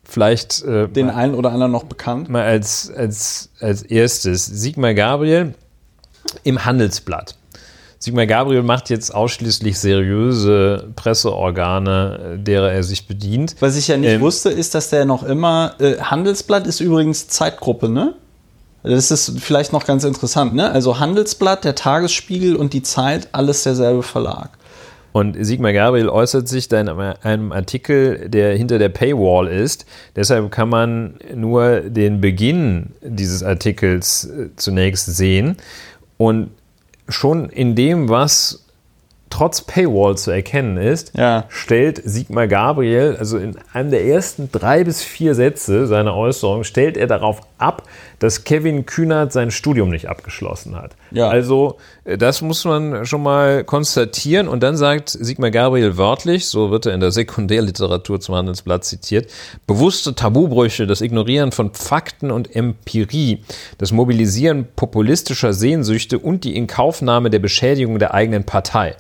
vielleicht. Äh, Den mal, einen oder anderen noch bekannt. Mal als, als, als erstes. Sigmar Gabriel im Handelsblatt. Sigmar Gabriel macht jetzt ausschließlich seriöse Presseorgane, derer er sich bedient. Was ich ja nicht ähm, wusste, ist, dass der noch immer. Äh, Handelsblatt ist übrigens Zeitgruppe, ne? Das ist vielleicht noch ganz interessant, ne? Also Handelsblatt, der Tagesspiegel und die Zeit, alles derselbe Verlag. Und Sigmar Gabriel äußert sich da in einem Artikel, der hinter der Paywall ist. Deshalb kann man nur den Beginn dieses Artikels äh, zunächst sehen. Und schon in dem, was trotz Paywall zu erkennen ist, ja. stellt Sigmar Gabriel, also in einem der ersten drei bis vier Sätze seiner Äußerung, stellt er darauf ab, dass Kevin Kühnert sein Studium nicht abgeschlossen hat. Ja. Also äh, das muss man schon mal konstatieren und dann sagt Sigmar Gabriel wörtlich, so wird er in der Sekundärliteratur zum Handelsblatt zitiert, bewusste Tabubrüche, das Ignorieren von Fakten und Empirie, das Mobilisieren populistischer Sehnsüchte und die Inkaufnahme der Beschädigung der eigenen Partei.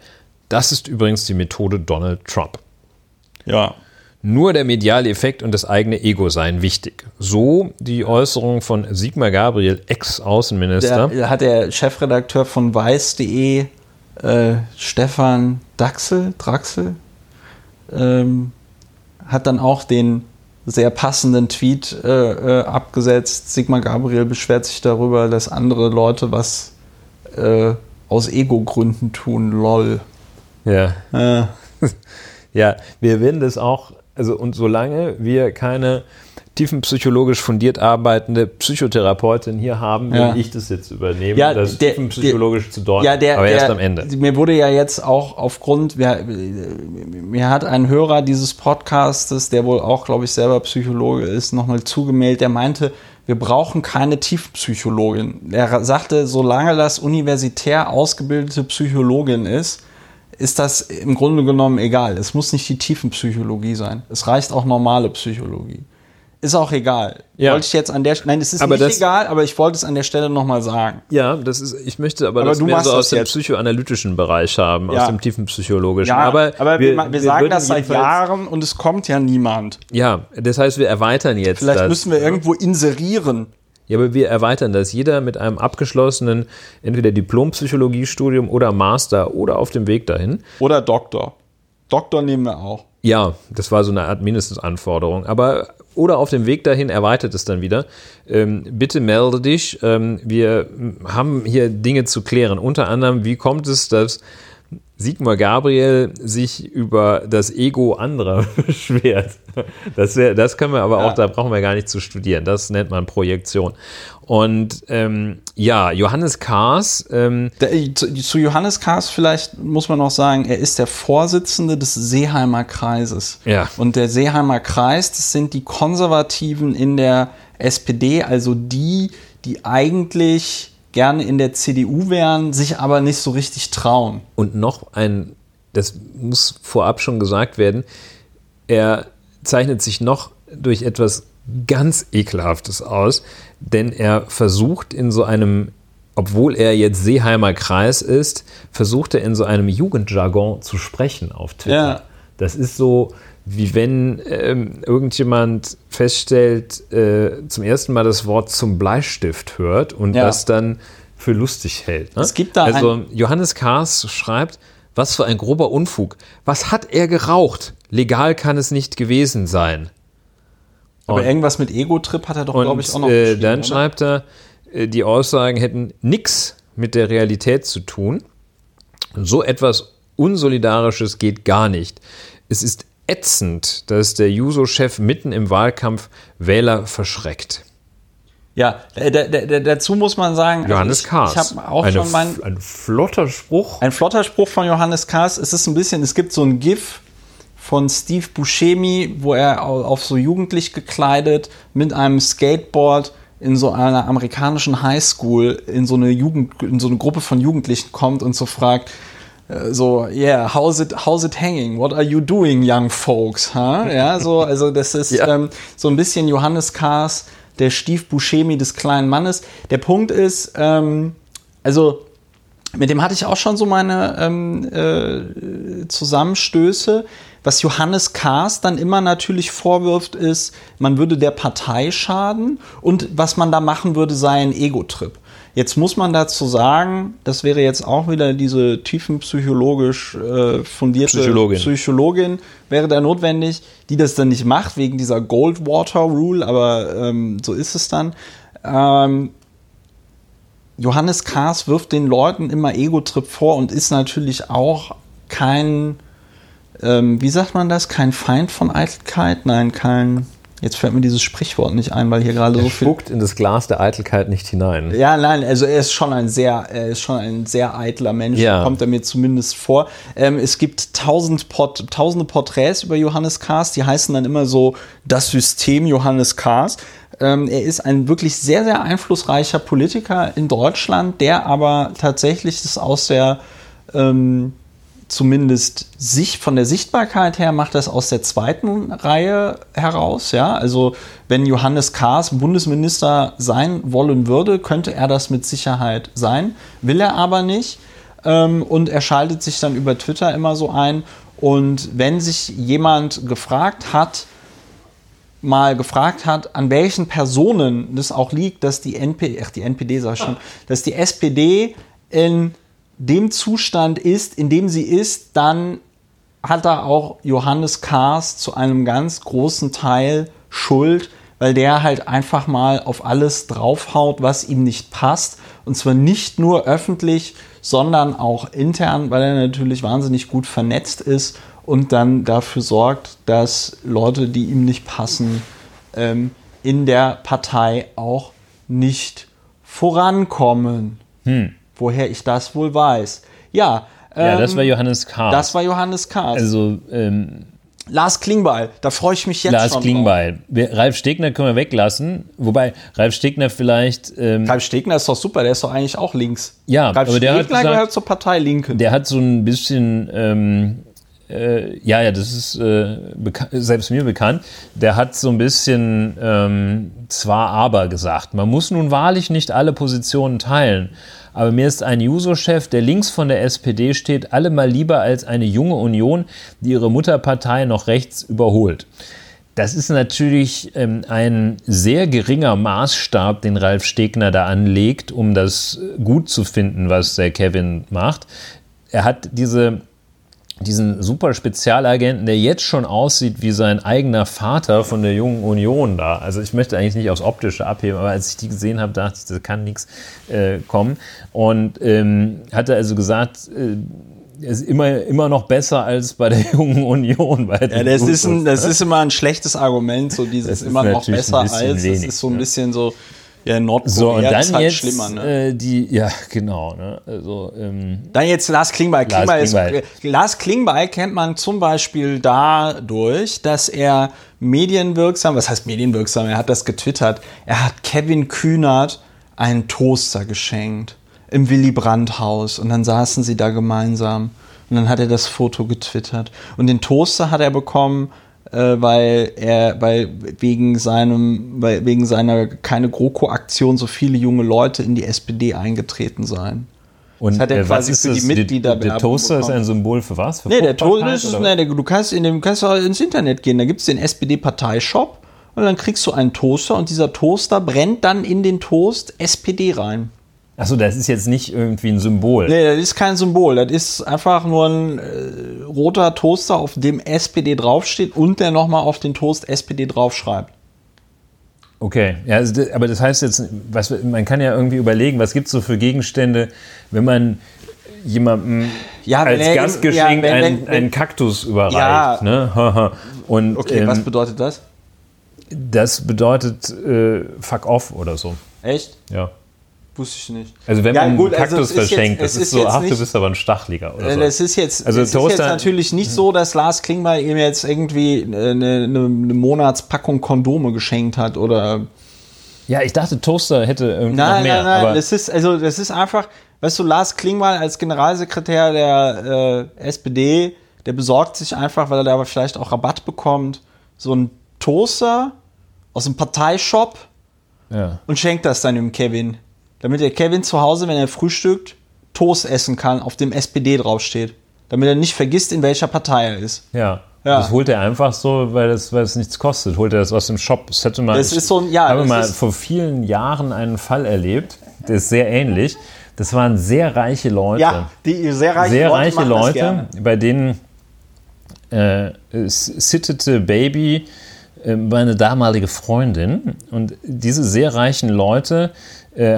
Das ist übrigens die Methode Donald Trump. Ja, nur der mediale Effekt und das eigene Ego seien wichtig. So die Äußerung von Sigmar Gabriel, Ex-Außenminister. Der, hat der Chefredakteur von weiß.de, äh, Stefan Daxel, Draxel, ähm, hat dann auch den sehr passenden Tweet äh, äh, abgesetzt. Sigmar Gabriel beschwert sich darüber, dass andere Leute was äh, aus Ego-Gründen tun, lol. Ja. Äh. ja, wir werden das auch, also und solange wir keine tiefenpsychologisch fundiert arbeitende Psychotherapeutin hier haben, will ja. ich das jetzt übernehmen, ja, das der, tiefenpsychologisch der, zu deuten, ja, der, aber erst der, am Ende. Mir wurde ja jetzt auch aufgrund, mir, mir hat ein Hörer dieses Podcastes, der wohl auch, glaube ich, selber Psychologe ist, nochmal zugemeldet, der meinte, wir brauchen keine Tiefenpsychologin. Er sagte, solange das universitär ausgebildete Psychologin ist, ist das im Grunde genommen egal. Es muss nicht die Tiefenpsychologie sein. Es reicht auch normale Psychologie. Ist auch egal. Ja. Wollte ich jetzt an der Nein, es ist aber nicht egal, aber ich wollte es an der Stelle nochmal sagen. Ja, das ist, ich möchte aber, aber das mehr so aus dem jetzt. psychoanalytischen Bereich haben, ja. aus dem tiefen psychologischen. Ja, aber, aber wir, wir, wir sagen das seit Jahren und es kommt ja niemand. Ja, das heißt, wir erweitern jetzt. Vielleicht das. müssen wir irgendwo inserieren. Ja, aber wir erweitern das. Jeder mit einem abgeschlossenen, entweder Diplompsychologiestudium oder Master oder auf dem Weg dahin. Oder Doktor. Doktor nehmen wir auch. Ja, das war so eine Art Mindestanforderung. Aber oder auf dem Weg dahin erweitert es dann wieder. Ähm, bitte melde dich. Ähm, wir haben hier Dinge zu klären. Unter anderem, wie kommt es, dass Sigmar Gabriel sich über das Ego anderer beschwert. Das, das können wir aber ja. auch, da brauchen wir gar nicht zu studieren. Das nennt man Projektion. Und ähm, ja, Johannes Kahrs. Ähm, der, zu, zu, Johannes Kahrs vielleicht muss man noch sagen, er ist der Vorsitzende des Seeheimer Kreises. Ja. Und der Seeheimer Kreis, das sind die Konservativen in der SPD, also die, die eigentlich gerne in der CDU wären, sich aber nicht so richtig trauen. Und noch ein, das muss vorab schon gesagt werden, er zeichnet sich noch durch etwas ganz Ekelhaftes aus, denn er versucht in so einem, obwohl er jetzt Seeheimer Kreis ist, versucht er in so einem Jugendjargon zu sprechen auf Twitter. Ja. Das ist so, wie wenn ähm, irgendjemand feststellt, äh, zum ersten Mal das Wort zum Bleistift hört und ja. das dann für lustig hält. Ne? Es gibt da also Johannes Kahrs schreibt, was für ein grober Unfug. Was hat er geraucht? Legal kann es nicht gewesen sein. Aber und, irgendwas mit Ego-Trip hat er doch, glaube ich, auch noch äh, Dann schreibt er, äh, die Aussagen hätten nichts mit der Realität zu tun. So etwas Unsolidarisches geht gar nicht. Es ist ätzend, dass der Juso-Chef mitten im Wahlkampf Wähler verschreckt. Ja, dazu muss man sagen, also Johannes Kahrs. Ich, ich habe auch Eine, schon mein, ein flotter Spruch. Ein flotter Spruch von Johannes Kahrs. Es ist ein bisschen, es gibt so ein GIF von Steve Buscemi, wo er auf so jugendlich gekleidet mit einem Skateboard in so einer amerikanischen Highschool in so eine Jugend, in so eine Gruppe von Jugendlichen kommt und so fragt, äh, so, yeah, how's it, how's it hanging? What are you doing, young folks? Huh? Ja, so, also das ist ja. ähm, so ein bisschen Johannes Kahrs, der Stief Buscemi des kleinen Mannes. Der Punkt ist, ähm, also mit dem hatte ich auch schon so meine ähm, äh, Zusammenstöße. Was Johannes Kahrs dann immer natürlich vorwirft, ist, man würde der Partei schaden und was man da machen würde, sei ein Ego-Trip. Jetzt muss man dazu sagen, das wäre jetzt auch wieder diese tiefenpsychologisch äh, fundierte Psychologin. Psychologin, wäre da notwendig, die das dann nicht macht, wegen dieser Goldwater Rule, aber ähm, so ist es dann. Ähm, Johannes Kahrs wirft den Leuten immer Ego-Trip vor und ist natürlich auch kein, ähm, wie sagt man das, kein Feind von Eitelkeit, nein, kein Jetzt fällt mir dieses Sprichwort nicht ein, weil hier gerade er so viel. spuckt in das Glas der Eitelkeit nicht hinein. Ja, nein, also er ist schon ein sehr, er ist schon ein sehr eitler Mensch, ja. kommt er mir zumindest vor. Ähm, es gibt tausend Port tausende Porträts über Johannes Kahrs, die heißen dann immer so das System Johannes Kahrs. Ähm, er ist ein wirklich sehr, sehr einflussreicher Politiker in Deutschland, der aber tatsächlich das aus der ähm, zumindest sich von der Sichtbarkeit her macht das aus der zweiten Reihe heraus. Ja, also wenn Johannes Kahrs Bundesminister sein wollen würde, könnte er das mit Sicherheit sein. Will er aber nicht. Ähm, und er schaltet sich dann über Twitter immer so ein. Und wenn sich jemand gefragt hat, mal gefragt hat, an welchen Personen das auch liegt, dass die NPD, ach die NPD sag ich schon, dass die SPD in dem Zustand ist, in dem sie ist, dann hat da auch Johannes Kahrs zu einem ganz großen Teil Schuld, weil der halt einfach mal auf alles draufhaut, was ihm nicht passt. Und zwar nicht nur öffentlich, sondern auch intern, weil er natürlich wahnsinnig gut vernetzt ist und dann dafür sorgt, dass Leute, die ihm nicht passen, ähm, in der Partei auch nicht vorankommen. Hm. Woher ich das wohl weiß. Ja. Ähm, ja, das war Johannes Kahrs. Das war Johannes Kahrs. Also, ähm, Lars Klingbeil, da freue ich mich jetzt Lars schon. Lars Klingbeil. Ralf Stegner können wir weglassen. Wobei Ralf Stegner vielleicht. Ähm, Ralf Stegner ist doch super, der ist doch eigentlich auch links. Ja, Ralf aber der Stegner hat gesagt, gehört zur Partei Linken. Der hat so ein bisschen. Ähm, äh, ja, ja, das ist äh, selbst mir bekannt. Der hat so ein bisschen ähm, zwar aber gesagt. Man muss nun wahrlich nicht alle Positionen teilen. Aber mir ist ein Juso-Chef, der links von der SPD steht, allemal lieber als eine junge Union, die ihre Mutterpartei noch rechts überholt. Das ist natürlich ähm, ein sehr geringer Maßstab, den Ralf Stegner da anlegt, um das gut zu finden, was der Kevin macht. Er hat diese diesen super Spezialagenten, der jetzt schon aussieht wie sein eigener Vater von der Jungen Union da. Also ich möchte eigentlich nicht aufs Optische abheben, aber als ich die gesehen habe, dachte ich, da kann nichts äh, kommen. Und ähm, hatte also gesagt, äh, ist immer, immer noch besser als bei der Jungen Union. Bei ja, das, ist, ein, das ist immer ein schlechtes Argument, so dieses immer noch besser als. Wenig, das ist so ein bisschen so ja, Nordkorea so, und dann ist halt jetzt, schlimmer, ne? Äh, die, ja, genau. Ne? Also, ähm, dann jetzt Lars Klingbeil. Klingbeil, Lars Klingbeil. Ist, Lars Klingbeil kennt man zum Beispiel dadurch, dass er medienwirksam, was heißt medienwirksam, er hat das getwittert, er hat Kevin Kühnert einen Toaster geschenkt im Willy Brandt Haus und dann saßen sie da gemeinsam und dann hat er das Foto getwittert und den Toaster hat er bekommen äh, weil er, weil wegen seinem, weil wegen seiner keine GroKo-Aktion so viele junge Leute in die SPD eingetreten seien. Und das hat er äh, quasi für die Mitglieder Der Toaster bekommen. ist ein Symbol für was? Für nee, der Toaster ist, nee, der, du kannst in dem kannst du ins Internet gehen, da gibt es den SPD-Parteishop und dann kriegst du einen Toaster und dieser Toaster brennt dann in den Toast SPD rein. Achso, das ist jetzt nicht irgendwie ein Symbol. Nee, das ist kein Symbol. Das ist einfach nur ein äh, roter Toaster, auf dem SPD draufsteht und der nochmal auf den Toast SPD draufschreibt. Okay, ja, also, aber das heißt jetzt, was, man kann ja irgendwie überlegen, was gibt es so für Gegenstände, wenn man jemandem ja, als er, Gastgeschenk ja, wenn, einen, wenn, einen, Kaktus überreicht. Ja. Ne? Und, okay, ähm, was bedeutet das? Das bedeutet äh, fuck off oder so. Echt? Ja. Wusste ich nicht. Also wenn ja, man gut, einen also Kaktus also verschenkt, jetzt, das ist, so, ach, nicht, du bist aber ein Stachliger oder so. Das ist jetzt, also es ist jetzt natürlich nicht so, dass Lars Klingbeil ihm jetzt irgendwie eine, eine, eine Monatspackung Kondome geschenkt hat oder... Ja, ich dachte, Toaster hätte irgendwie nein, noch mehr. Nein, nein, das ist, also das ist einfach, weißt du, Lars Klingbeil als Generalsekretär der äh, SPD, der besorgt sich einfach, weil er da aber vielleicht auch Rabatt bekommt, so einen Toaster aus dem Parteishop ja. und schenkt das dann dem Kevin damit der Kevin zu Hause, wenn er frühstückt, Toast essen kann, auf dem SPD draufsteht. Damit er nicht vergisst, in welcher Partei er ist. Ja. Ja. Das holt er einfach so, weil es, weil es nichts kostet. Holt er das aus dem Shop. Das hätte mal, das ist so, ja, habe mal vor vielen Jahren einen Fall erlebt, der ist sehr ähnlich. Das waren sehr reiche Leute. Ja, die sehr reiche sehr Leute, reiche Leute bei denen äh, sittete Baby äh, meine damalige Freundin. Und diese sehr reichen Leute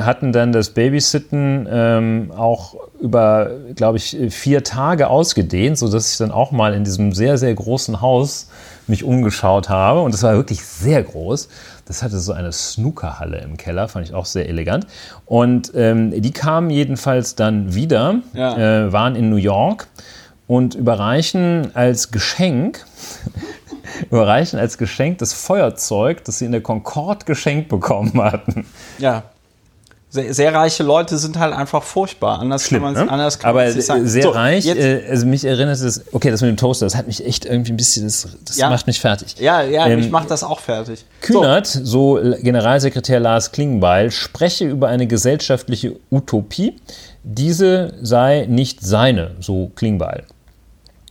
hatten dann das Babysitten ähm, auch über, glaube ich, vier Tage ausgedehnt, sodass ich dann auch mal in diesem sehr, sehr großen Haus mich umgeschaut habe. Und es war wirklich sehr groß. Das hatte so eine Snookerhalle im Keller, fand ich auch sehr elegant. Und ähm, die kamen jedenfalls dann wieder, ja. äh, waren in New York und überreichen als Geschenk überreichen als Geschenk das Feuerzeug, das sie in der Concorde geschenkt bekommen hatten. Ja sehr, sehr, reiche Leute sind halt einfach furchtbar. Anders Schlimm, kann man ne? anders kann Aber sagen. sehr so, reich, äh, also mich erinnert es, okay, das mit dem Toaster, das hat mich echt irgendwie ein bisschen, das, das ja. macht mich fertig. Ja, ja, ähm, mich macht das auch fertig. Kühnert, so. so Generalsekretär Lars Klingbeil, spreche über eine gesellschaftliche Utopie. Diese sei nicht seine, so Klingbeil.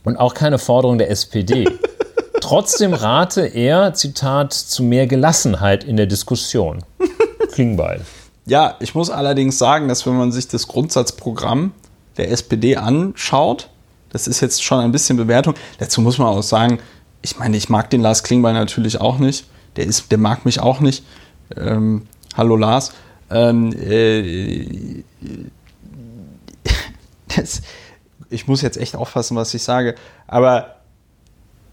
Und auch keine Forderung der SPD. Trotzdem rate er, Zitat, zu mehr Gelassenheit in der Diskussion. Klingbeil. Ja, ich muss allerdings sagen, dass wenn man sich das Grundsatzprogramm der SPD anschaut, das ist jetzt schon ein bisschen Bewertung. Dazu muss man auch sagen, ich meine, ich mag den Lars Klingbeil natürlich auch nicht. Der, ist, der mag mich auch nicht. Ähm, hallo Lars. Ähm, äh, das, ich muss jetzt echt aufpassen, was ich sage, aber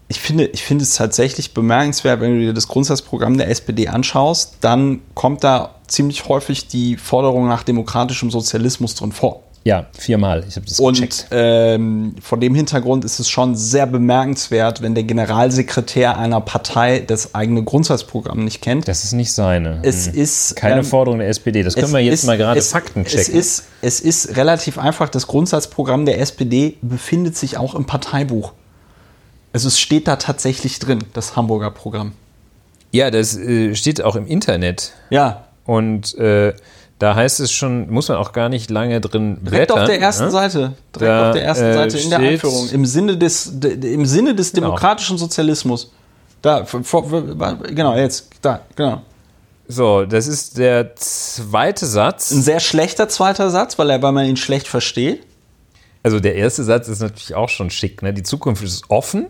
ich finde, ich finde es tatsächlich bemerkenswert, wenn du dir das Grundsatzprogramm der SPD anschaust, dann kommt da ziemlich häufig die Forderung nach demokratischem Sozialismus drin vor. Ja, viermal. Ich habe das Und gecheckt. Ähm, von dem Hintergrund ist es schon sehr bemerkenswert, wenn der Generalsekretär einer Partei das eigene Grundsatzprogramm nicht kennt. Das ist nicht seine. Es hm. ist keine ähm, Forderung der SPD. Das können wir jetzt ist, mal gerade Fakten checken. Es ist, es ist relativ einfach. Das Grundsatzprogramm der SPD befindet sich auch im Parteibuch. Also es steht da tatsächlich drin, das Hamburger Programm. Ja, das äh, steht auch im Internet. Ja. Und äh, da heißt es schon, muss man auch gar nicht lange drin blättern. Direkt auf der ersten ne? Seite. Direkt da, auf der ersten äh, Seite in der Einführung. Im Sinne des, de, im Sinne des genau. demokratischen Sozialismus. Da, vor, genau, jetzt, da, genau. So, das ist der zweite Satz. Ein sehr schlechter zweiter Satz, weil, er, weil man ihn schlecht versteht. Also der erste Satz ist natürlich auch schon schick. Ne? Die Zukunft ist offen,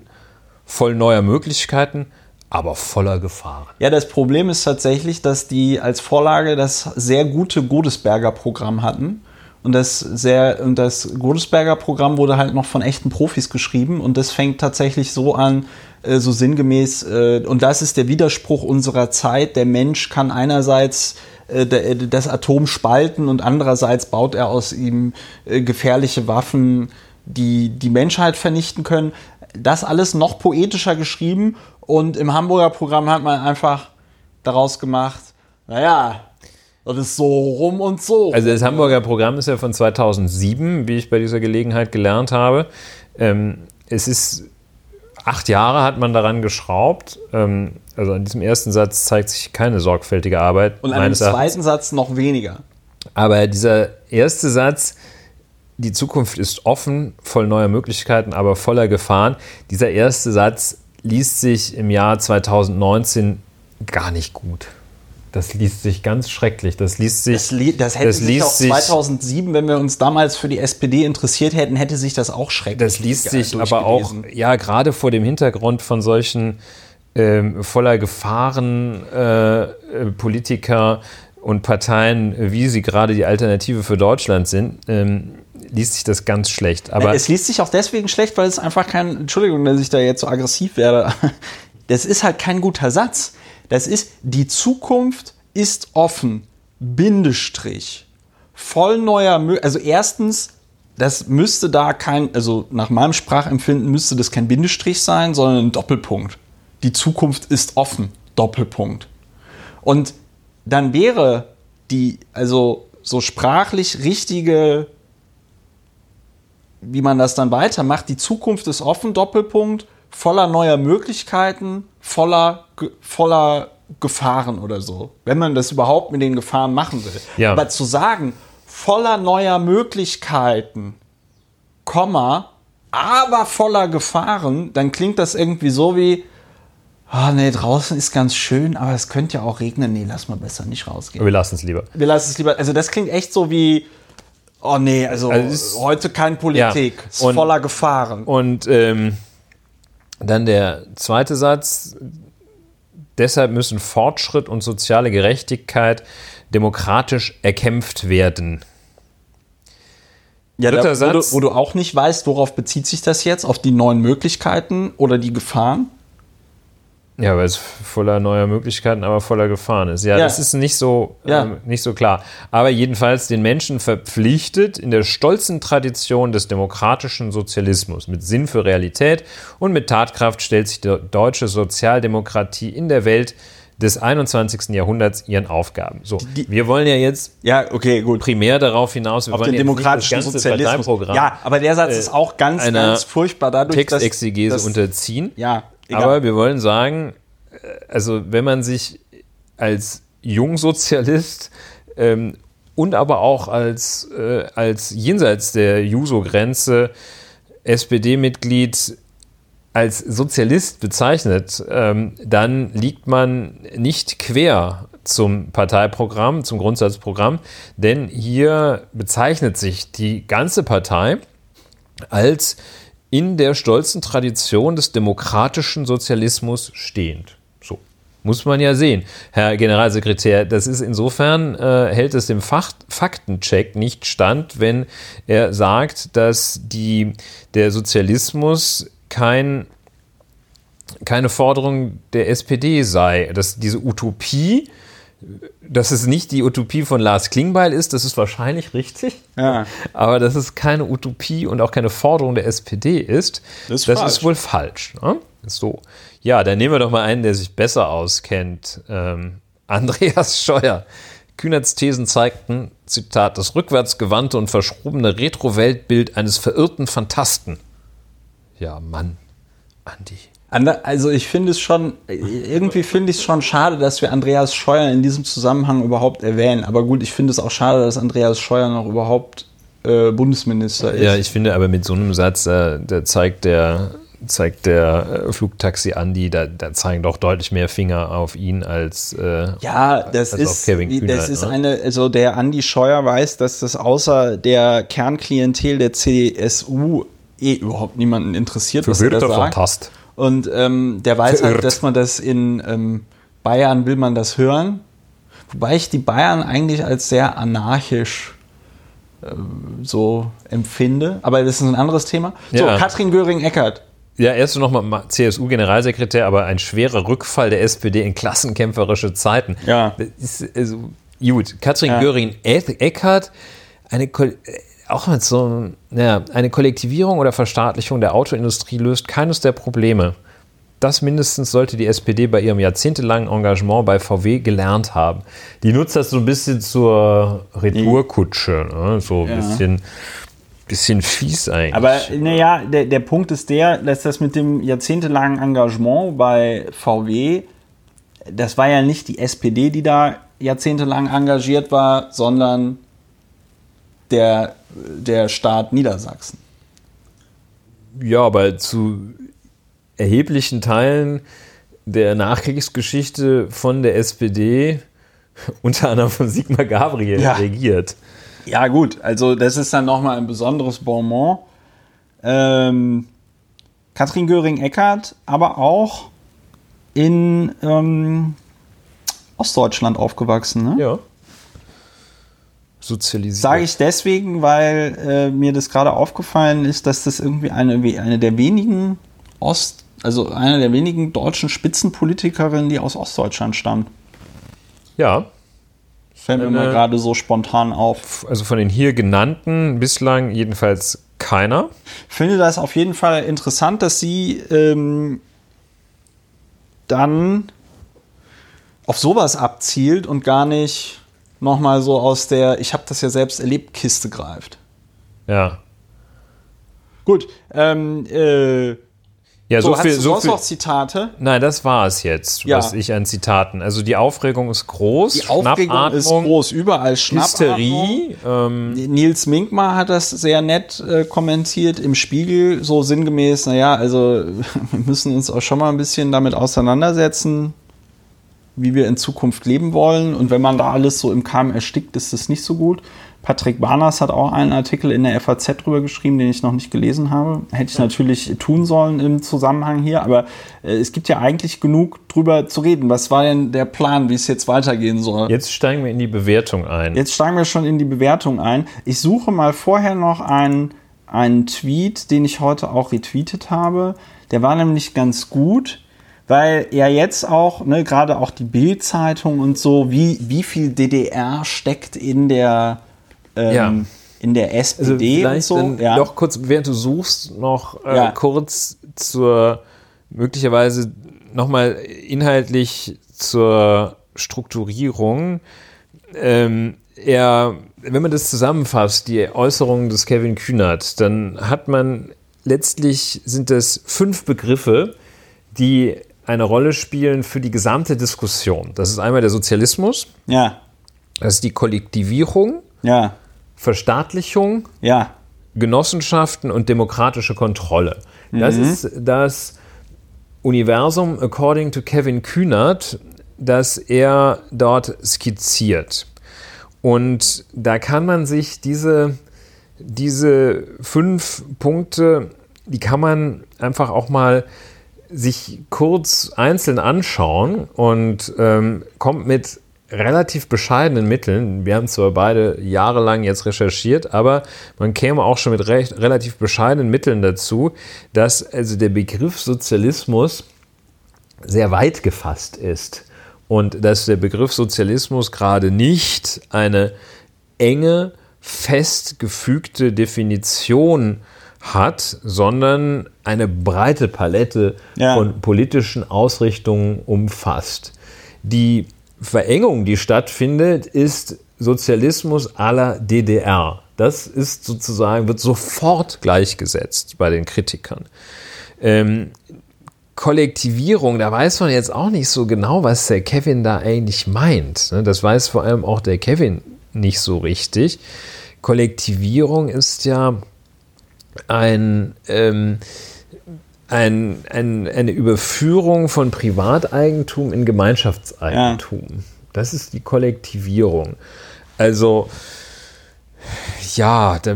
voll neuer Möglichkeiten aber voller Gefahren. Ja, das Problem ist tatsächlich, dass die als Vorlage das sehr gute Godesberger Programm hatten. Und das sehr, und das Godesberger Programm wurde halt noch von echten Profis geschrieben und das fängt tatsächlich so an, äh, so sinngemäß, äh, und das ist der Widerspruch unserer Zeit. Der Mensch kann einerseits äh, das Atom spalten und andererseits baut er aus ihm gefährliche Waffen, die die Menschheit vernichten können. Das alles noch poetischer geschrieben und im Hamburger Programm hat man einfach daraus gemacht, naja, das ist so rum und so. Also das Hamburger Programm ist ja von 2007, wie ich bei dieser Gelegenheit gelernt habe. Ähm, es ist acht Jahre hat man daran geschraubt. Ähm, also an diesem ersten Satz zeigt sich keine sorgfältige Arbeit. Und an dem zweiten Satz noch weniger. Aber dieser erste Satz, die Zukunft ist offen, voll neuer Möglichkeiten, aber voller Gefahren. Dieser erste Satz liest sich im Jahr 2019 gar nicht gut. Das liest sich ganz schrecklich. Das liest sich. Das, li das hätte das sich auch 2007, wenn wir uns damals für die SPD interessiert hätten, hätte sich das auch schrecklich. Das liest sich aber auch, ja, gerade vor dem Hintergrund von solchen ähm, voller Gefahren äh, äh, Politiker und Parteien, wie sie gerade die Alternative für Deutschland sind, ähm, liest sich das ganz schlecht. Aber es liest sich auch deswegen schlecht, weil es einfach kein, Entschuldigung, dass ich da jetzt so aggressiv werde, das ist halt kein guter Satz. Das ist, die Zukunft ist offen, Bindestrich, voll neuer, also erstens, das müsste da kein, also nach meinem Sprachempfinden müsste das kein Bindestrich sein, sondern ein Doppelpunkt. Die Zukunft ist offen, Doppelpunkt. Und dann wäre die, also so sprachlich richtige wie man das dann weitermacht. Die Zukunft ist offen, Doppelpunkt, voller neuer Möglichkeiten, voller, voller Gefahren oder so. Wenn man das überhaupt mit den Gefahren machen will. Ja. Aber zu sagen, voller neuer Möglichkeiten, Komma, aber voller Gefahren, dann klingt das irgendwie so wie, ah oh, nee, draußen ist ganz schön, aber es könnte ja auch regnen. Nee, lass mal besser nicht rausgehen. Wir lassen es lieber. Wir lassen es lieber. Also das klingt echt so wie, Oh nee, also, also heute kein Politik, ja. ist und, voller Gefahren. Und ähm, dann der zweite Satz, deshalb müssen Fortschritt und soziale Gerechtigkeit demokratisch erkämpft werden. Ja, da, wo, du, wo du auch nicht weißt, worauf bezieht sich das jetzt, auf die neuen Möglichkeiten oder die Gefahren? Ja, weil es voller neuer Möglichkeiten, aber voller Gefahren ist. Ja, ja. das ist nicht so, ja. ähm, nicht so klar. Aber jedenfalls den Menschen verpflichtet, in der stolzen Tradition des demokratischen Sozialismus mit Sinn für Realität und mit Tatkraft stellt sich die deutsche Sozialdemokratie in der Welt des 21. Jahrhunderts ihren Aufgaben. So, die, wir wollen ja jetzt ja, okay, gut. primär darauf hinaus, wir Auf wollen den demokratischen Sozialismus. Ja, aber der Satz äh, ist auch ganz, ganz furchtbar dadurch, Textexegese dass, unterziehen. Ja, Aber wir wollen sagen, äh, also wenn man sich als Jungsozialist ähm, und aber auch als, äh, als jenseits der Juso-Grenze SPD-Mitglied als Sozialist bezeichnet, ähm, dann liegt man nicht quer zum Parteiprogramm, zum Grundsatzprogramm, denn hier bezeichnet sich die ganze Partei als in der stolzen Tradition des demokratischen Sozialismus stehend. So. Muss man ja sehen, Herr Generalsekretär. Das ist insofern, äh, hält es dem Fach Faktencheck nicht stand, wenn er sagt, dass die, der Sozialismus kein, keine Forderung der SPD sei. Dass diese Utopie, dass es nicht die Utopie von Lars Klingbeil ist, das ist wahrscheinlich richtig. Ja. Aber dass es keine Utopie und auch keine Forderung der SPD ist, das ist, das ist wohl falsch. Ne? So. Ja, dann nehmen wir doch mal einen, der sich besser auskennt. Ähm, Andreas Scheuer. Kühnerts Thesen zeigten, Zitat, das rückwärtsgewandte und verschrobene Retro-Weltbild eines verirrten Fantasten. Ja, Mann, Andi. Also ich finde es schon, irgendwie finde ich es schon schade, dass wir Andreas Scheuer in diesem Zusammenhang überhaupt erwähnen. Aber gut, ich finde es auch schade, dass Andreas Scheuer noch überhaupt äh, Bundesminister ist. Ja, ich finde aber mit so einem Satz, äh, der zeigt der zeigt der äh, Flugtaxi Andi, da, da, zeigen doch deutlich mehr Finger auf ihn als, äh, ja, das als ist, auf Kevin Kühnert. Das ist ne? eine, also der Andi Scheuer weiß, dass das außer der Kernklientel der CSU eh überhaupt niemanden interessiert, Für was er da sagt. Fantast. Und ähm, der weiß halt, Verirrt. halt, dass man das in ähm, Bayern will man das hören. Wobei ich die Bayern eigentlich als sehr anarchisch äh, so empfinde. Aber das ist ein anderes Thema. So, ja. Katrin Göring-Eckert ja, erst nochmal CSU-Generalsekretär, aber ein schwerer Rückfall der SPD in klassenkämpferische Zeiten. Ja. Das ist, also, gut, Katrin ja. Göring-Eckardt, eine, auch mit so ja, eine Kollektivierung oder Verstaatlichung der Autoindustrie löst keines der Probleme. Das mindestens sollte die SPD bei ihrem jahrzehntelangen Engagement bei VW gelernt haben. Die nutzt das so ein bisschen zur Retourkutsche, ne? so ein ja. bisschen bisschen fies eigentlich. Aber naja, der, der Punkt ist der, dass das mit dem jahrzehntelangen Engagement bei VW, das war ja nicht die SPD, die da jahrzehntelang engagiert war, sondern der, der Staat Niedersachsen. Ja, aber zu erheblichen Teilen der Nachkriegsgeschichte von der SPD, unter anderem von Sigmar Gabriel, ja. regiert. Ja, gut, also das ist dann nochmal ein besonderes Bonbon. Ähm, Katrin Göring-Eckardt, aber auch in ähm, Ostdeutschland aufgewachsen, ne? Ja. Sozialisiert. Sage ich deswegen, weil äh, mir das gerade aufgefallen ist, dass das irgendwie eine, eine der wenigen Ost, also eine der wenigen deutschen Spitzenpolitikerinnen, die aus Ostdeutschland stammt. Ja, Fällt mir mal gerade so spontan auf. Also von den hier genannten bislang jedenfalls keiner. Ich finde das auf jeden Fall interessant, dass sie ähm, dann auf sowas abzielt und gar nicht nochmal so aus der, ich habe das ja selbst erlebt, Kiste greift. Ja. Gut, ähm, äh, ja, so, so viel. so viel, noch Zitate? Nein, das war es jetzt, ja. was ich an Zitaten. Also die Aufregung ist groß. Die Aufregung ist groß, überall Hysterie. Ähm, Nils Minkmar hat das sehr nett äh, kommentiert im Spiegel, so sinngemäß, naja, also wir müssen uns auch schon mal ein bisschen damit auseinandersetzen, wie wir in Zukunft leben wollen. Und wenn man da alles so im Keim erstickt, ist das nicht so gut. Patrick Barners hat auch einen Artikel in der FAZ drüber geschrieben, den ich noch nicht gelesen habe. Hätte ich natürlich tun sollen im Zusammenhang hier, aber äh, es gibt ja eigentlich genug drüber zu reden. Was war denn der Plan, wie es jetzt weitergehen soll? Jetzt steigen wir in die Bewertung ein. Jetzt steigen wir schon in die Bewertung ein. Ich suche mal vorher noch einen, einen Tweet, den ich heute auch retweetet habe. Der war nämlich ganz gut weil ja jetzt auch, ne, gerade auch die Bild-Zeitung und so, wie, wie viel DDR steckt in der ähm, ja. in der SPD also und so. Ja. Noch kurz, während du suchst, noch äh, ja. kurz zur möglicherweise nochmal inhaltlich zur Strukturierung. Ähm, er, wenn man das zusammenfasst, die Äußerungen des Kevin Kühnert, dann hat man letztlich sind es fünf Begriffe, die eine Rolle spielen für die gesamte Diskussion. Das ist einmal der Sozialismus. Ja. Das ist die Kollektivierung. Ja. Verstaatlichung, ja. Genossenschaften und demokratische Kontrolle. Das mhm. ist das Universum according to Kevin Kühnert, das er dort skizziert. Und da kann man sich diese, diese fünf Punkte, die kann man einfach auch mal sich kurz einzeln anschauen und ähm, kommt mit relativ bescheidenen Mitteln. Wir haben zwar beide jahrelang jetzt recherchiert, aber man käme auch schon mit recht, relativ bescheidenen Mitteln dazu, dass also der Begriff Sozialismus sehr weit gefasst ist und dass der Begriff Sozialismus gerade nicht eine enge, festgefügte Definition hat, sondern eine breite Palette ja. von politischen Ausrichtungen umfasst. Die Verengung, die stattfindet, ist Sozialismus aller DDR. Das ist sozusagen, wird sofort gleichgesetzt bei den Kritikern. Ähm, Kollektivierung, da weiß man jetzt auch nicht so genau, was der Kevin da eigentlich meint. Ne? Das weiß vor allem auch der Kevin nicht so richtig. Kollektivierung ist ja ein, ähm, ein, ein, eine Überführung von Privateigentum in Gemeinschaftseigentum. Ja. Das ist die Kollektivierung. Also, ja, da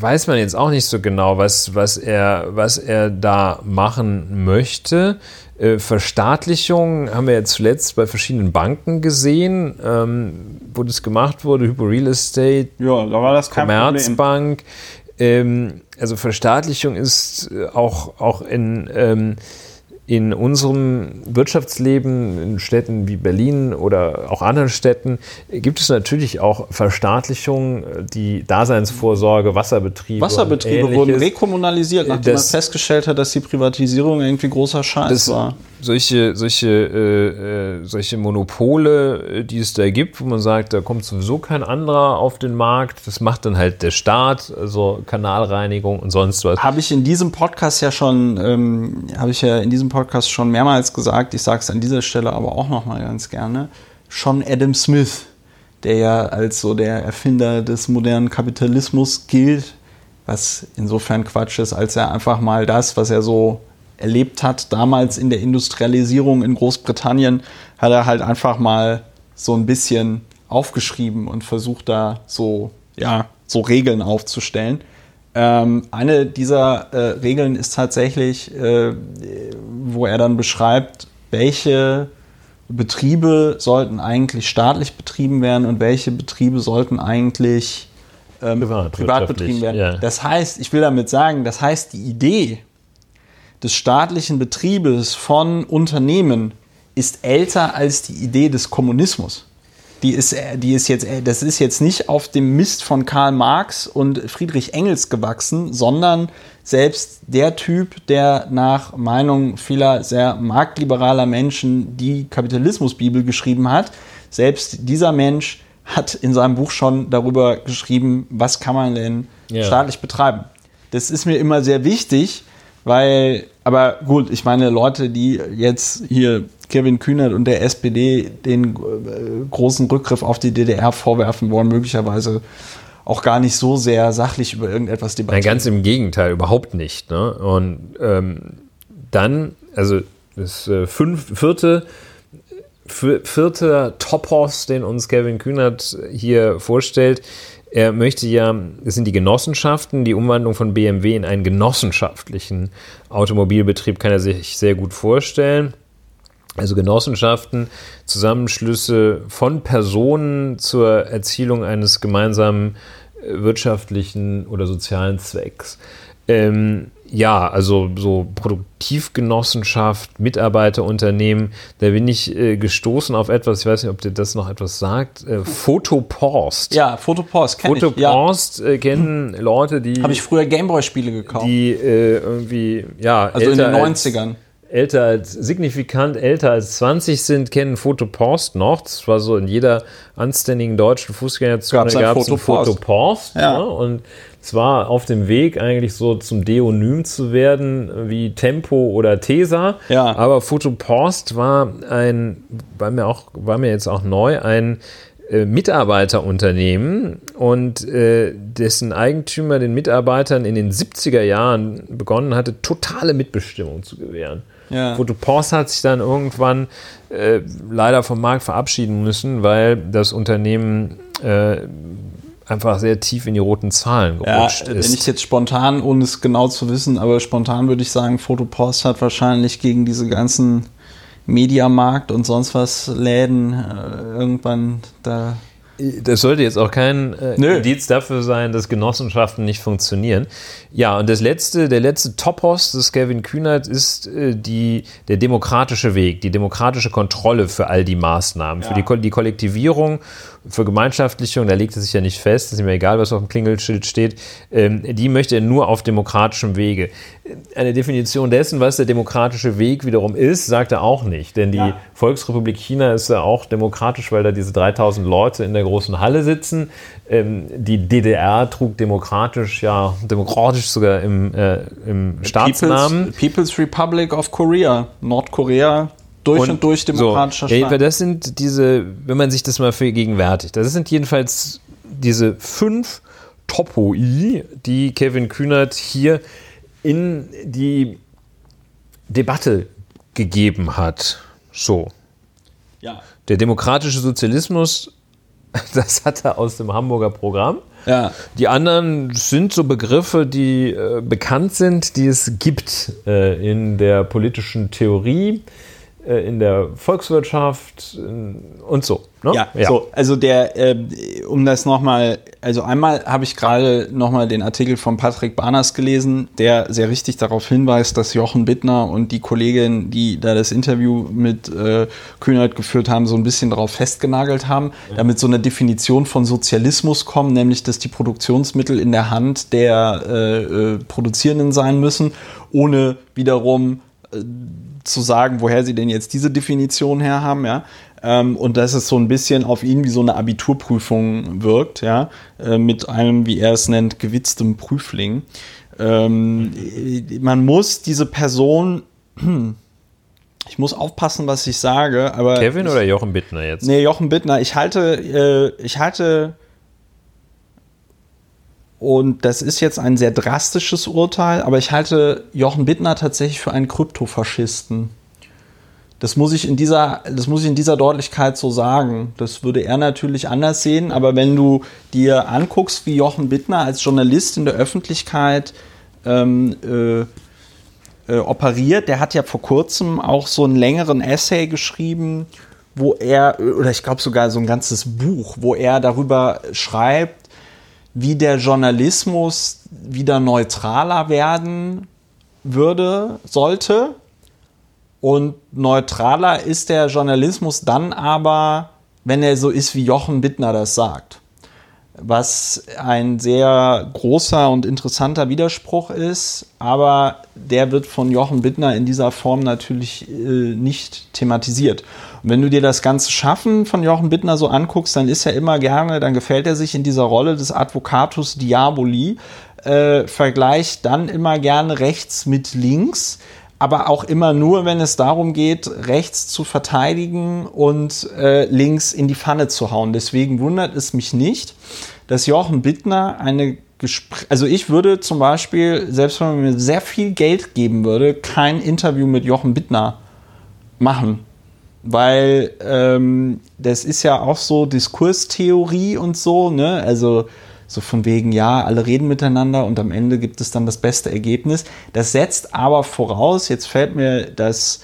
weiß man jetzt auch nicht so genau, was, was, er, was er da machen möchte. Äh, Verstaatlichung haben wir jetzt zuletzt bei verschiedenen Banken gesehen, ähm, wo das gemacht wurde, Hypo Real Estate, ja, da war das Commerzbank. Ähm, also Verstaatlichung ist äh, auch, auch in, ähm, in unserem Wirtschaftsleben, in Städten wie Berlin oder auch anderen Städten, gibt es natürlich auch Verstaatlichungen, die Daseinsvorsorge, Wasserbetriebe. Wasserbetriebe wurden rekommunalisiert, nachdem das, man festgestellt hat, dass die Privatisierung irgendwie großer Scheiß war solche, solche, äh, äh, solche Monopole, äh, die es da gibt, wo man sagt, da kommt sowieso kein anderer auf den Markt. Das macht dann halt der Staat, also Kanalreinigung und sonst was. Habe ich in diesem Podcast ja schon, ähm, habe ich ja in diesem Podcast schon mehrmals gesagt. Ich sage es an dieser Stelle aber auch noch mal ganz gerne. Schon Adam Smith, der ja als so der Erfinder des modernen Kapitalismus gilt, was insofern Quatsch ist, als er einfach mal das, was er so erlebt hat, damals in der Industrialisierung in Großbritannien, hat er halt einfach mal so ein bisschen aufgeschrieben und versucht da so, ja, so Regeln aufzustellen. Ähm, eine dieser äh, Regeln ist tatsächlich, äh, wo er dann beschreibt, welche Betriebe sollten eigentlich staatlich betrieben werden und welche Betriebe sollten eigentlich ähm, privat, privat betrieben werden. Ja. Das heißt, ich will damit sagen, das heißt, die Idee des staatlichen Betriebes von Unternehmen ist älter als die Idee des Kommunismus. Die ist, die ist jetzt, das ist jetzt nicht auf dem Mist von Karl Marx und Friedrich Engels gewachsen, sondern selbst der Typ, der nach Meinung vieler sehr marktliberaler Menschen die Kapitalismusbibel geschrieben hat, selbst dieser Mensch hat in seinem Buch schon darüber geschrieben, was kann man denn ja. staatlich betreiben. Das ist mir immer sehr wichtig, weil, aber gut, ich meine, Leute, die jetzt hier Kevin Kühnert und der SPD den äh, großen Rückgriff auf die DDR vorwerfen wollen, möglicherweise auch gar nicht so sehr sachlich über irgendetwas debattieren. Nein, ganz im Gegenteil, überhaupt nicht. Ne? Und ähm, dann, also das äh, fünf, vierte, vierte Topos, den uns Kevin Kühnert hier vorstellt, er möchte ja, es sind die Genossenschaften, die Umwandlung von BMW in einen genossenschaftlichen Automobilbetrieb kann er sich sehr gut vorstellen. Also Genossenschaften, Zusammenschlüsse von Personen zur Erzielung eines gemeinsamen äh, wirtschaftlichen oder sozialen Zwecks. Ähm, ja, also so Produktivgenossenschaft, Mitarbeiterunternehmen, da bin ich äh, gestoßen auf etwas, ich weiß nicht, ob dir das noch etwas sagt, äh, Fotopost. Ja, Fotopost kenne ich. Fotopost ja. äh, kennen Leute, die... Habe ich früher Gameboy-Spiele gekauft. Die äh, irgendwie, ja... Also in den 90ern. Älter als, signifikant älter als 20 sind, kennen Fotopost noch. Das war so in jeder anständigen deutschen Fußgängerzone gab es ein Fotopost. Ja. Ne? Und zwar auf dem Weg eigentlich so zum Deonym zu werden wie Tempo oder Tesa. Ja. Aber Fotopost war ein, war mir auch, war mir jetzt auch neu, ein äh, Mitarbeiterunternehmen und äh, dessen Eigentümer den Mitarbeitern in den 70er Jahren begonnen hatte, totale Mitbestimmung zu gewähren. Ja. Fotopost hat sich dann irgendwann äh, leider vom Markt verabschieden müssen, weil das Unternehmen äh, einfach sehr tief in die roten Zahlen gerutscht ja, ist. Wenn ich jetzt spontan, ohne es genau zu wissen, aber spontan würde ich sagen, Fotopost hat wahrscheinlich gegen diese ganzen Mediamarkt und sonst was Läden äh, irgendwann da das sollte jetzt auch kein äh, Indiz dafür sein, dass Genossenschaften nicht funktionieren. Ja, und das letzte, der letzte Topos des Kevin Kühnert ist äh, die, der demokratische Weg, die demokratische Kontrolle für all die Maßnahmen, ja. für die, die Kollektivierung Gemeinschaftlichung, da legt er sich ja nicht fest, ist ihm egal, was auf dem Klingelschild steht, ähm, die möchte er nur auf demokratischem Wege. Eine Definition dessen, was der demokratische Weg wiederum ist, sagt er auch nicht, denn die ja. Volksrepublik China ist ja auch demokratisch, weil da diese 3000 Leute in der großen Halle sitzen. Ähm, die DDR trug demokratisch, ja, demokratisch sogar im, äh, im Staatsnamen. People's, People's Republic of Korea, Nordkorea durch und, und durch demokratischer so, Staat. Das sind diese, wenn man sich das mal vergegenwärtigt, das sind jedenfalls diese fünf Topoi, die Kevin Kühnert hier in die Debatte gegeben hat. So. Ja. Der demokratische Sozialismus, das hat er aus dem Hamburger Programm. Ja. Die anderen sind so Begriffe, die äh, bekannt sind, die es gibt äh, in der politischen Theorie. Äh, in der Volkswirtschaft und so. Ne? Ja, ja, so, also der, äh, um das nochmal, also einmal habe ich gerade nochmal den Artikel von Patrick Barners gelesen, der sehr richtig darauf hinweist, dass Jochen Bittner und die Kollegin, die da das Interview mit äh, Kühnert geführt haben, so ein bisschen darauf festgenagelt haben, ja. damit so eine Definition von Sozialismus kommt, nämlich, dass die Produktionsmittel in der Hand der äh, äh Produzierenden sein müssen, ohne wiederum äh, zu sagen, woher sie denn jetzt diese Definition her haben, ja. Ähm, und dass es so ein bisschen auf ihn wie so eine Abiturprüfung wirkt, ja, äh, mit einem, wie er es nennt, gewitztem Prüfling. Ähm, man muss diese Person, ich muss aufpassen, was ich sage, aber. Kevin oder Jochen Bittner jetzt? Nee, Jochen Bittner. Ich halte, äh, ich halte und das ist jetzt ein sehr drastisches Urteil, aber ich halte Jochen Bittner tatsächlich für einen Kryptofaschisten. Das muss ich in dieser, das muss ich in dieser Deutlichkeit so sagen. Das würde er natürlich anders sehen, aber wenn du dir anguckst, wie Jochen Bittner als Journalist in der Öffentlichkeit ähm, äh, äh, operiert, der hat ja vor kurzem auch so einen längeren Essay geschrieben, wo er, oder ich glaube sogar so ein ganzes Buch, wo er darüber schreibt, wie der Journalismus wieder neutraler werden würde, sollte. Und neutraler ist der Journalismus dann aber, wenn er so ist, wie Jochen Bittner das sagt. Was ein sehr großer und interessanter Widerspruch ist, aber der wird von Jochen Bittner in dieser Form natürlich äh, nicht thematisiert. Wenn du dir das ganze Schaffen von Jochen Bittner so anguckst, dann ist er immer gerne, dann gefällt er sich in dieser Rolle des Advocatus Diaboli, äh, vergleicht dann immer gerne rechts mit links, aber auch immer nur, wenn es darum geht, rechts zu verteidigen und äh, links in die Pfanne zu hauen. Deswegen wundert es mich nicht, dass Jochen Bittner eine Gespräch, also ich würde zum Beispiel, selbst wenn man mir sehr viel Geld geben würde, kein Interview mit Jochen Bittner machen weil ähm, das ist ja auch so Diskurstheorie und so, ne? Also so von wegen, ja, alle reden miteinander und am Ende gibt es dann das beste Ergebnis. Das setzt aber voraus, jetzt fällt mir das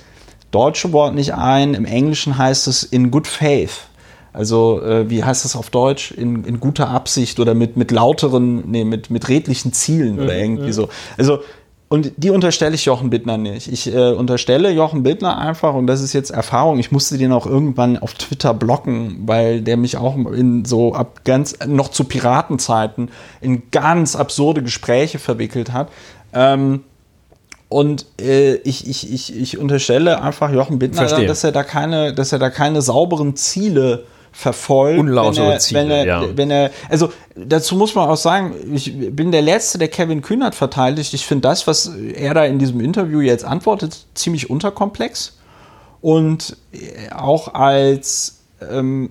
deutsche Wort nicht ein, im Englischen heißt es in good faith. Also, äh, wie heißt das auf Deutsch? In, in guter Absicht oder mit, mit lauteren, nee, mit, mit redlichen Zielen oder mhm, irgendwie mhm. so. Also, und die unterstelle ich Jochen Bittner nicht. Ich äh, unterstelle Jochen Bittner einfach, und das ist jetzt Erfahrung, ich musste den auch irgendwann auf Twitter blocken, weil der mich auch in so ab ganz, noch zu Piratenzeiten in ganz absurde Gespräche verwickelt hat. Ähm, und äh, ich, ich, ich, ich unterstelle einfach Jochen Bittner, dass er da keine, dass er da keine sauberen Ziele verfolgt. Er, Ziele, wenn er, ja. wenn er, also dazu muss man auch sagen, ich bin der Letzte, der Kevin Kühnert verteidigt. Ich finde das, was er da in diesem Interview jetzt antwortet, ziemlich unterkomplex. Und auch als ähm,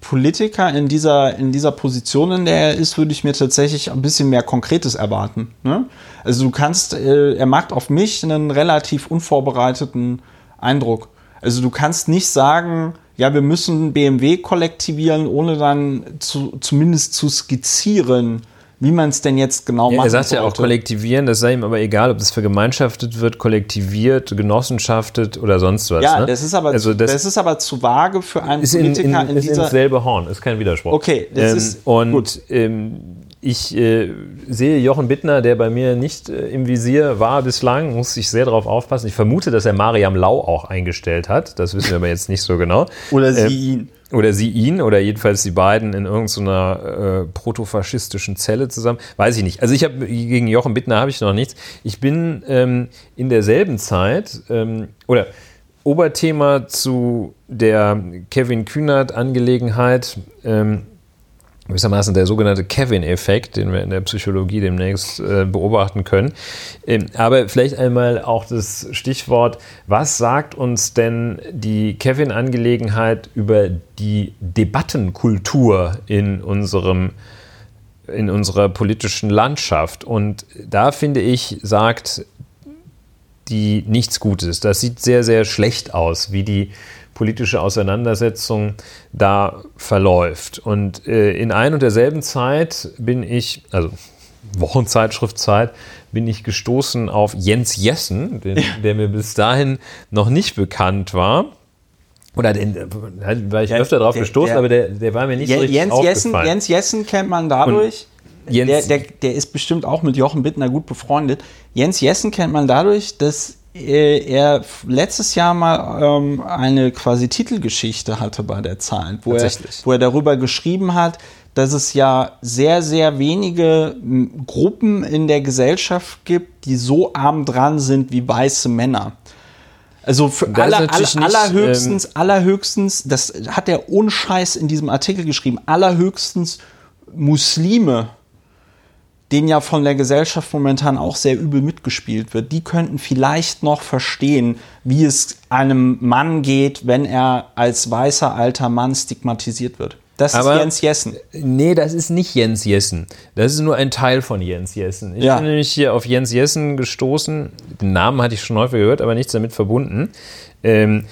Politiker in dieser, in dieser Position, in der er ist, würde ich mir tatsächlich ein bisschen mehr Konkretes erwarten. Ne? Also du kannst, äh, er macht auf mich einen relativ unvorbereiteten Eindruck. Also du kannst nicht sagen, ja, wir müssen BMW kollektivieren, ohne dann zu, zumindest zu skizzieren, wie man es denn jetzt genau ja, macht. Er sagt ja auch kollektivieren, das sei ihm aber egal, ob das vergemeinschaftet wird, kollektiviert, genossenschaftet oder sonst was. Ja, ne? das, ist aber, also das, das, ist aber zu vage für einen ist Politiker in, in, in ist dieser... Ist selbe Horn, ist kein Widerspruch. Okay, das ähm, ist und gut. Ähm, ich äh, sehe Jochen Bittner, der bei mir nicht äh, im Visier war bislang, muss ich sehr darauf aufpassen. Ich vermute, dass er Mariam Lau auch eingestellt hat. Das wissen wir aber jetzt nicht so genau. Oder sie ähm, ihn. Oder sie ihn, oder jedenfalls die beiden in irgendeiner äh, protofaschistischen Zelle zusammen. Weiß ich nicht. Also ich habe gegen Jochen Bittner habe ich noch nichts. Ich bin ähm, in derselben Zeit, ähm, oder Oberthema zu der Kevin Kühnert-Angelegenheit, ähm, gewissermaßen der sogenannte Kevin-Effekt, den wir in der Psychologie demnächst äh, beobachten können. Ähm, aber vielleicht einmal auch das Stichwort, was sagt uns denn die Kevin-Angelegenheit über die Debattenkultur in unserem in unserer politischen Landschaft. Und da finde ich, sagt die nichts Gutes. Das sieht sehr, sehr schlecht aus, wie die politische Auseinandersetzung da verläuft. Und äh, in ein und derselben Zeit bin ich, also Wochenzeitschriftzeit, bin ich gestoßen auf Jens Jessen, den, ja. der mir bis dahin noch nicht bekannt war. Oder den, da war ich öfter drauf der, gestoßen, der, aber der, der war mir nicht Jens, so richtig Jens aufgefallen. Jessen, Jens Jessen kennt man dadurch, Jens, der, der, der ist bestimmt auch mit Jochen Bittner gut befreundet. Jens Jessen kennt man dadurch, dass äh, er letztes Jahr mal ähm, eine quasi Titelgeschichte hatte bei der Zeit, wo er, wo er darüber geschrieben hat, dass es ja sehr, sehr wenige Gruppen in der Gesellschaft gibt, die so arm dran sind wie weiße Männer. Also für aller, aller, allerhöchstens, ähm, allerhöchstens, das hat er ohne Scheiß in diesem Artikel geschrieben, allerhöchstens Muslime den ja von der Gesellschaft momentan auch sehr übel mitgespielt wird, die könnten vielleicht noch verstehen, wie es einem Mann geht, wenn er als weißer alter Mann stigmatisiert wird. Das Aber, ist Jens Jessen. Nee, das ist nicht Jens Jessen. Das ist nur ein Teil von Jens Jessen. Ich ja. bin nämlich hier auf Jens Jessen gestoßen. Den Namen hatte ich schon häufig gehört, aber nichts damit verbunden. Ähm,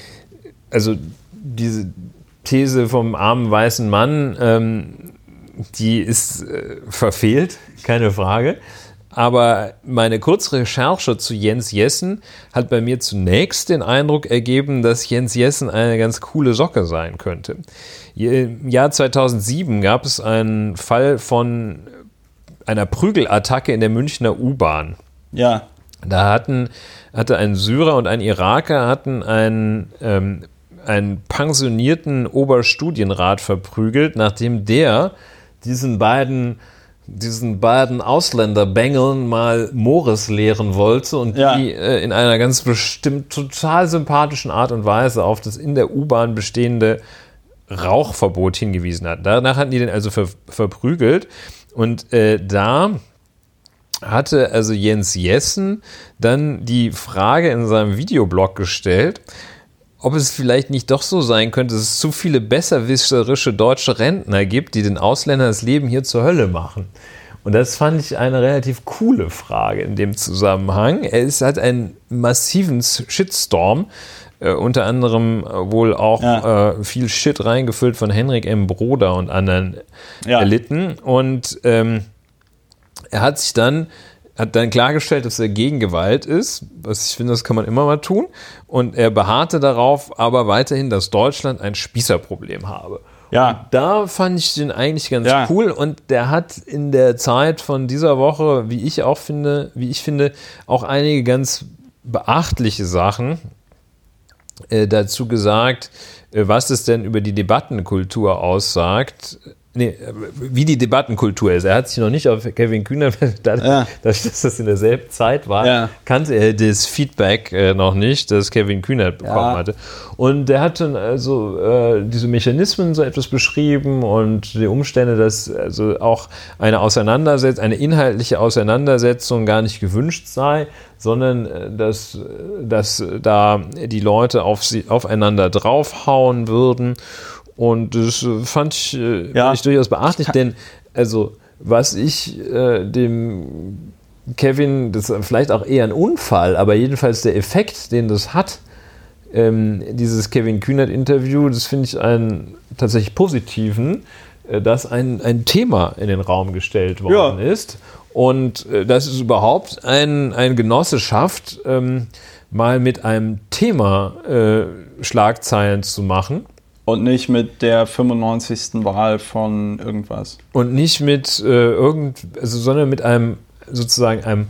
also diese These vom armen weißen Mann, ähm, die ist äh, verfehlt, keine Frage. Aber meine Kurzrecherche zu Jens Jessen hat bei mir zunächst den Eindruck ergeben, dass Jens Jessen eine ganz coole Socke sein könnte. Im Jahr 2007 gab es einen Fall von einer Prügelattacke in der Münchner U-Bahn. Ja. Da hatten, hatte ein Syrer und ein Iraker hatten einen, ähm, einen pensionierten Oberstudienrat verprügelt, nachdem der diesen beiden diesen beiden Ausländerbängeln mal Morris lehren wollte und ja. die äh, in einer ganz bestimmt total sympathischen Art und Weise auf das in der U-Bahn bestehende Rauchverbot hingewiesen hat. Danach hatten die den also ver verprügelt und äh, da hatte also Jens Jessen dann die Frage in seinem Videoblog gestellt, ob es vielleicht nicht doch so sein könnte, dass es zu viele besserwisserische deutsche Rentner gibt, die den Ausländern das Leben hier zur Hölle machen. Und das fand ich eine relativ coole Frage in dem Zusammenhang. Es hat einen massiven Shitstorm, äh, unter anderem äh, wohl auch ja. äh, viel Shit reingefüllt von Henrik M. Broder und anderen ja. erlitten. Und ähm, er hat sich dann hat dann klargestellt, dass er gegen Gewalt ist, was ich finde, das kann man immer mal tun. Und er beharrte darauf, aber weiterhin, dass Deutschland ein Spießerproblem habe. Ja. Und da fand ich den eigentlich ganz ja. cool und der hat in der Zeit von dieser Woche, wie ich auch finde, wie ich finde, auch einige ganz beachtliche Sachen äh, dazu gesagt, äh, was es denn über die Debattenkultur aussagt Nee, wie die Debattenkultur ist. Er hat sich noch nicht auf Kevin Kühner, dadurch, ja. dass das in derselben Zeit war, ja. kannte er das Feedback äh, noch nicht, das Kevin Kühner bekommen ja. hatte. Und er hat dann also äh, diese Mechanismen so etwas beschrieben und die Umstände, dass also auch eine Auseinandersetzung, eine inhaltliche Auseinandersetzung gar nicht gewünscht sei, sondern äh, dass, dass da die Leute auf sie, aufeinander draufhauen würden und das äh, fand ich, äh, ja. ich durchaus beachtlich, denn also was ich äh, dem Kevin, das ist vielleicht auch eher ein Unfall, aber jedenfalls der Effekt, den das hat, ähm, dieses Kevin Kühnert-Interview, das finde ich einen tatsächlich positiven, äh, dass ein, ein Thema in den Raum gestellt worden ja. ist. Und äh, das ist überhaupt ein, eine Genossenschaft, ähm, mal mit einem Thema äh, Schlagzeilen zu machen. Und nicht mit der 95. Wahl von irgendwas. Und nicht mit äh, irgend, also, sondern mit einem sozusagen einem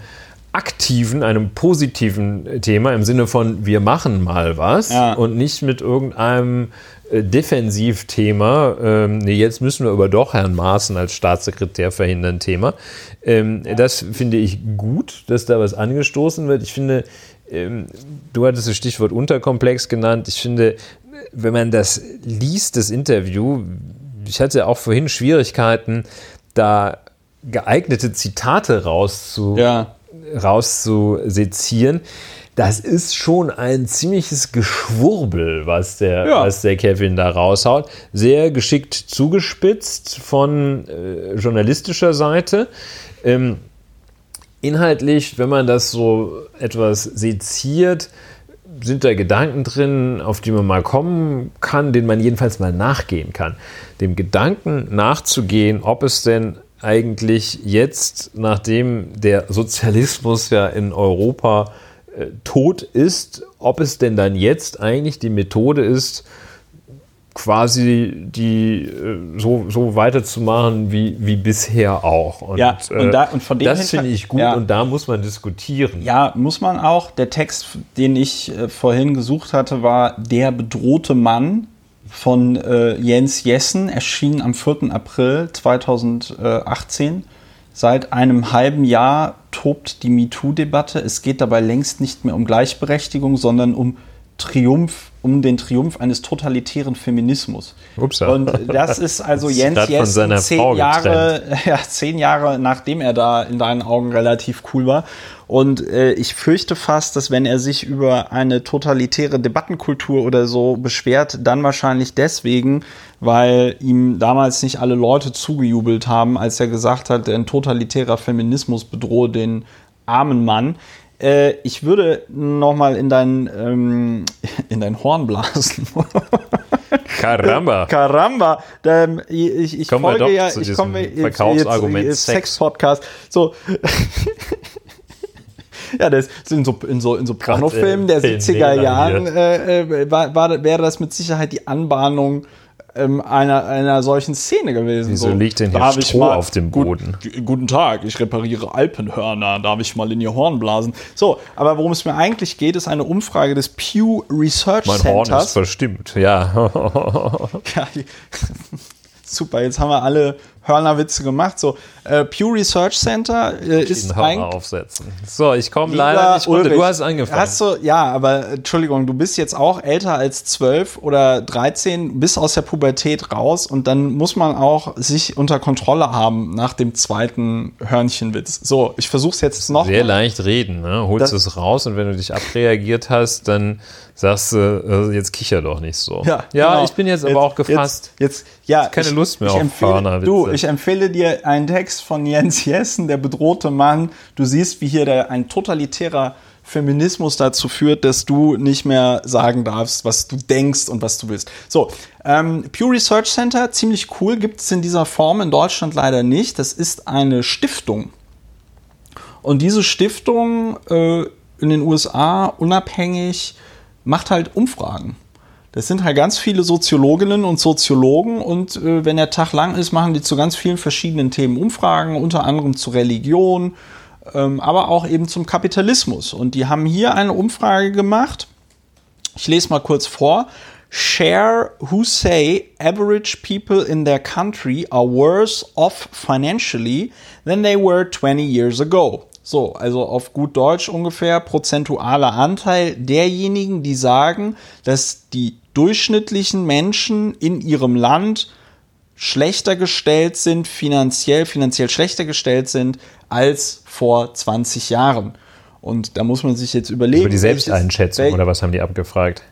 aktiven, einem positiven Thema im Sinne von wir machen mal was ja. und nicht mit irgendeinem äh, Defensivthema, ähm, nee, jetzt müssen wir aber doch Herrn Maaßen als Staatssekretär verhindern, Thema. Ähm, ja. Das finde ich gut, dass da was angestoßen wird. Ich finde, ähm, du hattest das Stichwort Unterkomplex genannt. Ich finde, wenn man das liest, das Interview, ich hatte auch vorhin Schwierigkeiten, da geeignete Zitate rauszu, ja. rauszusezieren. Das ist schon ein ziemliches Geschwurbel, was der, ja. was der Kevin da raushaut. Sehr geschickt zugespitzt von äh, journalistischer Seite. Ähm, inhaltlich, wenn man das so etwas seziert, sind da Gedanken drin, auf die man mal kommen kann, denen man jedenfalls mal nachgehen kann. Dem Gedanken nachzugehen, ob es denn eigentlich jetzt, nachdem der Sozialismus ja in Europa äh, tot ist, ob es denn dann jetzt eigentlich die Methode ist, quasi die äh, so, so weiterzumachen wie, wie bisher auch. Und, ja, und, äh, da, und von dem das finde ich gut ja, und da muss man diskutieren. Ja, muss man auch. Der Text, den ich äh, vorhin gesucht hatte, war Der bedrohte Mann von äh, Jens Jessen, erschienen am 4. April 2018. Seit einem halben Jahr tobt die MeToo-Debatte. Es geht dabei längst nicht mehr um Gleichberechtigung, sondern um Triumph, um den Triumph eines totalitären Feminismus. Upsa. Und das ist also das Jens Jessen zehn Jahre, ja, zehn Jahre nachdem er da in deinen Augen relativ cool war. Und äh, ich fürchte fast, dass wenn er sich über eine totalitäre Debattenkultur oder so beschwert, dann wahrscheinlich deswegen, weil ihm damals nicht alle Leute zugejubelt haben, als er gesagt hat, ein totalitärer Feminismus bedrohe den armen Mann. Äh, ich würde noch mal in dein, ähm, in dein Horn blasen. Caramba. Caramba. Ähm, ich, ich kommen folge ja, ich komme Verkaufsargument jetzt, jetzt Sex. Podcast. So. ja, das in so, in so, in so Pornofilmen der 70er Jahren äh, äh, war, war, wäre das mit Sicherheit die Anbahnung ähm, einer, einer solchen Szene gewesen. Wieso so, liegt denn hier Stroh mal, auf dem Boden? Gut, guten Tag, ich repariere Alpenhörner, darf ich mal in Ihr Horn blasen? So, aber worum es mir eigentlich geht, ist eine Umfrage des Pew Research mein Centers. Mein Horn ist verstimmt, ja. ja super, jetzt haben wir alle Hörnerwitze gemacht. So, äh, Pew Research Center äh, ist ein aufsetzen. So, ich komme leider nicht runter. Du hast angefangen. Hast du, ja, aber Entschuldigung, du bist jetzt auch älter als 12 oder 13, bist aus der Pubertät raus und dann muss man auch sich unter Kontrolle haben nach dem zweiten Hörnchenwitz. So, ich versuch's jetzt noch. Sehr mal. leicht reden, ne? Holst es raus und wenn du dich abreagiert hast, dann sagst du, äh, jetzt kicher doch nicht so. Ja, ja genau. ich bin jetzt, jetzt aber auch gefasst. Jetzt, jetzt ja, keine ich, Lust mehr auf empfehle, Du, ich empfehle dir einen Text von Jens Jessen, der bedrohte Mann. Du siehst, wie hier der, ein totalitärer Feminismus dazu führt, dass du nicht mehr sagen darfst, was du denkst und was du willst. So, ähm, Pew Research Center, ziemlich cool, gibt es in dieser Form in Deutschland leider nicht. Das ist eine Stiftung. Und diese Stiftung äh, in den USA unabhängig macht halt Umfragen. Das sind halt ganz viele Soziologinnen und Soziologen und äh, wenn der Tag lang ist, machen die zu ganz vielen verschiedenen Themen Umfragen, unter anderem zu Religion, ähm, aber auch eben zum Kapitalismus. Und die haben hier eine Umfrage gemacht. Ich lese mal kurz vor. Share who say average people in their country are worse off financially than they were 20 years ago. So, also auf gut Deutsch ungefähr prozentualer Anteil derjenigen, die sagen, dass die durchschnittlichen Menschen in ihrem Land schlechter gestellt sind, finanziell, finanziell schlechter gestellt sind als vor 20 Jahren. Und da muss man sich jetzt überlegen. Über die Selbsteinschätzung welches, oder was haben die abgefragt?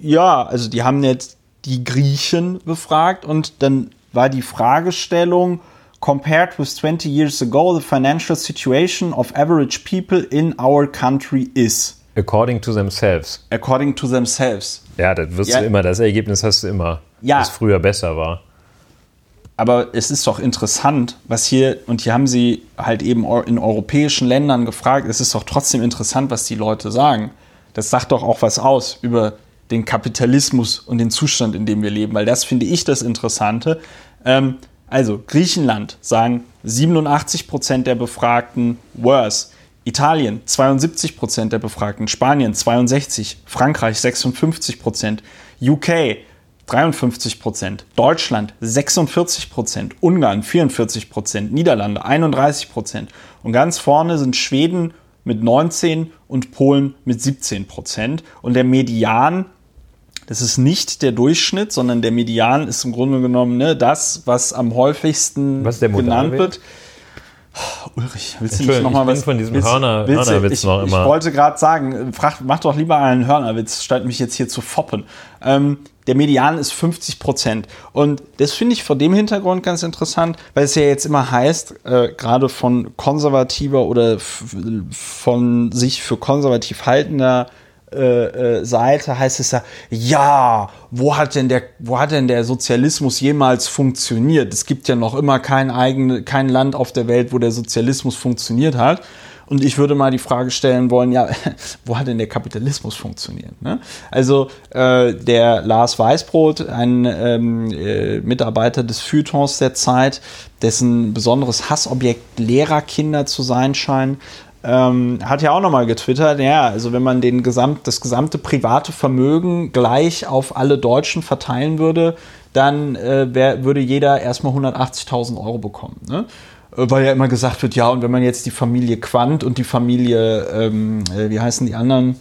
Ja, also die haben jetzt die Griechen befragt und dann war die Fragestellung, compared with 20 years ago, the financial situation of average people in our country is. According to themselves. According to themselves. Ja, das wirst ja. du immer, das Ergebnis hast du immer. Ja. Das früher besser war. Aber es ist doch interessant, was hier, und hier haben sie halt eben in europäischen Ländern gefragt, es ist doch trotzdem interessant, was die Leute sagen. Das sagt doch auch was aus über den Kapitalismus und den Zustand, in dem wir leben, weil das finde ich das Interessante. Ähm, also Griechenland sagen 87 Prozent der Befragten worse. Italien 72 Prozent der Befragten, Spanien 62, Frankreich 56 Prozent, UK 53 Prozent, Deutschland 46 Prozent, Ungarn 44 Prozent, Niederlande 31 Prozent und ganz vorne sind Schweden mit 19 und Polen mit 17 Prozent und der Median das ist nicht der Durchschnitt, sondern der Median ist im Grunde genommen ne, das, was am häufigsten was genannt wird. Oh, Ulrich, willst du nicht nochmal was von diesem Hörner, Hörnerwitz ich, noch immer? Ich wollte gerade sagen, frag, mach doch lieber einen Hörnerwitz, statt mich jetzt hier zu foppen. Ähm, der Median ist 50 Prozent. Und das finde ich vor dem Hintergrund ganz interessant, weil es ja jetzt immer heißt, äh, gerade von konservativer oder von sich für konservativ haltender äh, äh, Seite heißt es ja, ja, wo hat denn der, wo hat denn der Sozialismus jemals funktioniert? Es gibt ja noch immer kein eigene, kein Land auf der Welt, wo der Sozialismus funktioniert hat. Und ich würde mal die Frage stellen wollen, ja, wo hat denn der Kapitalismus funktioniert? Ne? Also äh, der Lars Weißbrot, ein ähm, äh, Mitarbeiter des Feuilletons der Zeit, dessen besonderes Hassobjekt Lehrerkinder zu sein scheinen, ähm, hat ja auch nochmal getwittert, ja, also wenn man den Gesamt, das gesamte private Vermögen gleich auf alle Deutschen verteilen würde, dann äh, wär, würde jeder erstmal 180.000 Euro bekommen. Ne? Äh, weil ja immer gesagt wird, ja, und wenn man jetzt die Familie Quant und die Familie, ähm, äh, wie heißen die anderen?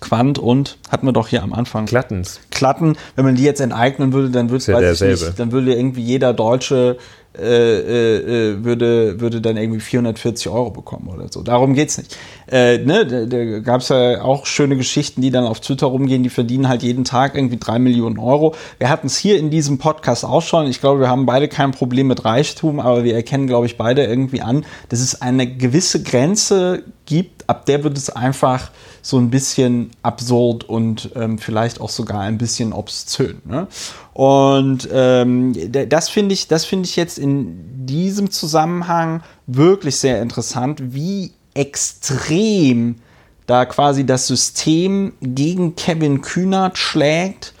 Quant und hatten wir doch hier am Anfang. Klattens. Klatten, wenn man die jetzt enteignen würde, dann würde, ja weiß ich nicht, dann würde irgendwie jeder Deutsche äh, äh, äh, würde, würde dann irgendwie 440 Euro bekommen oder so. Darum geht's nicht. Äh, ne, da, da gab es ja auch schöne Geschichten, die dann auf Twitter rumgehen, die verdienen halt jeden Tag irgendwie drei Millionen Euro. Wir hatten es hier in diesem Podcast auch schon. Ich glaube, wir haben beide kein Problem mit Reichtum, aber wir erkennen, glaube ich, beide irgendwie an, dass es eine gewisse Grenze gibt, ab der wird es einfach so ein bisschen absurd und ähm, vielleicht auch sogar ein bisschen obszön. Ne? Und ähm, das finde ich, das ich jetzt in diesem Zusammenhang wirklich sehr interessant, wie extrem da quasi das System gegen Kevin Kühnert schlägt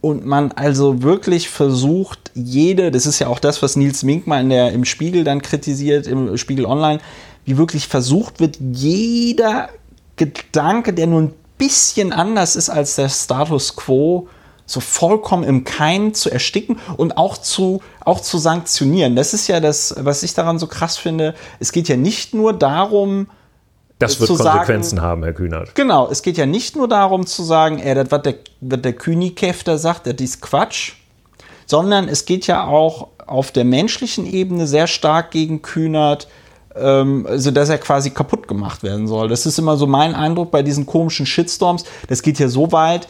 und man also wirklich versucht, jede, das ist ja auch das, was Nils Mink mal in der, im Spiegel dann kritisiert, im Spiegel Online, wie wirklich versucht wird, jeder Gedanke, der nur ein bisschen anders ist als der Status quo, so vollkommen im Keim zu ersticken und auch zu, auch zu sanktionieren. Das ist ja das, was ich daran so krass finde. Es geht ja nicht nur darum, das wird Konsequenzen sagen, haben, Herr Kühnert. Genau, es geht ja nicht nur darum zu sagen, ey, das, was der, was der Kühnikäf da sagt, das ist Quatsch, sondern es geht ja auch auf der menschlichen Ebene sehr stark gegen Kühnert, ähm, also dass er quasi kaputt gemacht werden soll. Das ist immer so mein Eindruck bei diesen komischen Shitstorms. Das geht ja so weit,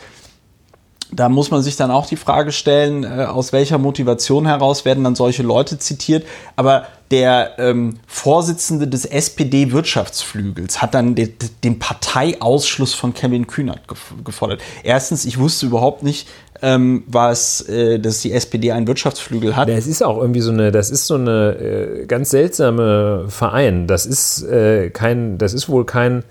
da muss man sich dann auch die Frage stellen, äh, aus welcher Motivation heraus werden dann solche Leute zitiert. Aber der ähm, Vorsitzende des SPD-Wirtschaftsflügels hat dann de, de, den Parteiausschluss von Kevin Kühnert gefordert. Erstens, ich wusste überhaupt nicht, ähm, was, äh, dass die SPD einen Wirtschaftsflügel hat. Das ist auch irgendwie so eine, das ist so eine äh, ganz seltsame Verein. Das ist äh, kein, das ist wohl kein,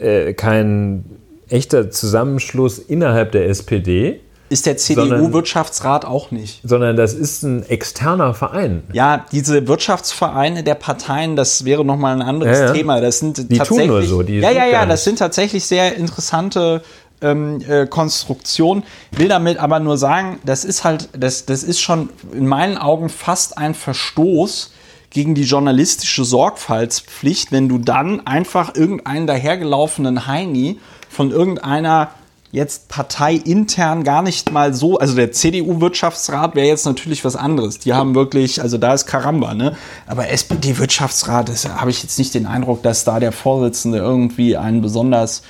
äh, kein echter Zusammenschluss innerhalb der SPD. Ist der CDU-Wirtschaftsrat auch nicht. Sondern das ist ein externer Verein. Ja, diese Wirtschaftsvereine der Parteien, das wäre nochmal ein anderes ja, ja. Thema. Das sind die tatsächlich, tun nur so. Die ja, ja, ja, das sind tatsächlich sehr interessante ähm, äh, Konstruktionen. Will damit aber nur sagen, das ist halt, das, das ist schon in meinen Augen fast ein Verstoß gegen die journalistische Sorgfaltspflicht, wenn du dann einfach irgendeinen dahergelaufenen Heini von irgendeiner jetzt parteiintern gar nicht mal so, also der CDU-Wirtschaftsrat wäre jetzt natürlich was anderes. Die haben wirklich, also da ist Karamba, ne? Aber SPD-Wirtschaftsrat, da habe ich jetzt nicht den Eindruck, dass da der Vorsitzende irgendwie einen besonders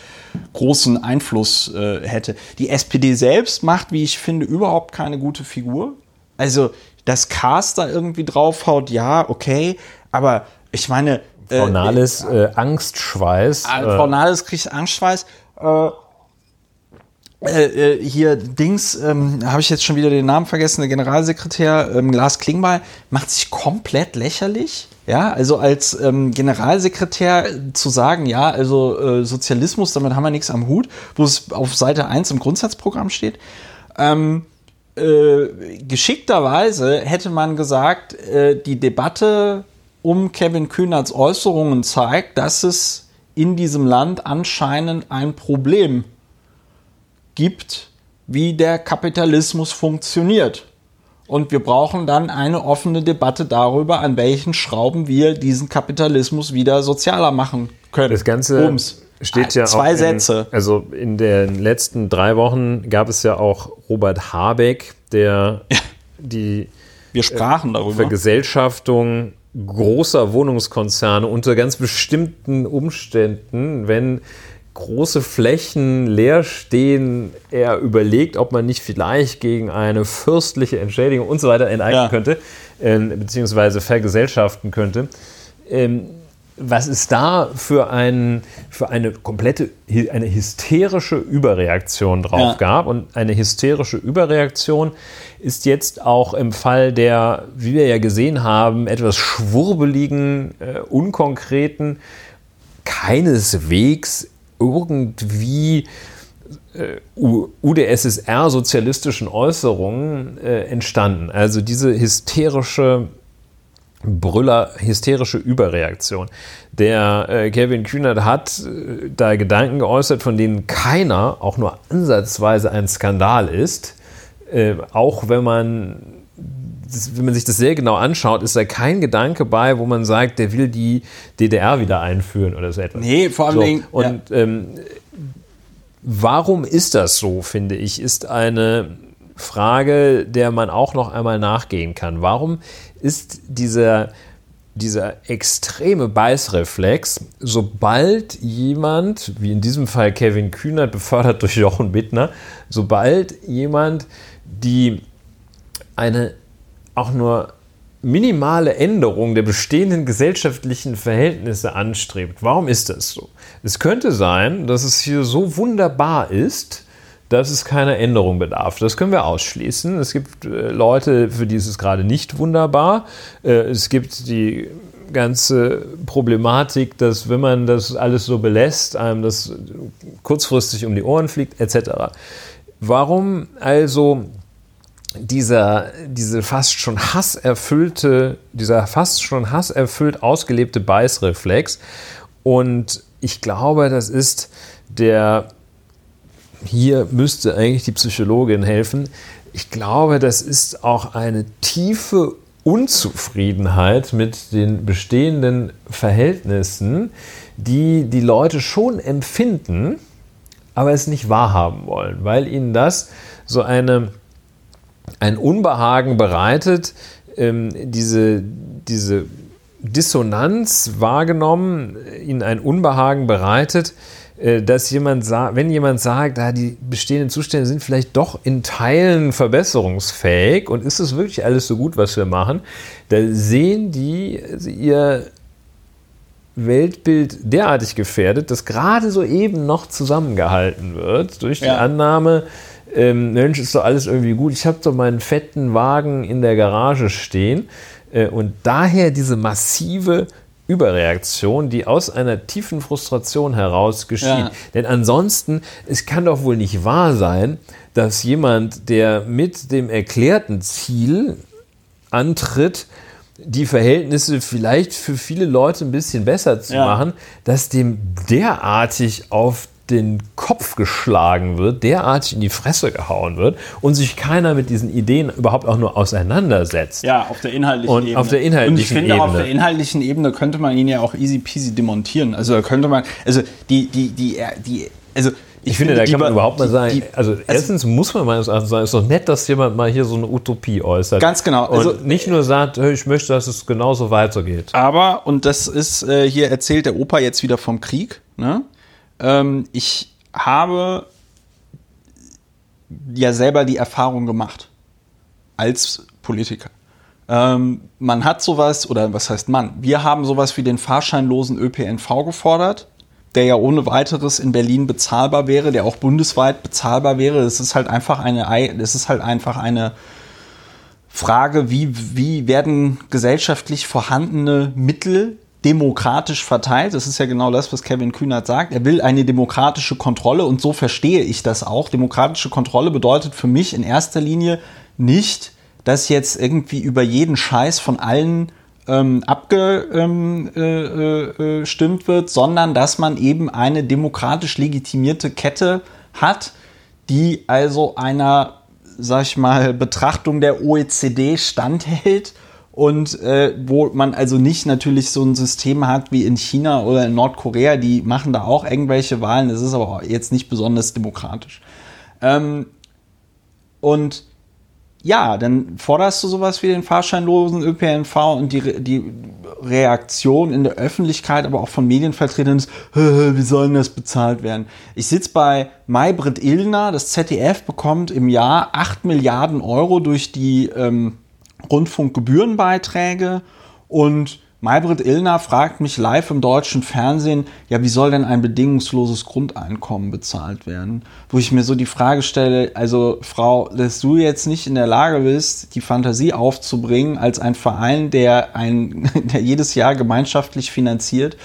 großen Einfluss äh, hätte. Die SPD selbst macht, wie ich finde, überhaupt keine gute Figur. Also, dass Cast da irgendwie draufhaut, ja, okay, aber ich meine, Frau Nahles äh, Angstschweiß. Frau Nahles kriegt Angstschweiß. Äh, äh, hier Dings, ähm, habe ich jetzt schon wieder den Namen vergessen, der Generalsekretär ähm, Lars Klingbeil macht sich komplett lächerlich. Ja, also als ähm, Generalsekretär zu sagen, ja, also äh, Sozialismus, damit haben wir nichts am Hut, wo es auf Seite 1 im Grundsatzprogramm steht. Ähm, äh, geschickterweise hätte man gesagt, äh, die Debatte um Kevin Kühnerts Äußerungen zeigt, dass es in diesem Land anscheinend ein Problem gibt wie der Kapitalismus funktioniert. Und wir brauchen dann eine offene Debatte darüber, an welchen Schrauben wir diesen Kapitalismus wieder sozialer machen können. Das Ganze Bums. steht ja Zwei auch. Zwei Sätze. Also in den letzten drei Wochen gab es ja auch Robert Habeck, der ja. die wir sprachen darüber. Vergesellschaftung großer Wohnungskonzerne unter ganz bestimmten Umständen, wenn große Flächen leer stehen, er überlegt, ob man nicht vielleicht gegen eine fürstliche Entschädigung und so weiter enteignen ja. könnte, äh, beziehungsweise vergesellschaften könnte. Ähm, was es da für, ein, für eine komplette, eine hysterische Überreaktion drauf ja. gab. Und eine hysterische Überreaktion ist jetzt auch im Fall der, wie wir ja gesehen haben, etwas schwurbeligen, äh, unkonkreten, keineswegs irgendwie äh, UdSSR-sozialistischen Äußerungen äh, entstanden. Also diese hysterische Brüller, hysterische Überreaktion. Der äh, Kevin Kühnert hat äh, da Gedanken geäußert, von denen keiner auch nur ansatzweise ein Skandal ist. Äh, auch wenn man wenn man sich das sehr genau anschaut, ist da kein Gedanke bei, wo man sagt, der will die DDR wieder einführen oder so etwas. Nee, vor allem. So. Und ja. ähm, warum ist das so, finde ich, ist eine Frage, der man auch noch einmal nachgehen kann. Warum ist dieser, dieser extreme Beißreflex, sobald jemand, wie in diesem Fall Kevin Kühnert, befördert durch Jochen Bittner, sobald jemand die eine auch nur minimale Änderung der bestehenden gesellschaftlichen Verhältnisse anstrebt. Warum ist das so? Es könnte sein, dass es hier so wunderbar ist, dass es keiner Änderung bedarf. Das können wir ausschließen. Es gibt äh, Leute, für die ist es gerade nicht wunderbar. Äh, es gibt die ganze Problematik, dass wenn man das alles so belässt, einem das kurzfristig um die Ohren fliegt, etc. Warum also dieser, diese fast schon hasserfüllte, dieser fast schon hasserfüllt ausgelebte Beißreflex. Und ich glaube, das ist der, hier müsste eigentlich die Psychologin helfen. Ich glaube, das ist auch eine tiefe Unzufriedenheit mit den bestehenden Verhältnissen, die die Leute schon empfinden, aber es nicht wahrhaben wollen, weil ihnen das so eine ein Unbehagen bereitet, ähm, diese, diese Dissonanz wahrgenommen, ihnen ein Unbehagen bereitet, äh, dass jemand sagt, wenn jemand sagt, ah, die bestehenden Zustände sind vielleicht doch in Teilen verbesserungsfähig und ist es wirklich alles so gut, was wir machen, da sehen die also ihr Weltbild derartig gefährdet, dass gerade soeben noch zusammengehalten wird durch die ja. Annahme, ähm, Mensch, ist doch alles irgendwie gut. Ich habe doch meinen fetten Wagen in der Garage stehen. Äh, und daher diese massive Überreaktion, die aus einer tiefen Frustration heraus geschieht. Ja. Denn ansonsten, es kann doch wohl nicht wahr sein, dass jemand, der mit dem erklärten Ziel antritt, die Verhältnisse vielleicht für viele Leute ein bisschen besser zu ja. machen, dass dem derartig auf den Kopf geschlagen wird, derartig in die Fresse gehauen wird und sich keiner mit diesen Ideen überhaupt auch nur auseinandersetzt. Ja, auf der inhaltlichen und Ebene. Auf der inhaltlichen und ich finde, Ebene. auf der inhaltlichen Ebene könnte man ihn ja auch easy peasy demontieren. Also da könnte man, also die, die, die, die, also ich, ich finde, finde, da kann man überhaupt mal sagen, die, also, also erstens muss man meines Erachtens sagen, es ist doch nett, dass jemand mal hier so eine Utopie äußert. Ganz genau. Also, und nicht nur sagt, ich möchte, dass es genauso weitergeht. Aber, und das ist, äh, hier erzählt der Opa jetzt wieder vom Krieg, ne? Ähm, ich habe ja selber die Erfahrung gemacht als Politiker. Ähm, man hat sowas, oder was heißt man? Wir haben sowas wie den fahrscheinlosen ÖPNV gefordert, der ja ohne weiteres in Berlin bezahlbar wäre, der auch bundesweit bezahlbar wäre. Es ist halt einfach eine, es ist halt einfach eine Frage, wie, wie werden gesellschaftlich vorhandene Mittel demokratisch verteilt. Das ist ja genau das, was Kevin Kühnert sagt. Er will eine demokratische Kontrolle und so verstehe ich das auch. Demokratische Kontrolle bedeutet für mich in erster Linie nicht, dass jetzt irgendwie über jeden Scheiß von allen ähm, abgestimmt ähm, äh, äh, wird, sondern dass man eben eine demokratisch legitimierte Kette hat, die also einer, sag ich mal, Betrachtung der OECD standhält und äh, wo man also nicht natürlich so ein System hat wie in China oder in Nordkorea, die machen da auch irgendwelche Wahlen, das ist aber jetzt nicht besonders demokratisch. Ähm, und ja, dann forderst du sowas wie den fahrscheinlosen ÖPNV und die, die Reaktion in der Öffentlichkeit, aber auch von Medienvertretern ist, wie soll denn das bezahlt werden? Ich sitze bei Maybrit Illner, das ZDF bekommt im Jahr 8 Milliarden Euro durch die ähm, Rundfunkgebührenbeiträge und Maybrit Illner fragt mich live im deutschen Fernsehen, ja, wie soll denn ein bedingungsloses Grundeinkommen bezahlt werden? Wo ich mir so die Frage stelle, also Frau, dass du jetzt nicht in der Lage bist, die Fantasie aufzubringen, als ein Verein, der, ein, der jedes Jahr gemeinschaftlich finanziert,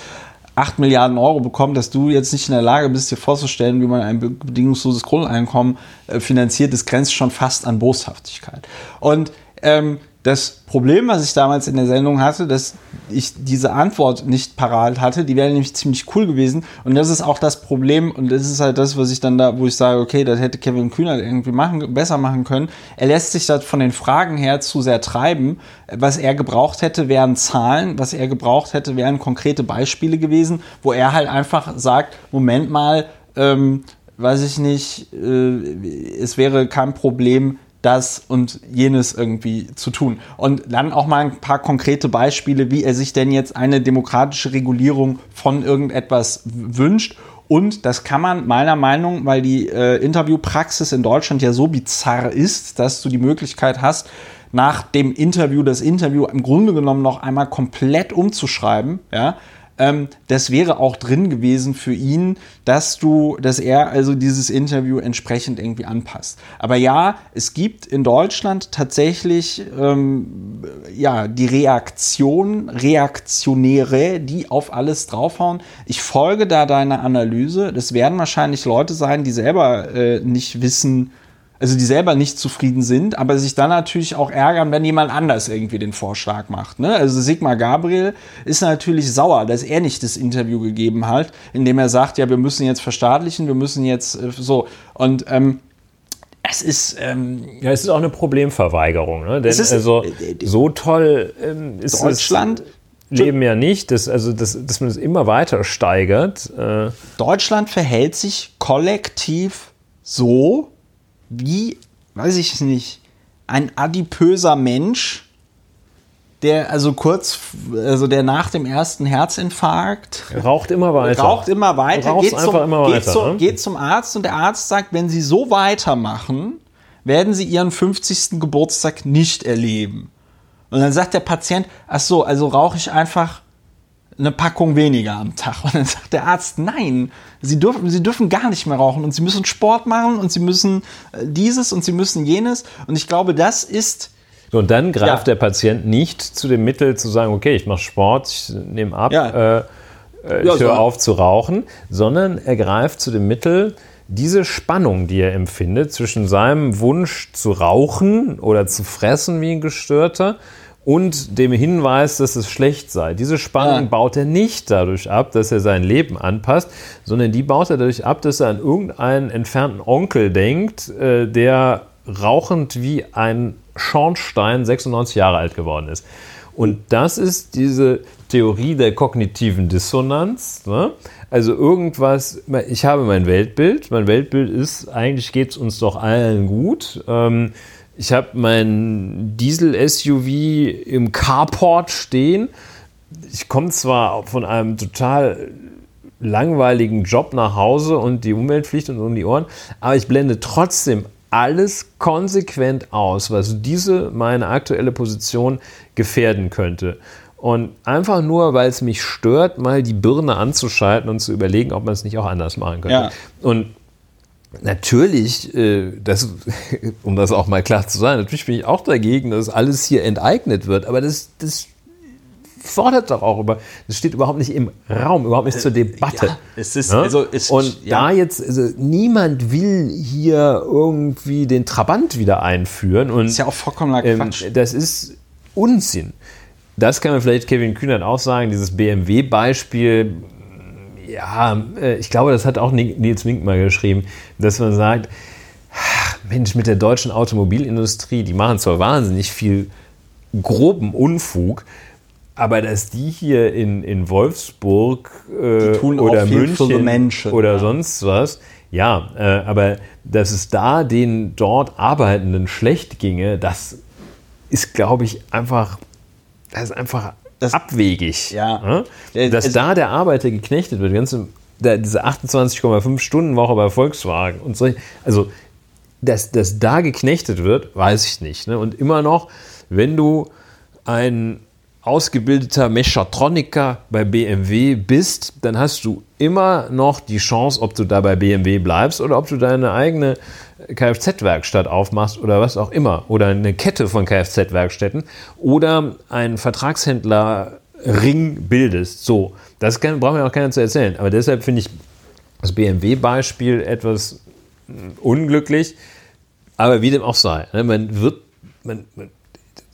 8 Milliarden Euro bekommt, dass du jetzt nicht in der Lage bist, dir vorzustellen, wie man ein bedingungsloses Grundeinkommen äh, finanziert, das grenzt schon fast an Boshaftigkeit. Und ähm, das Problem, was ich damals in der Sendung hatte, dass ich diese Antwort nicht parat hatte, die wäre nämlich ziemlich cool gewesen. Und das ist auch das Problem, und das ist halt das, was ich dann da, wo ich sage, okay, das hätte Kevin Kühner irgendwie machen, besser machen können. Er lässt sich das von den Fragen her zu sehr treiben. Was er gebraucht hätte, wären Zahlen, was er gebraucht hätte, wären konkrete Beispiele gewesen, wo er halt einfach sagt, Moment mal, ähm, weiß ich nicht, äh, es wäre kein Problem, das und jenes irgendwie zu tun. Und dann auch mal ein paar konkrete Beispiele, wie er sich denn jetzt eine demokratische Regulierung von irgendetwas wünscht. Und das kann man meiner Meinung, weil die äh, Interviewpraxis in Deutschland ja so bizarr ist, dass du die Möglichkeit hast, nach dem Interview das Interview im Grunde genommen noch einmal komplett umzuschreiben, ja, ähm, das wäre auch drin gewesen für ihn, dass du, dass er also dieses Interview entsprechend irgendwie anpasst. Aber ja, es gibt in Deutschland tatsächlich ähm, ja die Reaktion, Reaktionäre, die auf alles draufhauen. Ich folge da deiner Analyse. Das werden wahrscheinlich Leute sein, die selber äh, nicht wissen, also die selber nicht zufrieden sind, aber sich dann natürlich auch ärgern, wenn jemand anders irgendwie den Vorschlag macht. Ne? Also Sigmar Gabriel ist natürlich sauer, dass er nicht das Interview gegeben hat, in dem er sagt, ja, wir müssen jetzt verstaatlichen, wir müssen jetzt äh, so. Und ähm, es ist. Ähm, ja, es ist auch eine Problemverweigerung. Ne? Denn ist, also äh, so toll ähm, ist Deutschland. Leben ja nicht, dass, also dass, dass man es immer weiter steigert. Äh Deutschland verhält sich kollektiv so, wie, weiß ich nicht, ein adipöser Mensch, der also kurz, also der nach dem ersten Herzinfarkt raucht immer weiter, raucht immer weiter, geht zum, immer weiter, geht, zu, ne? geht zum Arzt und der Arzt sagt, wenn Sie so weitermachen, werden Sie Ihren 50. Geburtstag nicht erleben. Und dann sagt der Patient, ach so, also rauche ich einfach eine Packung weniger am Tag. Und dann sagt der Arzt, nein, Sie dürfen, Sie dürfen gar nicht mehr rauchen und Sie müssen Sport machen und Sie müssen äh, dieses und Sie müssen jenes. Und ich glaube, das ist. und dann greift ja. der Patient nicht zu dem Mittel zu sagen, okay, ich mache Sport, ich nehme ab, ja. äh, äh ich ja, höre so. auf zu rauchen, sondern er greift zu dem Mittel, diese Spannung, die er empfindet zwischen seinem Wunsch zu rauchen oder zu fressen wie ein Gestörter und dem Hinweis, dass es schlecht sei. Diese Spannung ja. baut er nicht dadurch ab, dass er sein Leben anpasst, sondern die baut er dadurch ab, dass er an irgendeinen entfernten Onkel denkt, äh, der rauchend wie ein Schornstein 96 Jahre alt geworden ist. Und das ist diese Theorie der kognitiven Dissonanz. Ne? Also irgendwas, ich habe mein Weltbild, mein Weltbild ist, eigentlich geht es uns doch allen gut. Ähm, ich habe mein Diesel-SUV im Carport stehen. Ich komme zwar von einem total langweiligen Job nach Hause und die Umwelt fliegt uns um die Ohren, aber ich blende trotzdem alles konsequent aus, was diese meine aktuelle Position gefährden könnte. Und einfach nur, weil es mich stört, mal die Birne anzuschalten und zu überlegen, ob man es nicht auch anders machen könnte. Ja. Und natürlich, äh, das, um das auch mal klar zu sagen, natürlich bin ich auch dagegen, dass alles hier enteignet wird. Aber das, das fordert doch auch über, das steht überhaupt nicht im Raum, überhaupt nicht zur Debatte. Ja, es ist, ja? also es, Und ja. da jetzt, also niemand will hier irgendwie den Trabant wieder einführen. Und, das ist ja auch vollkommener Quatsch. Ähm, das ist Unsinn. Das kann man vielleicht Kevin Kühnert auch sagen, dieses BMW-Beispiel. Ja, äh, ich glaube, das hat auch Nils Wink mal geschrieben, dass man sagt, Mensch, mit der deutschen Automobilindustrie, die machen zwar wahnsinnig viel groben Unfug, aber dass die hier in, in Wolfsburg äh, oder München oder ja. sonst was, ja, äh, aber dass es da den dort Arbeitenden schlecht ginge, das ist, glaube ich, einfach das ist einfach das, abwegig. Ja. ja? Dass da der Arbeiter geknechtet wird, ganze, der, diese 28,5 Stunden Woche bei Volkswagen und so. Also, dass, dass da geknechtet wird, weiß ich nicht. Ne? Und immer noch, wenn du ein ausgebildeter Mechatroniker bei BMW bist, dann hast du immer noch die Chance, ob du da bei BMW bleibst oder ob du deine eigene Kfz-Werkstatt aufmachst oder was auch immer oder eine Kette von Kfz-Werkstätten oder einen Vertragshändler-Ring bildest. So, das kann, braucht mir auch keiner zu erzählen. Aber deshalb finde ich das BMW-Beispiel etwas unglücklich. Aber wie dem auch sei, ne, man wird, man, man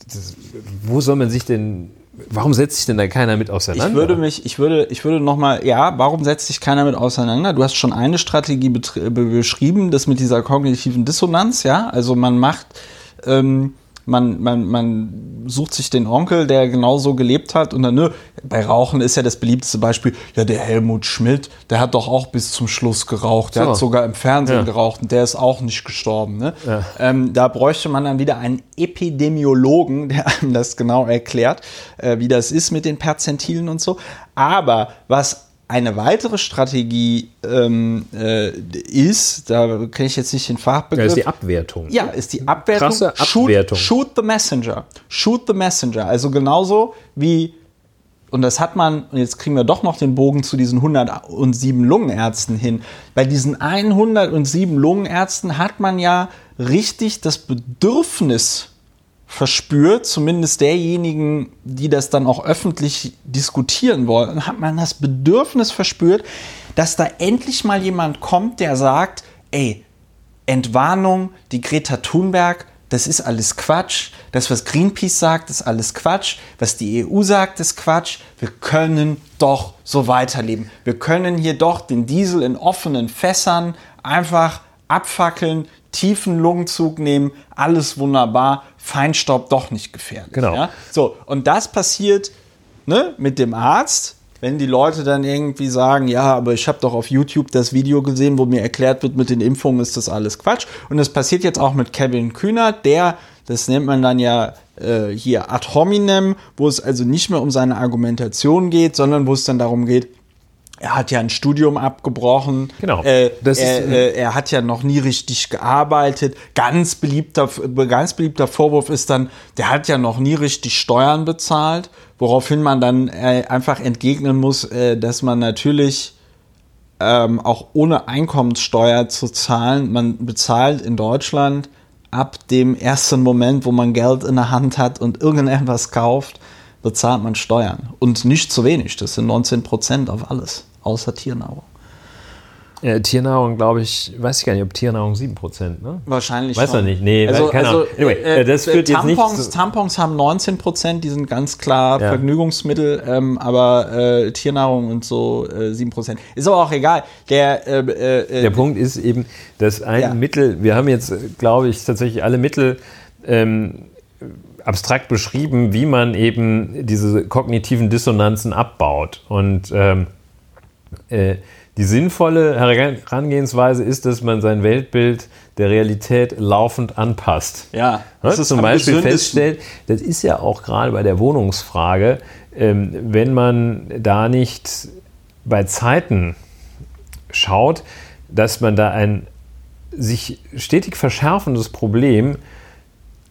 das, wo soll man sich denn Warum setzt sich denn da keiner mit auseinander? Ich würde mich, ich würde, ich würde nochmal, ja, warum setzt sich keiner mit auseinander? Du hast schon eine Strategie beschrieben, das mit dieser kognitiven Dissonanz, ja. Also man macht, ähm, man, man, man sucht sich den Onkel, der genauso gelebt hat und dann, nö, bei Rauchen ist ja das beliebteste Beispiel, ja, der Helmut Schmidt, der hat doch auch bis zum Schluss geraucht, der so. hat sogar im Fernsehen ja. geraucht und der ist auch nicht gestorben. Ne? Ja. Ähm, da bräuchte man dann wieder einen Epidemiologen, der einem das genau erklärt, äh, wie das ist mit den Perzentilen und so. Aber was eine weitere Strategie ähm, äh, ist, da kenne ich jetzt nicht den Fachbegriff. Ja, ist die Abwertung. Ja, ist die Abwertung. Krasse Abwertung. Shoot, shoot the messenger. Shoot the messenger. Also genauso wie, und das hat man, und jetzt kriegen wir doch noch den Bogen zu diesen 107 Lungenärzten hin. Bei diesen 107 Lungenärzten hat man ja richtig das Bedürfnis verspürt, zumindest derjenigen, die das dann auch öffentlich diskutieren wollen, hat man das Bedürfnis verspürt, dass da endlich mal jemand kommt, der sagt, ey, Entwarnung, die Greta Thunberg, das ist alles Quatsch. Das, was Greenpeace sagt, ist alles Quatsch. Was die EU sagt, ist Quatsch. Wir können doch so weiterleben. Wir können hier doch den Diesel in offenen Fässern einfach abfackeln, tiefen Lungenzug nehmen, alles wunderbar, Feinstaub doch nicht gefährlich. Genau. Ja? So, und das passiert ne, mit dem Arzt, wenn die Leute dann irgendwie sagen, ja, aber ich habe doch auf YouTube das Video gesehen, wo mir erklärt wird, mit den Impfungen ist das alles Quatsch. Und das passiert jetzt auch mit Kevin Kühnert, der, das nennt man dann ja äh, hier ad hominem, wo es also nicht mehr um seine Argumentation geht, sondern wo es dann darum geht, er hat ja ein Studium abgebrochen. Genau. Äh, er, äh, er, hat ja noch nie richtig gearbeitet. Ganz beliebter, ganz beliebter Vorwurf ist dann, der hat ja noch nie richtig Steuern bezahlt. Woraufhin man dann äh, einfach entgegnen muss, äh, dass man natürlich ähm, auch ohne Einkommenssteuer zu zahlen, man bezahlt in Deutschland ab dem ersten Moment, wo man Geld in der Hand hat und irgendetwas kauft, bezahlt man Steuern. Und nicht zu wenig, das sind 19 Prozent auf alles, außer Tiernahrung. Ja, Tiernahrung, glaube ich, weiß ich gar nicht, ob Tiernahrung 7%, ne? Wahrscheinlich Weiß man nicht, nee, also, keine also, Anyway, äh, das führt Tampons, jetzt nicht Tampons haben 19%, die sind ganz klar ja. Vergnügungsmittel, ähm, aber äh, Tiernahrung und so äh, 7%. Ist aber auch egal. Der, äh, äh, Der Punkt ist eben, dass ein ja. Mittel, wir haben jetzt, glaube ich, tatsächlich alle Mittel ähm, abstrakt beschrieben, wie man eben diese kognitiven Dissonanzen abbaut. Und ähm, äh, die sinnvolle Herangehensweise ist, dass man sein Weltbild der Realität laufend anpasst. Ja, das ist zum Beispiel feststellt, das ist ja auch gerade bei der Wohnungsfrage, ähm, wenn man da nicht bei Zeiten schaut, dass man da ein sich stetig verschärfendes Problem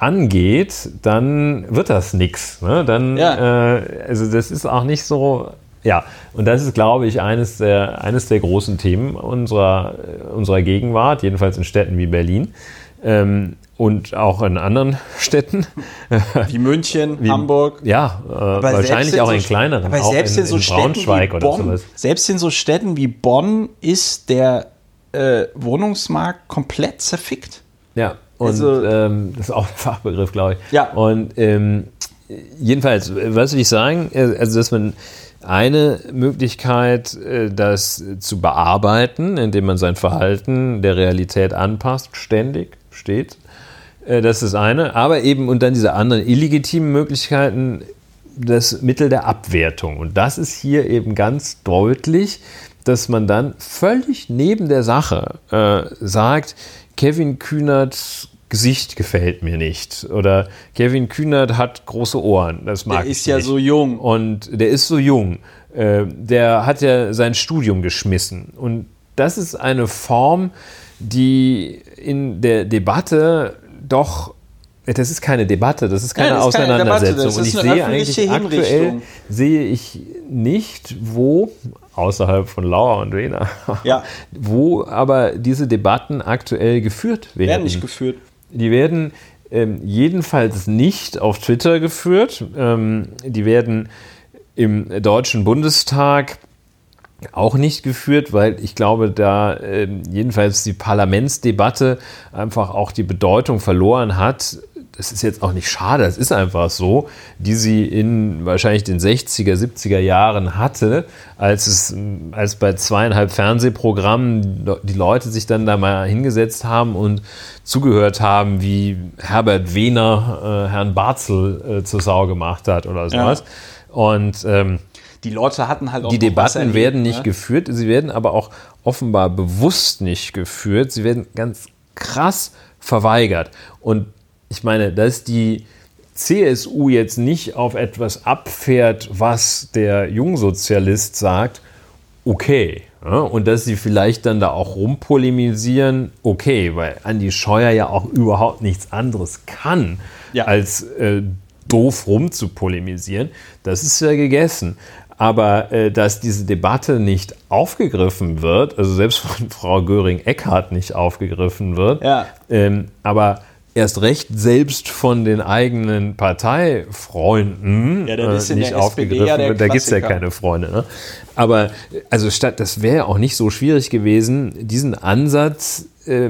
angeht, dann wird das nichts. Ne? Dann, ja. äh, also das ist auch nicht so. Ja, und das ist, glaube ich, eines der, eines der großen Themen unserer, unserer Gegenwart, jedenfalls in Städten wie Berlin. Ähm, und auch in anderen Städten. Wie München, wie, Hamburg. Ja, äh, wahrscheinlich auch in so, kleineren. Aber selbst in, in so in Braunschweig oder Bonn, sowas. Selbst in so Städten wie Bonn ist der äh, Wohnungsmarkt komplett zerfickt. Ja, und also, ähm, das ist auch ein Fachbegriff, glaube ich. Ja. Und ähm, jedenfalls, was will ich sagen? Also, dass man eine Möglichkeit, äh, das zu bearbeiten, indem man sein Verhalten der Realität anpasst, ständig steht. Äh, das ist das eine. Aber eben, und dann diese anderen illegitimen Möglichkeiten, das Mittel der Abwertung. Und das ist hier eben ganz deutlich, dass man dann völlig neben der Sache äh, sagt, Kevin Kühnerts Gesicht gefällt mir nicht. Oder Kevin Kühnert hat große Ohren, das mag der ich ist ja so jung. Und der ist so jung. Äh, der hat ja sein Studium geschmissen. Und das ist eine Form, die in der Debatte doch das ist keine Debatte, das ist keine ja, das ist Auseinandersetzung. Keine Debatte, und ich sehe eigentlich aktuell sehe ich nicht, wo außerhalb von Lauer und Wehner, ja. wo aber diese Debatten aktuell geführt werden. Werden nicht geführt. Die werden ähm, jedenfalls nicht auf Twitter geführt. Ähm, die werden im Deutschen Bundestag auch nicht geführt, weil ich glaube, da äh, jedenfalls die Parlamentsdebatte einfach auch die Bedeutung verloren hat, das ist jetzt auch nicht schade, es ist einfach so, die sie in wahrscheinlich den 60er, 70er Jahren hatte, als es als bei zweieinhalb Fernsehprogrammen die Leute sich dann da mal hingesetzt haben und zugehört haben, wie Herbert Wehner äh, Herrn Barzel äh, zur Sau gemacht hat oder sowas. Ja. Und ähm, die Leute hatten halt auch Die Debatten erlebt, werden nicht ne? geführt, sie werden aber auch offenbar bewusst nicht geführt, sie werden ganz krass verweigert. Und ich meine, dass die CSU jetzt nicht auf etwas abfährt, was der Jungsozialist sagt, okay. Ja, und dass sie vielleicht dann da auch rumpolemisieren, okay, weil Andi Scheuer ja auch überhaupt nichts anderes kann, ja. als äh, doof rumzupolemisieren, das ist ja gegessen. Aber äh, dass diese Debatte nicht aufgegriffen wird, also selbst von Frau Göring-Eckardt nicht aufgegriffen wird, ja. ähm, aber erst recht selbst von den eigenen Parteifreunden ja, äh, nicht aufgegriffen ja wird. Da gibt es ja keine Freunde. Ne? Aber also statt, das wäre auch nicht so schwierig gewesen, diesen Ansatz äh,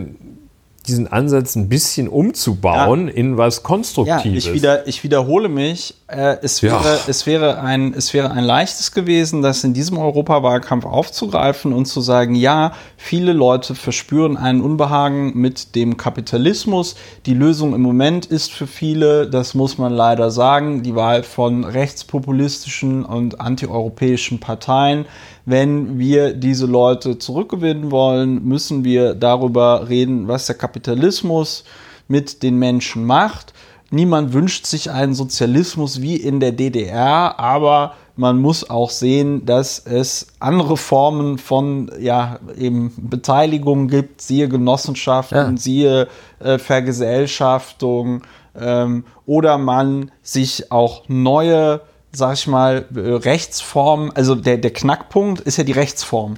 diesen Ansatz ein bisschen umzubauen ja. in was Konstruktives. Ja, ich, wieder, ich wiederhole mich. Äh, es, wäre, ja. es, wäre ein, es wäre ein leichtes gewesen, das in diesem Europawahlkampf aufzugreifen und zu sagen, ja, viele Leute verspüren einen Unbehagen mit dem Kapitalismus. Die Lösung im Moment ist für viele, das muss man leider sagen, die Wahl von rechtspopulistischen und antieuropäischen Parteien wenn wir diese Leute zurückgewinnen wollen, müssen wir darüber reden, was der Kapitalismus mit den Menschen macht. Niemand wünscht sich einen Sozialismus wie in der DDR, aber man muss auch sehen, dass es andere Formen von ja, eben Beteiligung gibt, siehe Genossenschaften, ja. siehe äh, Vergesellschaftung ähm, oder man sich auch neue sag ich mal, Rechtsform, also der, der Knackpunkt ist ja die Rechtsform.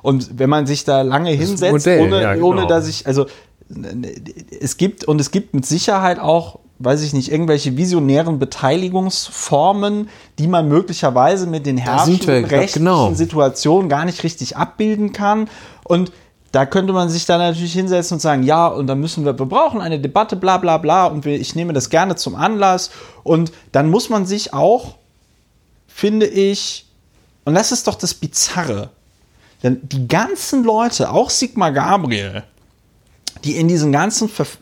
Und wenn man sich da lange das hinsetzt, Modell, ohne, ja, genau. ohne dass ich, also es gibt und es gibt mit Sicherheit auch, weiß ich nicht, irgendwelche visionären Beteiligungsformen, die man möglicherweise mit den herrschenden rechtlichen genau. Situationen gar nicht richtig abbilden kann. Und da könnte man sich dann natürlich hinsetzen und sagen, ja, und dann müssen wir, wir brauchen eine Debatte, bla bla bla, und ich nehme das gerne zum Anlass. Und dann muss man sich auch finde ich, und das ist doch das Bizarre, denn die ganzen Leute, auch Sigmar Gabriel, die in diesen ganzen, Verf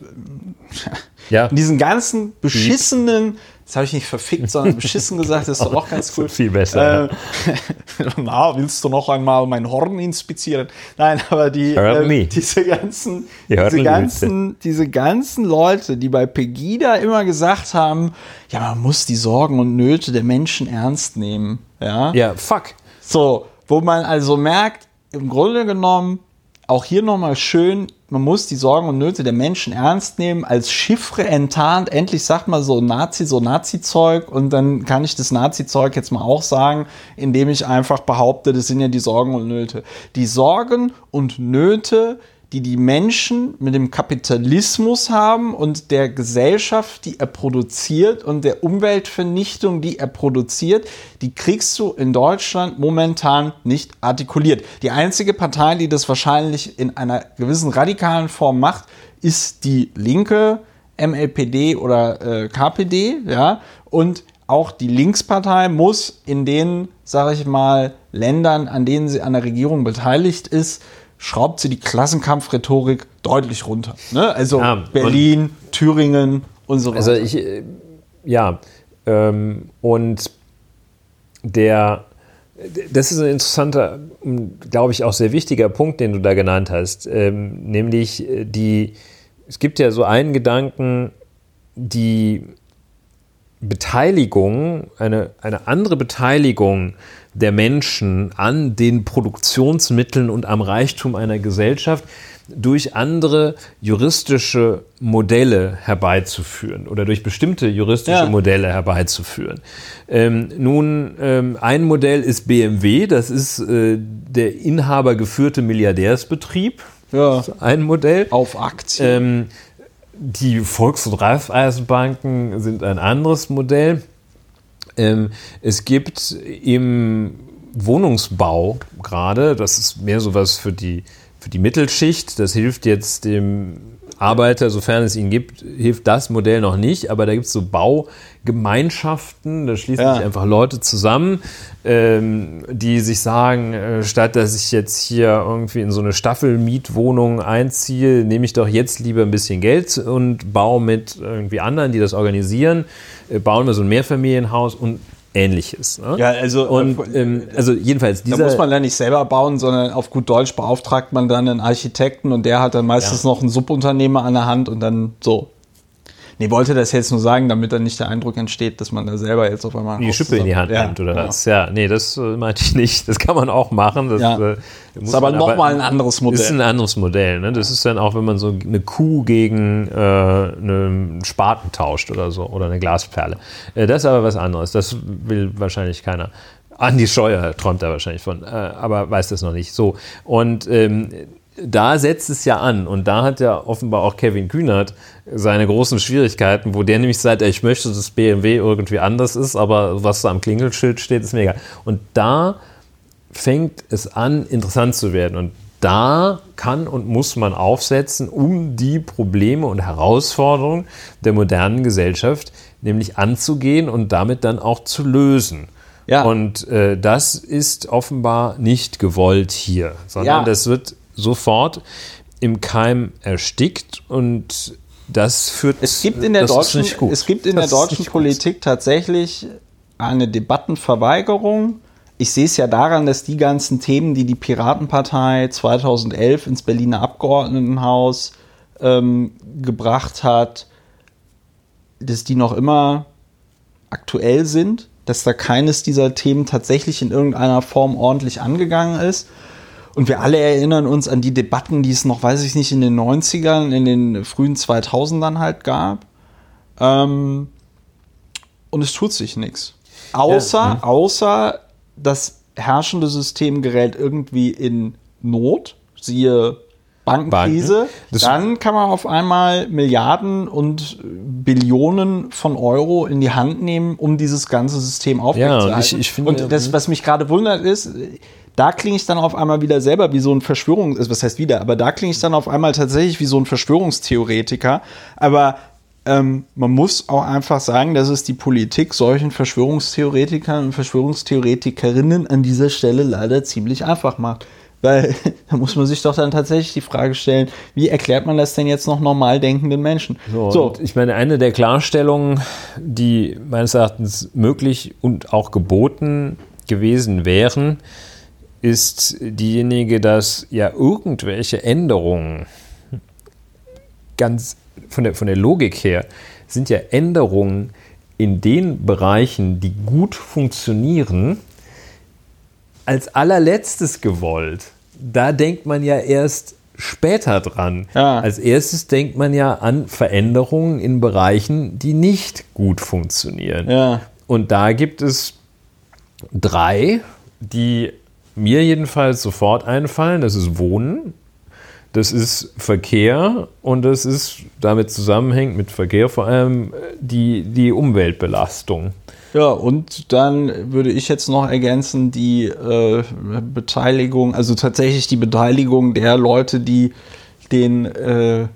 ja. in diesen ganzen beschissenen, das habe ich nicht verfickt, sondern beschissen gesagt, das ist doch auch ganz cool. Viel besser. Äh, na, willst du noch einmal mein Horn inspizieren? Nein, aber die, äh, diese ganzen, diese ganzen, diese ganzen Leute, die bei Pegida immer gesagt haben, ja, man muss die Sorgen und Nöte der Menschen ernst nehmen. Ja, ja fuck. So, wo man also merkt, im Grunde genommen, auch hier nochmal schön, man muss die Sorgen und Nöte der Menschen ernst nehmen, als Chiffre enttarnt. Endlich sagt man so Nazi, so Nazi-Zeug und dann kann ich das Nazi-Zeug jetzt mal auch sagen, indem ich einfach behaupte, das sind ja die Sorgen und Nöte. Die Sorgen und Nöte, die die Menschen mit dem Kapitalismus haben und der Gesellschaft, die er produziert und der Umweltvernichtung, die er produziert, die kriegst du in Deutschland momentan nicht artikuliert. Die einzige Partei, die das wahrscheinlich in einer gewissen radikalen Form macht, ist die Linke, MLPD oder äh, KPD, ja, und auch die Linkspartei muss in den, sage ich mal, Ländern, an denen sie an der Regierung beteiligt ist, schraubt sie die Klassenkampfrhetorik deutlich runter. Ne? Also ja, Berlin, Thüringen und so weiter. Also ich, äh, ja, ähm, und der, das ist ein interessanter, glaube ich, auch sehr wichtiger Punkt, den du da genannt hast, ähm, nämlich äh, die, es gibt ja so einen Gedanken, die Beteiligung, eine, eine andere Beteiligung der Menschen an den Produktionsmitteln und am Reichtum einer Gesellschaft durch andere juristische Modelle herbeizuführen oder durch bestimmte juristische ja. Modelle herbeizuführen. Ähm, nun, ähm, ein Modell ist BMW, das ist äh, der inhabergeführte Milliardärsbetrieb. Ja. ein Modell. Auf Aktien. Ähm, die Volks- und Raiffeisenbanken sind ein anderes Modell. Ähm, es gibt im Wohnungsbau gerade, das ist mehr sowas für die, für die Mittelschicht, das hilft jetzt dem Arbeiter, sofern es ihn gibt, hilft das Modell noch nicht, aber da gibt es so Baugemeinschaften, da schließen ja. sich einfach Leute zusammen, ähm, die sich sagen, äh, statt dass ich jetzt hier irgendwie in so eine Staffelmietwohnung einziehe, nehme ich doch jetzt lieber ein bisschen Geld und baue mit irgendwie anderen, die das organisieren, äh, bauen wir so ein Mehrfamilienhaus und ähnliches. Ne? Ja, also, und, äh, ähm, also jedenfalls dieser, Da muss man ja nicht selber bauen, sondern auf gut Deutsch beauftragt man dann einen Architekten und der hat dann meistens ja. noch einen Subunternehmer an der Hand und dann so. Nee, wollte das jetzt nur sagen, damit dann nicht der Eindruck entsteht, dass man da selber jetzt auf einmal. Die Schippe in die Hand ja, nimmt oder genau. was? Ja, nee, das äh, meinte ich nicht. Das kann man auch machen. Das, ja. äh, ist aber nochmal ein anderes Modell. Ist ein anderes Modell. Ne? Das ist dann auch, wenn man so eine Kuh gegen äh, einen Spaten tauscht oder so oder eine Glasperle. Äh, das ist aber was anderes. Das will wahrscheinlich keiner. Andi Scheuer träumt da wahrscheinlich von, äh, aber weiß das noch nicht. So. Und ähm, da setzt es ja an und da hat ja offenbar auch Kevin Kühnert seine großen Schwierigkeiten, wo der nämlich sagt, ich möchte, dass BMW irgendwie anders ist, aber was da am Klingelschild steht, ist mega. Und da fängt es an, interessant zu werden und da kann und muss man aufsetzen, um die Probleme und Herausforderungen der modernen Gesellschaft nämlich anzugehen und damit dann auch zu lösen. Ja. Und äh, das ist offenbar nicht gewollt hier, sondern ja. das wird sofort im Keim erstickt und das führt es gibt in der deutschen es gibt in das der deutschen Politik gut. tatsächlich eine Debattenverweigerung ich sehe es ja daran, dass die ganzen Themen, die die Piratenpartei 2011 ins Berliner Abgeordnetenhaus ähm, gebracht hat, dass die noch immer aktuell sind, dass da keines dieser Themen tatsächlich in irgendeiner Form ordentlich angegangen ist. Und wir alle erinnern uns an die Debatten, die es noch, weiß ich nicht, in den 90ern, in den frühen 2000ern halt gab. Ähm, und es tut sich nichts. Außer, ja. außer das herrschende System gerät irgendwie in Not, siehe Bankenkrise, Banken. dann kann man auf einmal Milliarden und Billionen von Euro in die Hand nehmen, um dieses ganze System aufrechtzuerhalten. Ja, ich, ich finde, und das, was mich gerade wundert, ist, da klinge ich dann auf einmal wieder selber wie so ein Verschwörungs, also was heißt wieder, aber da klinge ich dann auf einmal tatsächlich wie so ein Verschwörungstheoretiker. Aber ähm, man muss auch einfach sagen, dass es die Politik solchen Verschwörungstheoretikern und Verschwörungstheoretikerinnen an dieser Stelle leider ziemlich einfach macht. Weil da muss man sich doch dann tatsächlich die Frage stellen, wie erklärt man das denn jetzt noch normal denkenden Menschen? So, so. ich meine, eine der Klarstellungen, die meines Erachtens möglich und auch geboten gewesen wären, ist diejenige, dass ja irgendwelche Änderungen ganz von der, von der Logik her sind ja Änderungen in den Bereichen, die gut funktionieren, als allerletztes gewollt. Da denkt man ja erst später dran. Ja. Als erstes denkt man ja an Veränderungen in Bereichen, die nicht gut funktionieren. Ja. Und da gibt es drei, die mir jedenfalls sofort einfallen. Das ist Wohnen, das ist Verkehr und das ist damit zusammenhängt mit Verkehr vor allem die, die Umweltbelastung. Ja, und dann würde ich jetzt noch ergänzen, die äh, Beteiligung, also tatsächlich die Beteiligung der Leute, die den äh,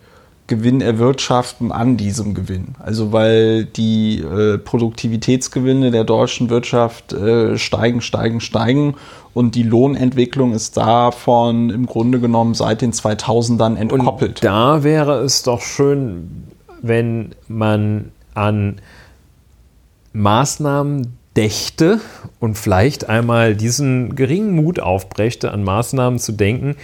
Gewinn erwirtschaften an diesem Gewinn. Also weil die äh, Produktivitätsgewinne der deutschen Wirtschaft äh, steigen, steigen, steigen und die Lohnentwicklung ist davon im Grunde genommen seit den 2000ern entkoppelt. Und da wäre es doch schön, wenn man an Maßnahmen dächte und vielleicht einmal diesen geringen Mut aufbrächte, an Maßnahmen zu denken,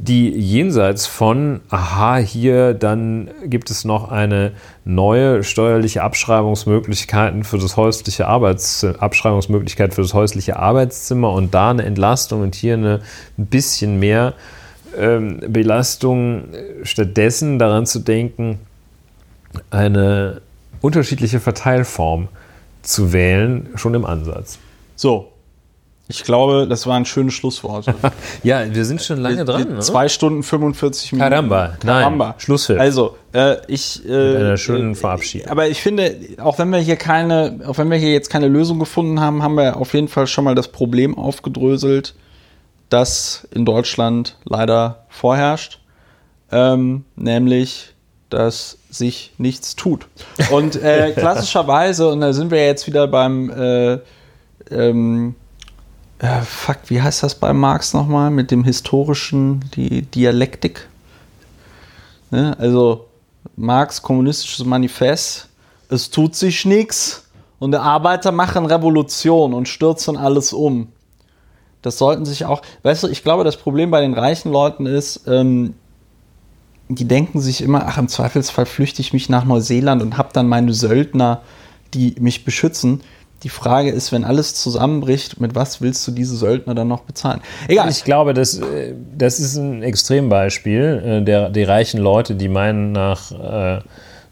die jenseits von, aha, hier, dann gibt es noch eine neue steuerliche Abschreibungsmöglichkeiten für das häusliche Arbeits Abschreibungsmöglichkeit für das häusliche Arbeitszimmer und da eine Entlastung und hier eine ein bisschen mehr ähm, Belastung, stattdessen daran zu denken, eine unterschiedliche Verteilform zu wählen, schon im Ansatz. So, ich glaube, das war ein schönes Schlusswort. ja, wir sind schon lange dran. Ne? Zwei Stunden 45 Minuten. Karamba, Karamba. Nein, Schlussfilm. Also, äh, ich. Äh, Mit einer schönen äh, Verabschiedung. Aber ich finde, auch wenn wir hier keine, auch wenn wir hier jetzt keine Lösung gefunden haben, haben wir auf jeden Fall schon mal das Problem aufgedröselt, das in Deutschland leider vorherrscht. Ähm, nämlich, dass sich nichts tut. Und äh, klassischerweise, und da sind wir jetzt wieder beim. Äh, ähm, äh, fuck, wie heißt das bei Marx nochmal mit dem historischen, die Dialektik? Ne? Also Marx kommunistisches Manifest, es tut sich nichts und die Arbeiter machen Revolution und stürzen alles um. Das sollten sich auch, weißt du, ich glaube, das Problem bei den reichen Leuten ist, ähm, die denken sich immer, ach, im Zweifelsfall flüchte ich mich nach Neuseeland und habe dann meine Söldner, die mich beschützen. Die Frage ist, wenn alles zusammenbricht, mit was willst du diese Söldner dann noch bezahlen? Egal. Ich glaube, das, äh, das ist ein Extrembeispiel äh, der, die reichen Leute, die meinen nach äh,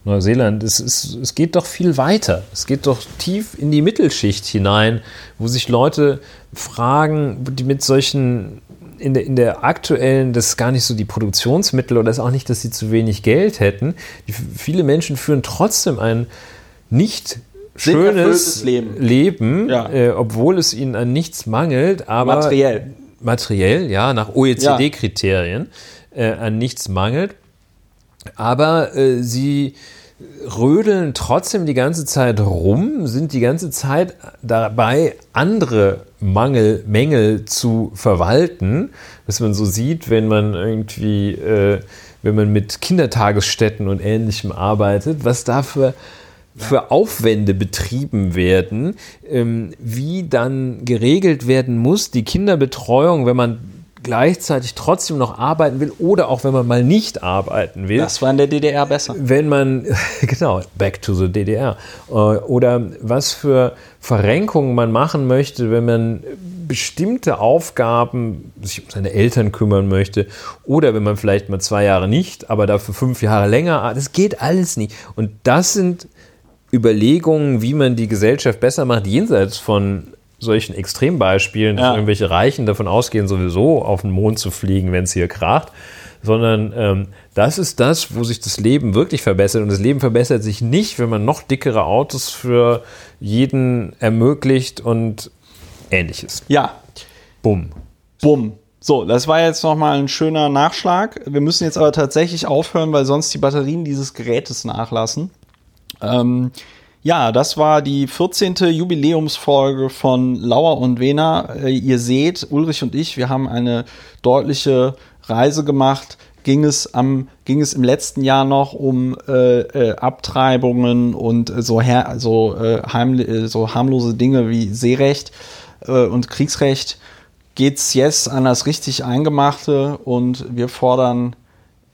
Neuseeland. Es, es, es geht doch viel weiter. Es geht doch tief in die Mittelschicht hinein, wo sich Leute fragen, die mit solchen in der, in der aktuellen, das ist gar nicht so die Produktionsmittel oder ist auch nicht, dass sie zu wenig Geld hätten. Die, viele Menschen führen trotzdem ein nicht schönes Leben, Leben ja. äh, obwohl es ihnen an nichts mangelt, aber materiell, materiell ja, nach OECD-Kriterien äh, an nichts mangelt. Aber äh, sie rödeln trotzdem die ganze Zeit rum, sind die ganze Zeit dabei, andere Mangel, Mängel zu verwalten, was man so sieht, wenn man irgendwie, äh, wenn man mit Kindertagesstätten und Ähnlichem arbeitet, was da für Aufwände betrieben werden, ähm, wie dann geregelt werden muss, die Kinderbetreuung, wenn man gleichzeitig trotzdem noch arbeiten will oder auch wenn man mal nicht arbeiten will. Das war in der DDR besser. Wenn man, genau, back to the DDR. Äh, oder was für Verrenkungen man machen möchte, wenn man bestimmte Aufgaben sich um seine Eltern kümmern möchte oder wenn man vielleicht mal zwei Jahre nicht, aber dafür fünf Jahre länger, das geht alles nicht. Und das sind Überlegungen, wie man die Gesellschaft besser macht, jenseits von solchen Extrembeispielen, dass ja. irgendwelche Reichen davon ausgehen, sowieso auf den Mond zu fliegen, wenn es hier kracht, sondern ähm, das ist das, wo sich das Leben wirklich verbessert. Und das Leben verbessert sich nicht, wenn man noch dickere Autos für jeden ermöglicht und ähnliches. Ja. Bumm. Bumm. So, das war jetzt nochmal ein schöner Nachschlag. Wir müssen jetzt aber tatsächlich aufhören, weil sonst die Batterien dieses Gerätes nachlassen. Ähm, ja, das war die 14. Jubiläumsfolge von Lauer und Wena. Äh, ihr seht, Ulrich und ich, wir haben eine deutliche Reise gemacht. Ging es, am, ging es im letzten Jahr noch um äh, äh, Abtreibungen und so, her, so, äh, heim, äh, so harmlose Dinge wie Seerecht äh, und Kriegsrecht? Geht's jetzt an das richtig Eingemachte und wir fordern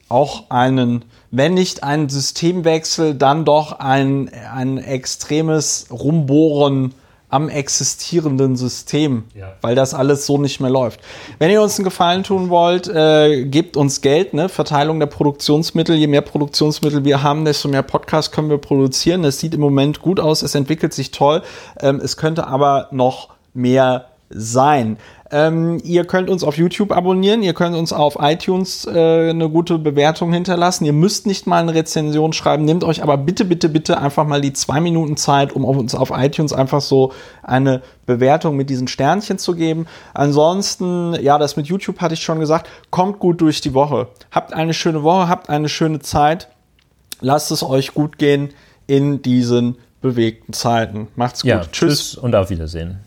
auch einen wenn nicht ein Systemwechsel, dann doch ein, ein extremes Rumbohren am existierenden System, ja. weil das alles so nicht mehr läuft. Wenn ihr uns einen Gefallen tun wollt, äh, gebt uns Geld, ne? Verteilung der Produktionsmittel. Je mehr Produktionsmittel wir haben, desto mehr Podcasts können wir produzieren. Es sieht im Moment gut aus, es entwickelt sich toll. Ähm, es könnte aber noch mehr sein. Ähm, ihr könnt uns auf YouTube abonnieren, ihr könnt uns auf iTunes äh, eine gute Bewertung hinterlassen. Ihr müsst nicht mal eine Rezension schreiben, nehmt euch aber bitte, bitte, bitte einfach mal die zwei Minuten Zeit, um uns auf iTunes einfach so eine Bewertung mit diesen Sternchen zu geben. Ansonsten, ja, das mit YouTube hatte ich schon gesagt, kommt gut durch die Woche. Habt eine schöne Woche, habt eine schöne Zeit. Lasst es euch gut gehen in diesen bewegten Zeiten. Macht's gut. Ja, tschüss. tschüss und auf Wiedersehen.